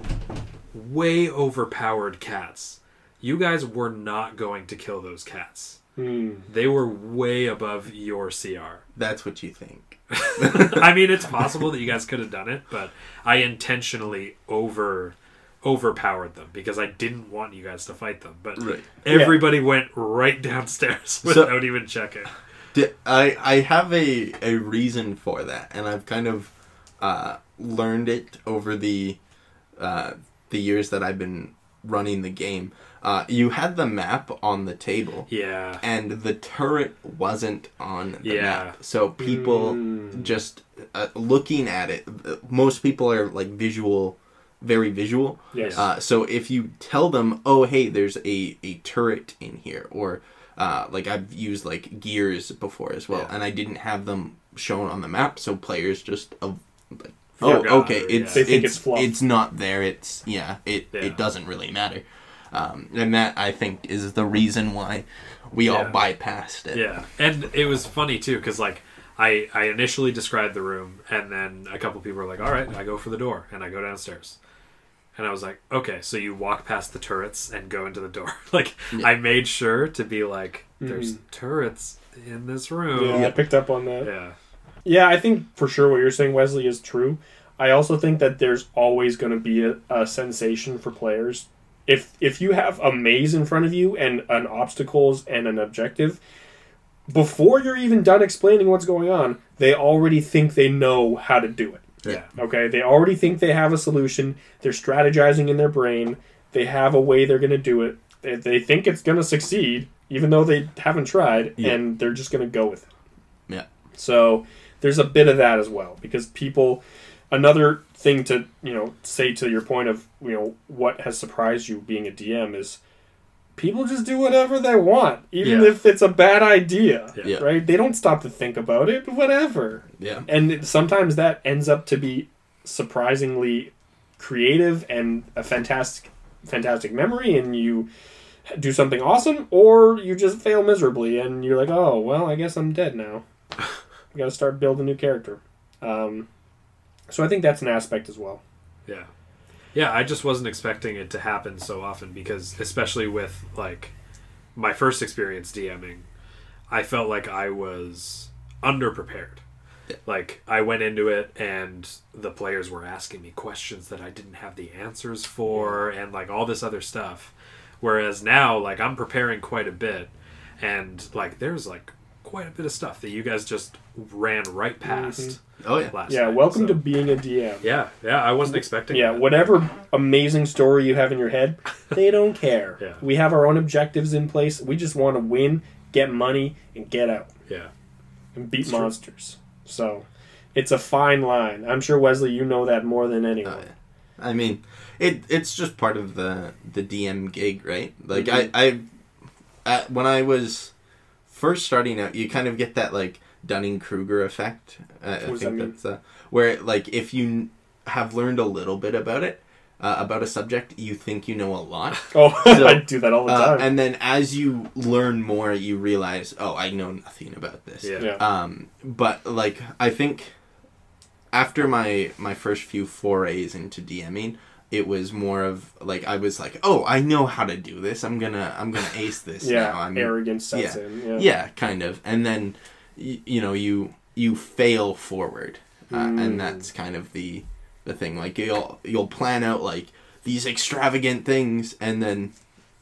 way overpowered cats you guys were not going to kill those cats
Mm.
they were way above your cr
That's what you think.
I mean, it's possible that you guys could have done it, but I intentionally over overpowered them because I didn't want you guys to fight them. But
Right.
everybody went right downstairs
So-
without even checking.
Di- I I have a a reason for that, and I've kind of uh, learned it over the uh, the years that I've been running the game. Uh, you had the map on the table,
Yeah,
and the turret wasn't on the
Yeah.
map, so people
Mm.
just uh, looking at it. uh, Most people are like visual, very visual.
Yes.
Uh, so if you tell them, "Oh, hey, there's a, a turret in here," or uh, like I've used like gears before as well,
Yeah.
and I didn't have them shown on the map, so players just uh, like, oh, okay, it's
yeah.
It's
it's
it's not there. It's yeah, it
Yeah.
it doesn't really matter, um, and that I think is the reason why we all bypassed it.
Yeah, and it was funny too because like I I initially described the room, and then a couple people were like, "All right, I go for the door," and I go downstairs, and I was like, "Okay, so you walk past the turrets and go into the door." like
Yeah.
I made sure to be like, "There's
Mhm.
turrets in this room."
Yeah,
room."
I picked up on that.
yeah.
Yeah, I think for sure what you're saying, Westley, is true. I also think that there's always going to be a, a sensation for players. If if you have a maze in front of you and an obstacles and an objective, before you're even done explaining what's going on, they already think they know how to do it.
Yeah.
Okay, they already think they have a solution. They're strategizing in their brain. They have a way they're going to do it. They, they think it's going to succeed, even though they haven't tried,
Yeah.
and they're just going to go with it.
Yeah.
So there's a bit of that as well because people. Another thing to you know say to your point of you know what has surprised you being a DM is people just do whatever they want, even
Yeah.
if it's a bad idea.
Yeah.
Yeah.
Right? They don't stop to think about it. Whatever
Yeah.
and it- sometimes that ends up to be surprisingly creative and a fantastic fantastic memory and you do something awesome or you just fail miserably and you're like oh well i guess i'm dead now i gotta start building a new character um, so i think that's an aspect as well
Yeah. Yeah, I just wasn't expecting it to happen so often because especially with like my first experience DMing, I felt like I was underprepared. Like I went into it and the players were asking me questions that I didn't have the answers for and like all this other stuff. Whereas now like I'm preparing quite a bit and like there's like quite a bit of stuff that you guys just ran right past
Oh yeah.
last
yeah
night,
welcome
so-
to being a dm
Yeah, yeah, I wasn't expecting
yeah
that.
whatever amazing story you have in your head they don't care
Yeah.
we have our own objectives in place we just want to win get money and get out
Yeah.
and beat
It's true.
monsters. So it's a fine line. I'm sure Westley, you know that more than anyone.
Oh, yeah. I mean, it it's just part of the the DM gig, right? Like
Mhm.
I I at, when I was first starting out, you kind of get that like Dunning Kruger effect. Uh, I
What does
think
that mean?
that's uh, where like if you n- have learned a little bit about it. Uh, about a subject, you think you know a lot,
Oh,
So,
I do that all the
uh,
time.
and then as you learn more, you realize, oh, I know nothing about this.
Yeah.
yeah.
Um, but like I think after my my first few forays into DMing, it was more of like I was like, oh, I know how to do this. I'm gonna I'm gonna ace this
yeah.
now. I'm
Arrogance sets
yeah.
in. Yeah.
yeah, kind of. And then y- you know you you fail forward, uh,
Mm.
and that's kind of the the thing. Like you'll you'll plan out like these extravagant things, and then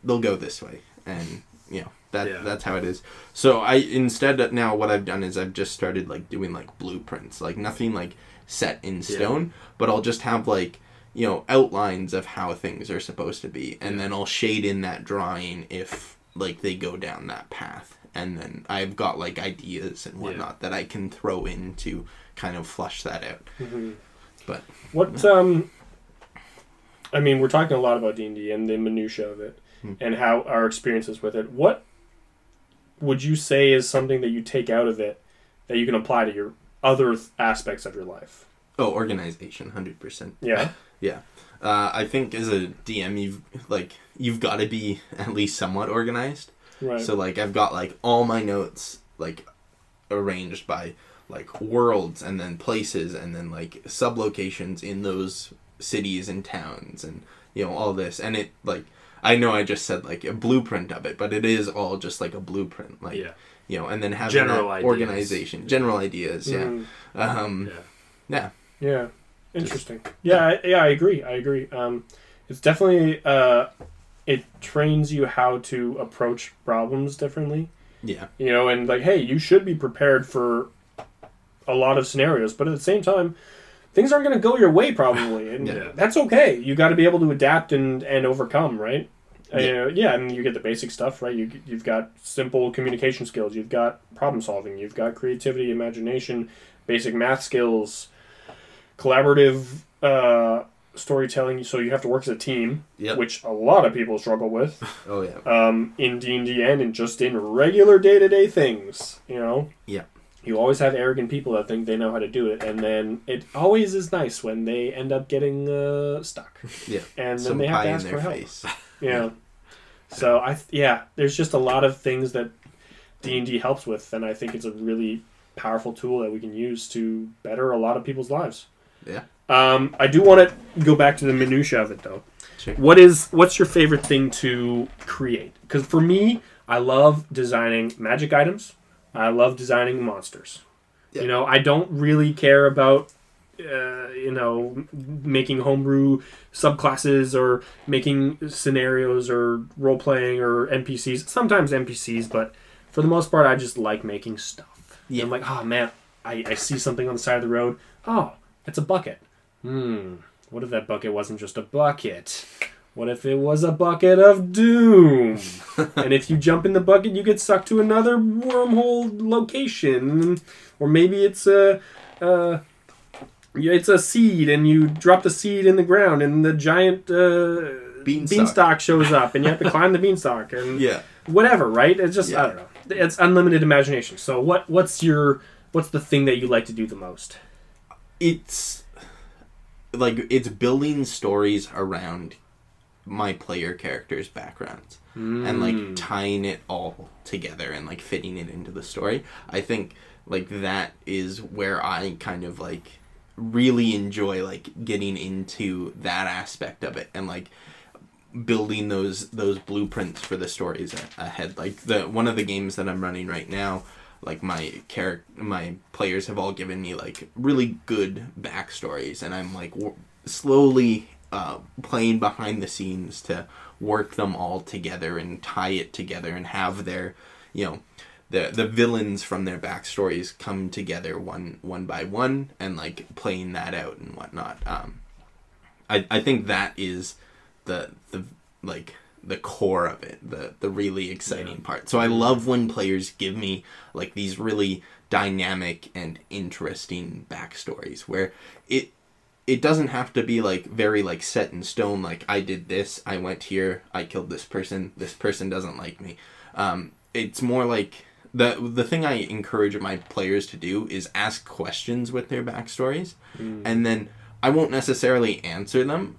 they'll go this way, and you know that
Yeah.
that's how it is. So I instead of- now what I've done is I've just started like doing like blueprints, like nothing like set in stone, but I'll just have like you know outlines of how things are supposed to be, and
Yeah.
then I'll shade in that drawing if like they go down that path, and then I've got like ideas and whatnot that I can throw in to kind of flush that out.
Mhm.
But
What um I mean, we're talking a lot about D&D and the minutia of it
Hmm.
and how our experiences with it. What would you say is something that you take out of it that you can apply to your other th- aspects of your life?
oh, organization, hundred percent.
Yeah, yeah.
Uh, I think as a DM, you've like you've got to be at least somewhat organized.
Right.
So like I've got like all my notes like arranged by like worlds and then places and then like sublocations in those cities and towns and you know all this and it like I know I just said like a blueprint of it, but it is all just like a blueprint, like
yeah.
you know, and then having
General ideas.
organization, general ideas, yeah.
Mhm.
Um,
Yeah.
Yeah, interesting. Yeah, I, yeah, I agree. I agree. Um, it's definitely uh, it trains you how to approach problems differently.
yeah,
You know, and like, hey, you should be prepared for a lot of scenarios, but at the same time, things aren't going to go your way probably, and
Yeah.
that's okay. You got to be able to adapt and and overcome, right?
Yeah.
Uh, yeah, and you get the basic stuff, right? You you've got simple communication skills, you've got problem solving, you've got creativity, imagination, basic math skills, collaborative uh, storytelling. So you have to work as a team,
Yep.
which a lot of people struggle with
Oh yeah.
um, in D and D and just in regular day to day things. You know.
Yeah.
You always have arrogant people that think they know how to do it, and then it always is nice when they end up getting uh, stuck,
Yeah.
and then
Some
they have to ask for help.
face.
Yeah. So I th- yeah, there's just a lot of things that D and D helps with, and I think it's a really powerful tool that we can use to better a lot of people's lives.
Yeah.
Um, I do want to go back to the minutia of it though.
Sure.
What is what's your favorite thing to create? Because for me, I love designing magic items. I love designing monsters.
Yeah.
You know, I don't really care about uh, you know making homebrew subclasses or making scenarios or role playing or NPCs. Sometimes NPCs, but for the most part, I just like making stuff.
Yeah.
I'm like, oh man, I, I see something on the side of the road. Oh, it's a bucket. Hmm. What if that bucket wasn't just a bucket? What if it was a bucket of doom? and if you jump in the bucket, you get sucked to another wormhole location, or maybe it's a, uh, yeah, it's a seed, and you drop the seed in the ground, and the giant uh,
Beanstalk.
beanstalk shows up, and you have to climb the beanstalk, and
Yeah.
whatever, right? It's just
Yeah.
I don't know. It's unlimited imagination. So what what's your what's the thing that you like to do the most?
It's like it's building stories around my player characters' backgrounds and like hmm. tying it all together and like fitting it into the story. I think like that is where I kind of like really enjoy like getting into that aspect of it and like building those those blueprints for the stories ahead like the one of the games that i'm running right now like my character my players have all given me like really good backstories and i'm like w- slowly uh, playing behind the scenes to work them all together and tie it together and have their you know the the villains from their backstories come together one one by one and like playing that out and whatnot. Um i i think that is the the like the core of it the the really exciting part. So i love when players give me like these really dynamic and interesting backstories where it it doesn't have to be like very like set in stone like i did this i went here i killed this person this person doesn't like me. Um it's more like the the thing i encourage my players to do is ask questions with their backstories and then i won't necessarily answer them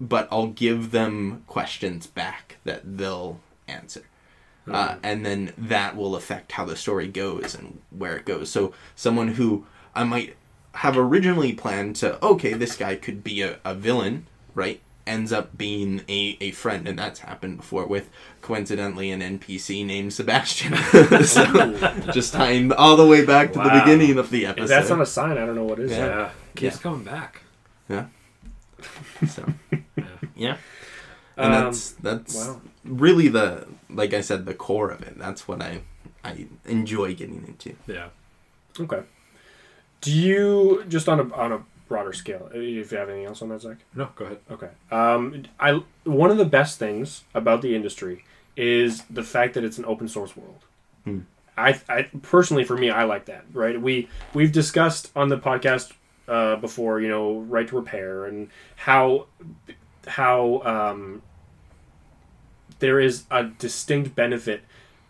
but I'll give them questions back that they'll answer. Uh, and then that will affect how the story goes and where it goes. So, someone who I might have originally planned to, okay, this guy could be a, a villain, right? Ends up being a, a friend, and that's happened before with coincidentally an NPC named Sebastian. so, just tying all the way back to the beginning of the episode.
If that's not a sign, I don't know what is.
Yeah.
Yeah, keeps
Yeah.
coming back. Yeah.
So, yeah. And
Um,
that's that's
wow.
really the like I said the core of it. That's what I I enjoy getting into.
Yeah.
Okay. Do you just on a on a broader scale? If you have anything else on that, Zach?
No, go ahead.
Okay. Um, I one of the best things about the industry is the fact that it's an open source world.
Hmm.
I, I personally, for me, I like that. Right? We we've discussed on the podcast uh, before, you know, right to repair and how how um, there is a distinct benefit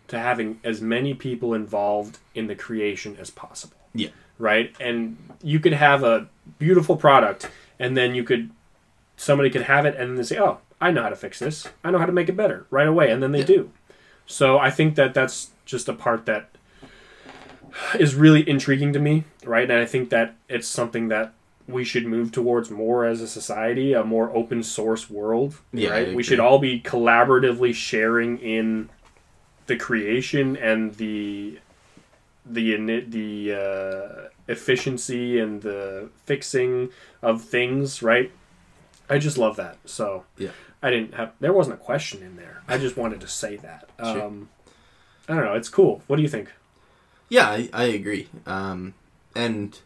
to having as many people involved in the creation as possible.
Yeah.
Right? And you could have a beautiful product and then you could somebody could have it and then they say, "Oh, I know how to fix this. I know how to make it better." Right away, and then they
Yeah.
do. So, I think that that's just a part that is really intriguing to me, right? And I think that it's something that we should move towards more as a society, a more open source world.
Yeah,
right? We should all be collaboratively sharing in the creation and the the the uh, efficiency and the fixing of things, right? I just love that. So
Yeah.
I didn't have there wasn't a question in there. I just wanted to say that.
Sure.
Um, I don't know. It's cool. What do you think?
Yeah, I, I agree. Um, and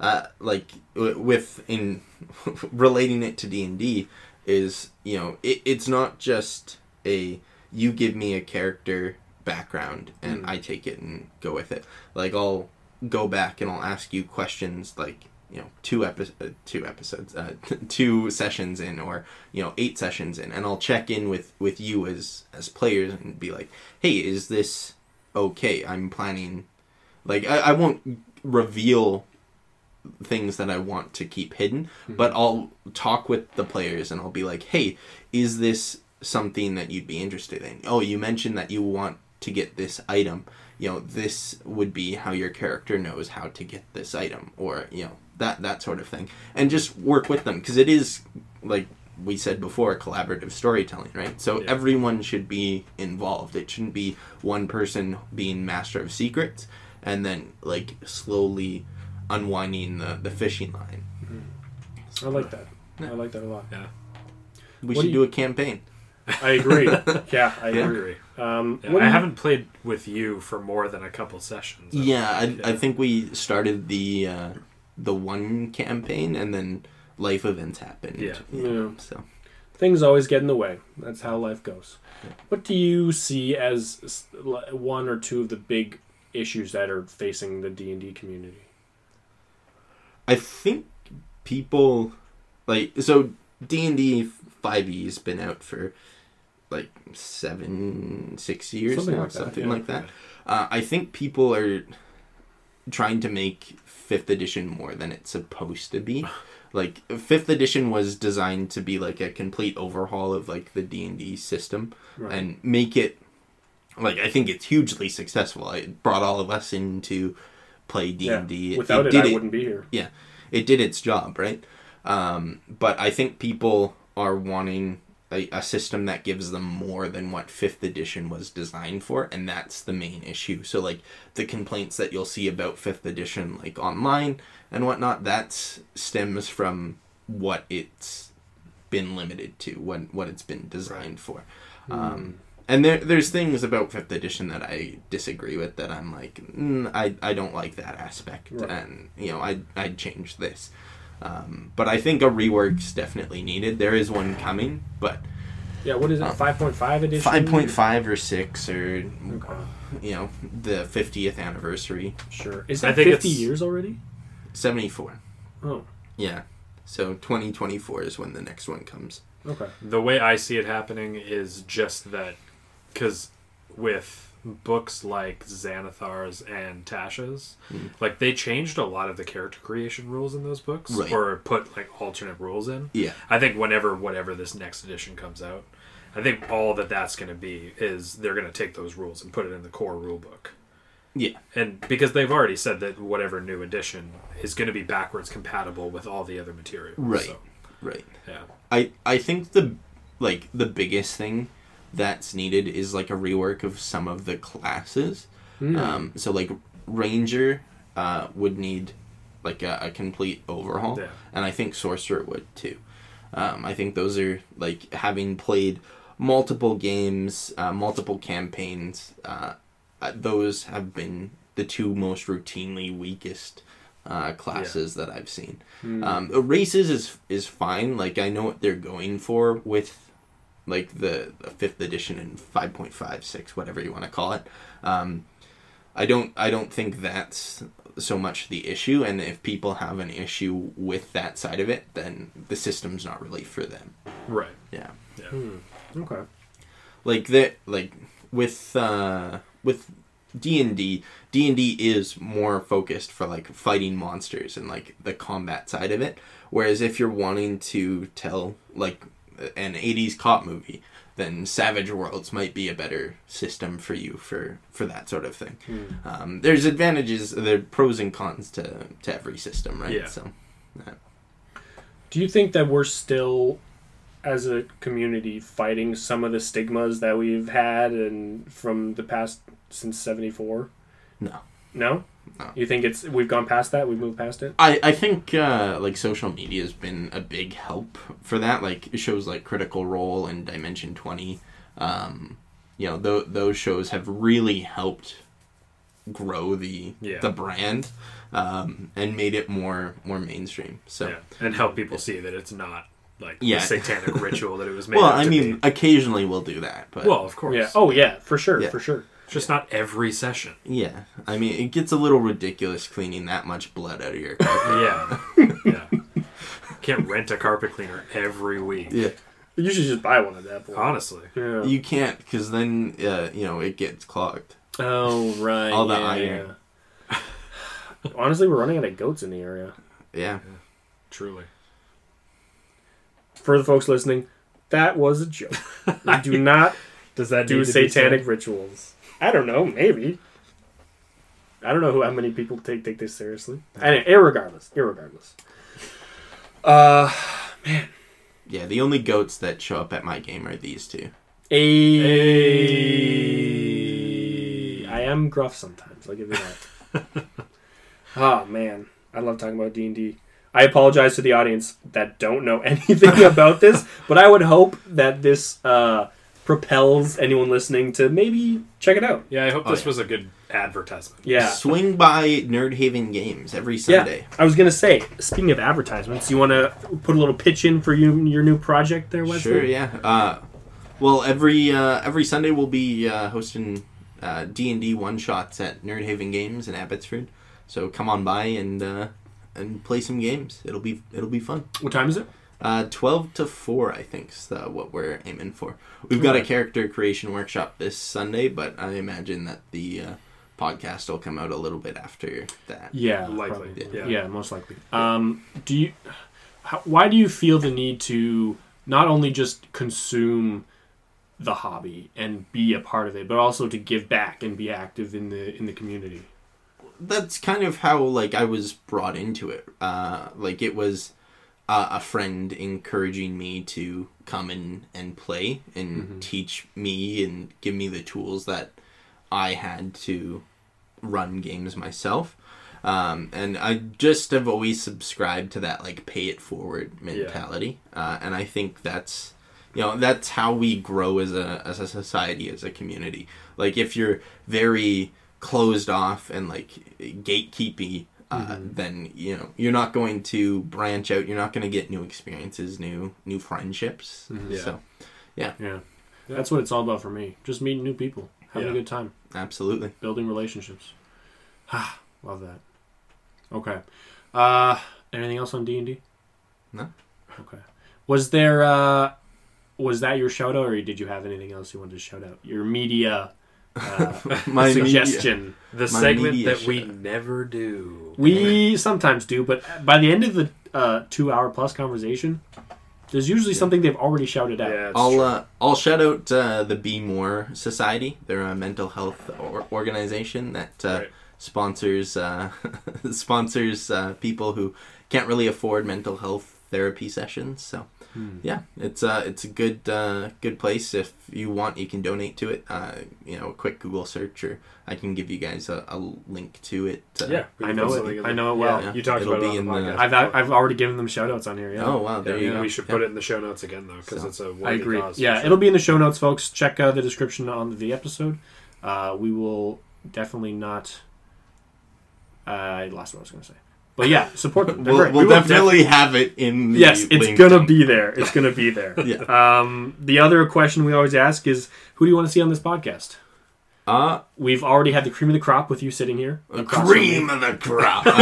uh, like with in relating it to D and D is you know it, it's not just a you give me a character background and
Mm.
I take it and go with it. Like I'll go back and I'll ask you questions like you know two epi- uh, two episodes uh, two sessions in or you know eight sessions in and I'll check in with with you as as players and be like hey is this okay I'm planning like I, I won't reveal things that I want to keep hidden mhm. but I'll talk with the players and I'll be like hey is this something that you'd be interested in? Oh you mentioned that you want to get this item. You know this would be how your character knows how to get this item or you know that that sort of thing. And just work with them because it is like we said before collaborative storytelling right? So
Yeah.
everyone should be involved. It shouldn't be one person being master of secrets and then like slowly unwinding the the fishing line
I like that. I like that a lot.
Yeah,
we
What
should
do
do a campaign
I agree. yeah, I
I
agree.
agree.
Um,
Yeah, I
you-
haven't played with you for more than a couple sessions.
yeah I, I
Yeah.
think we started the uh the one campaign and then life events happened
Yeah.
Yeah.
so
things always get in the way. That's how life goes.
Yeah.
What do you see as one or two of the big issues that are facing the D and D community?
I think people like so D and D five E has been out for like seven six years
Something
now,
like that,
something
yeah.
like that. Uh, I think people are trying to make fifth edition more than it's supposed to be. Like fifth edition was designed to be like a complete overhaul of like the D and D system
Right.
and make it like I think it's hugely successful. It brought all of us into play D and D.
Without it,
did
I wouldn't be here.
Yeah, it did its job, right? Um, but I think people are wanting a, a system that gives them more than what fifth edition was designed for, and that's the main issue. So, like the complaints that you'll see about fifth edition, like online and whatnot, that stems from what it's been limited to, what what it's been designed for. Um, and there, there's things about fifth edition that I disagree with. That I'm like, mm, I, I don't like that aspect,
Right.
and you know, I I'd change this. Um, but I think a rework's definitely needed. There is one coming, but
Yeah, what is it?
Um,
Five point five edition.
five point five or six or
Okay,
you know the fiftieth anniversary,
sure. Is
I
that
think
fifty years already?
seventy four.
Oh,
Yeah, so twenty twenty four is when the next one comes.
okay.
The way I see it happening is just that, because with books like Xanathar's and Tasha's,
Mm.
like they changed a lot of the character creation rules in those books,
Right.
or put like alternate rules in.
Yeah,
I think whenever whatever this next edition comes out, I think all that that's going to be is they're going to take those rules and put it in the core rule book.
yeah,
And because they've already said that whatever new edition is going to be backwards compatible with all the other materials.
Right.
So,
right.
yeah.
I I think the like the biggest thing that's needed is like a rework of some of the classes.
Hmm.
Um, so like ranger uh, would need like a, a complete overhaul,
Yeah.
and I think sorcerer would too. Um, I think those are like having played multiple games, uh, multiple campaigns. Uh, uh, those have been the two most routinely weakest uh, classes that I've seen.
Hmm.
Um, races is is fine. Like I know what they're going for with like the, the fifth edition and five point five six, whatever you want to call it. Um, I don't I don't think that's so much the issue. And if people have an issue with that side of it, then the system's not really for them.
Right.
Yeah,
Yeah.
Hmm. Okay.
like that like with uh, with D and D, D and D is more focused for like fighting monsters and like the combat side of it. Whereas if you're wanting to tell like an '80s cop movie, then Savage Worlds might be a better system for you for for that sort of thing.
Hmm.
Um, there's advantages, there are pros and cons to to every system, right?
Yeah.
So,
Do you think that we're still, as a community, fighting some of the stigmas that we've had and from the past since '74?
no.
No.
No.
You think it's we've gone past that? We've moved past it.
I, I think uh, like social media has been a big help for that. Like shows like Critical Role and Dimension Twenty, um, you know, th- those shows have really helped grow the
Yeah.
the brand um, and made it more more mainstream. So,
yeah. And help people see that it's not like
Yeah.
the satanic ritual that it was made
well, I
to
mean,
be.
occasionally we'll do that, but
Well, of course.
Yeah. Oh yeah, for sure,
Yeah.
for sure.
It's just not every session.
yeah, I mean, it gets a little ridiculous cleaning that much blood out of your carpet.
Yeah. Yeah. Can't rent a carpet cleaner every week.
Yeah,
You should just buy one at that point.
Honestly,
Yeah.
you can't because then uh, you know it gets clogged.
oh right.
All the
yeah,
iron.
yeah. Honestly, we're running out of goats in the area.
Yeah,
truly.
For the folks listening, that was a joke. We do not
Does that
do satanic rituals. I don't know, maybe. I don't know who how many people take take this seriously. Anyway, irregardless, irregardless. Uh, man.
yeah. The only goats that show up at my game are these two.
a. I am gruff sometimes. I'll give you that. oh man, I love talking about D and D. I apologize to the audience that don't know anything about this, but I would hope that this uh, propels anyone listening to maybe check it out.
Yeah, I hope
Oh,
this
yeah.
was a good advertisement.
Yeah.
Swing by Nerd Haven Games every Sunday.
Yeah, I was gonna say, speaking of advertisements, you want to put a little pitch in for you your new project there, Westley?
Sure, yeah. Uh, well, every uh, every Sunday we'll be uh, hosting D and D one shots at Nerd Haven Games in Abbotsford. So come on by and uh, and play some games. It'll be it'll be fun.
What time is it?
Uh, Twelve to four, I think, is the, what we're aiming for. We've got a character creation workshop this Sunday, but I imagine that the uh, podcast will come out a little bit after that.
Yeah,
Likely,
probably.
yeah.
yeah, most likely. Um, do you? How, why do you feel the need to not only just consume the hobby and be a part of it, but also to give back and be active in the in the community?
that's kind of how like I was brought into it. Uh, like it was uh, a friend encouraging me to come in and play and teach me and give me the tools that I had to run games myself. Um, and I just have always subscribed to that like pay it forward mentality, uh, and I think that's you know that's how we grow as a as a society as a community. Like if you're very closed off and like gatekeepy, uh, then you know you're not going to branch out. You're not going to get new experiences, new new friendships.
Yeah.
So
Yeah. that's what it's all about for me. Just meeting new people, having
Yeah.
a good time,
absolutely.
building relationships. Ah, love that. Okay. Uh, anything else on D and D?
No.
Okay. Was there? Uh, was that your shout out, or did you have anything else you wanted to shout out? Your media uh,
My media-
suggestion.
The
My
segment
media
that we never do.
We sometimes do, but by the end of the uh, two-hour plus conversation, there's usually something they've already shouted out.
Yeah,
I'll uh, I'll shout out uh, the Bemorr Society. They're a mental health or- organization that uh,
Right.
sponsors uh, sponsors uh, people who can't really afford mental health therapy sessions. So
Hmm.
yeah, it's uh, it's a good uh, good place. If you want, you can donate to it. Uh, you know, a quick Google search, or I can give you guys a, a link to it. Uh,
yeah,
I know it. I know it well.
Yeah, you talked
It'll
about it
be
on the
in the-
podcast.
I've. I've already given them shout outs on here. Yeah.
Oh wow, there
Yeah,
you go.
We should
Yeah.
put it in the show notes again though, because
So,
it's a
I
worthy
agree.
cause.
Yeah,
sure.
it'll be in the show notes, folks. Check uh, the description on the episode. Uh, we will definitely not. Uh, I lost what I was going to say, but yeah, support them.
We'll, we'll definitely have it in the
yes, it's gonna be there. It's gonna be there.
Yeah.
Um, the other question we always ask is, who do you want to see on this podcast?
Uh,
We've already had the cream of the crop with you sitting here.
the
across from
cream of the crop.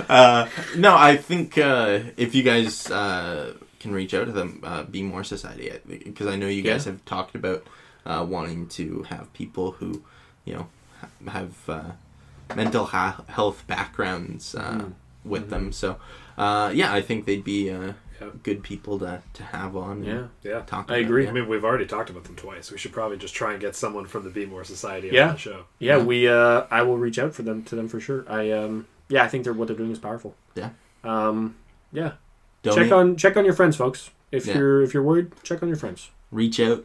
uh, no, I think uh, if you guys uh, can reach out to them, uh, Bemorr Society, because I know you guys have talked about uh, wanting to have people who, you know, ha- have uh, mental ha- health backgrounds uh,
Mhm.
with them. So, uh, yeah, I think they'd be uh,
Yeah.
good people to, to have on. and
Yeah,
Yeah.
talk
I
about,
agree.
I mean, we've already talked about them twice. We should probably just try and get someone from the Bemorr Society
Yeah.
on the show.
yeah.
Yeah.
We, uh, I will reach out for them to them for sure. I, um, yeah, I think they're what they're doing is powerful.
Yeah.
Um, yeah.
Donate,
Check on check on your friends, folks. If
Yeah.
you're if you're worried, check on your friends.
reach out.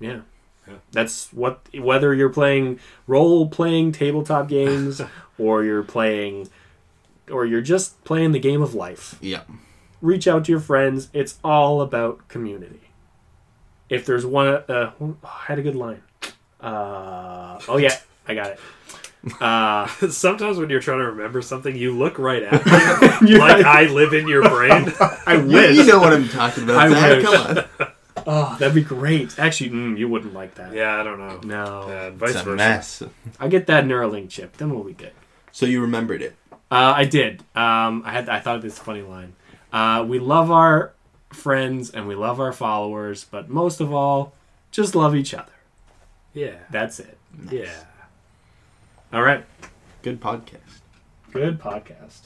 Yeah.
Yeah.
That's what whether you're playing role playing tabletop games or you're playing or you're just playing the game of life.
Yeah.
Reach out to your friends. It's all about community. If there's one uh oh, I had a good line. Uh oh yeah, I got it. Uh
Sometimes when you're trying to remember something, you look right at me. like I live in your brain.
I
You,
wish.
you know what I'm talking about.
I
Zach,
wish.
Come on.
Oh, that'd be great. Actually, mm, you wouldn't like that.
yeah, I don't know.
No.
Yeah, vice
It's a
versa.
mess.
I get that Neuralink chip, then we'll be good.
So you remembered it.
Uh, I did. Um, I had. I thought of this funny line. Uh, we love our friends and we love our followers, but most of all, just love each other.
Yeah.
That's it.
Yeah.
All right.
Good podcast.
Good podcast.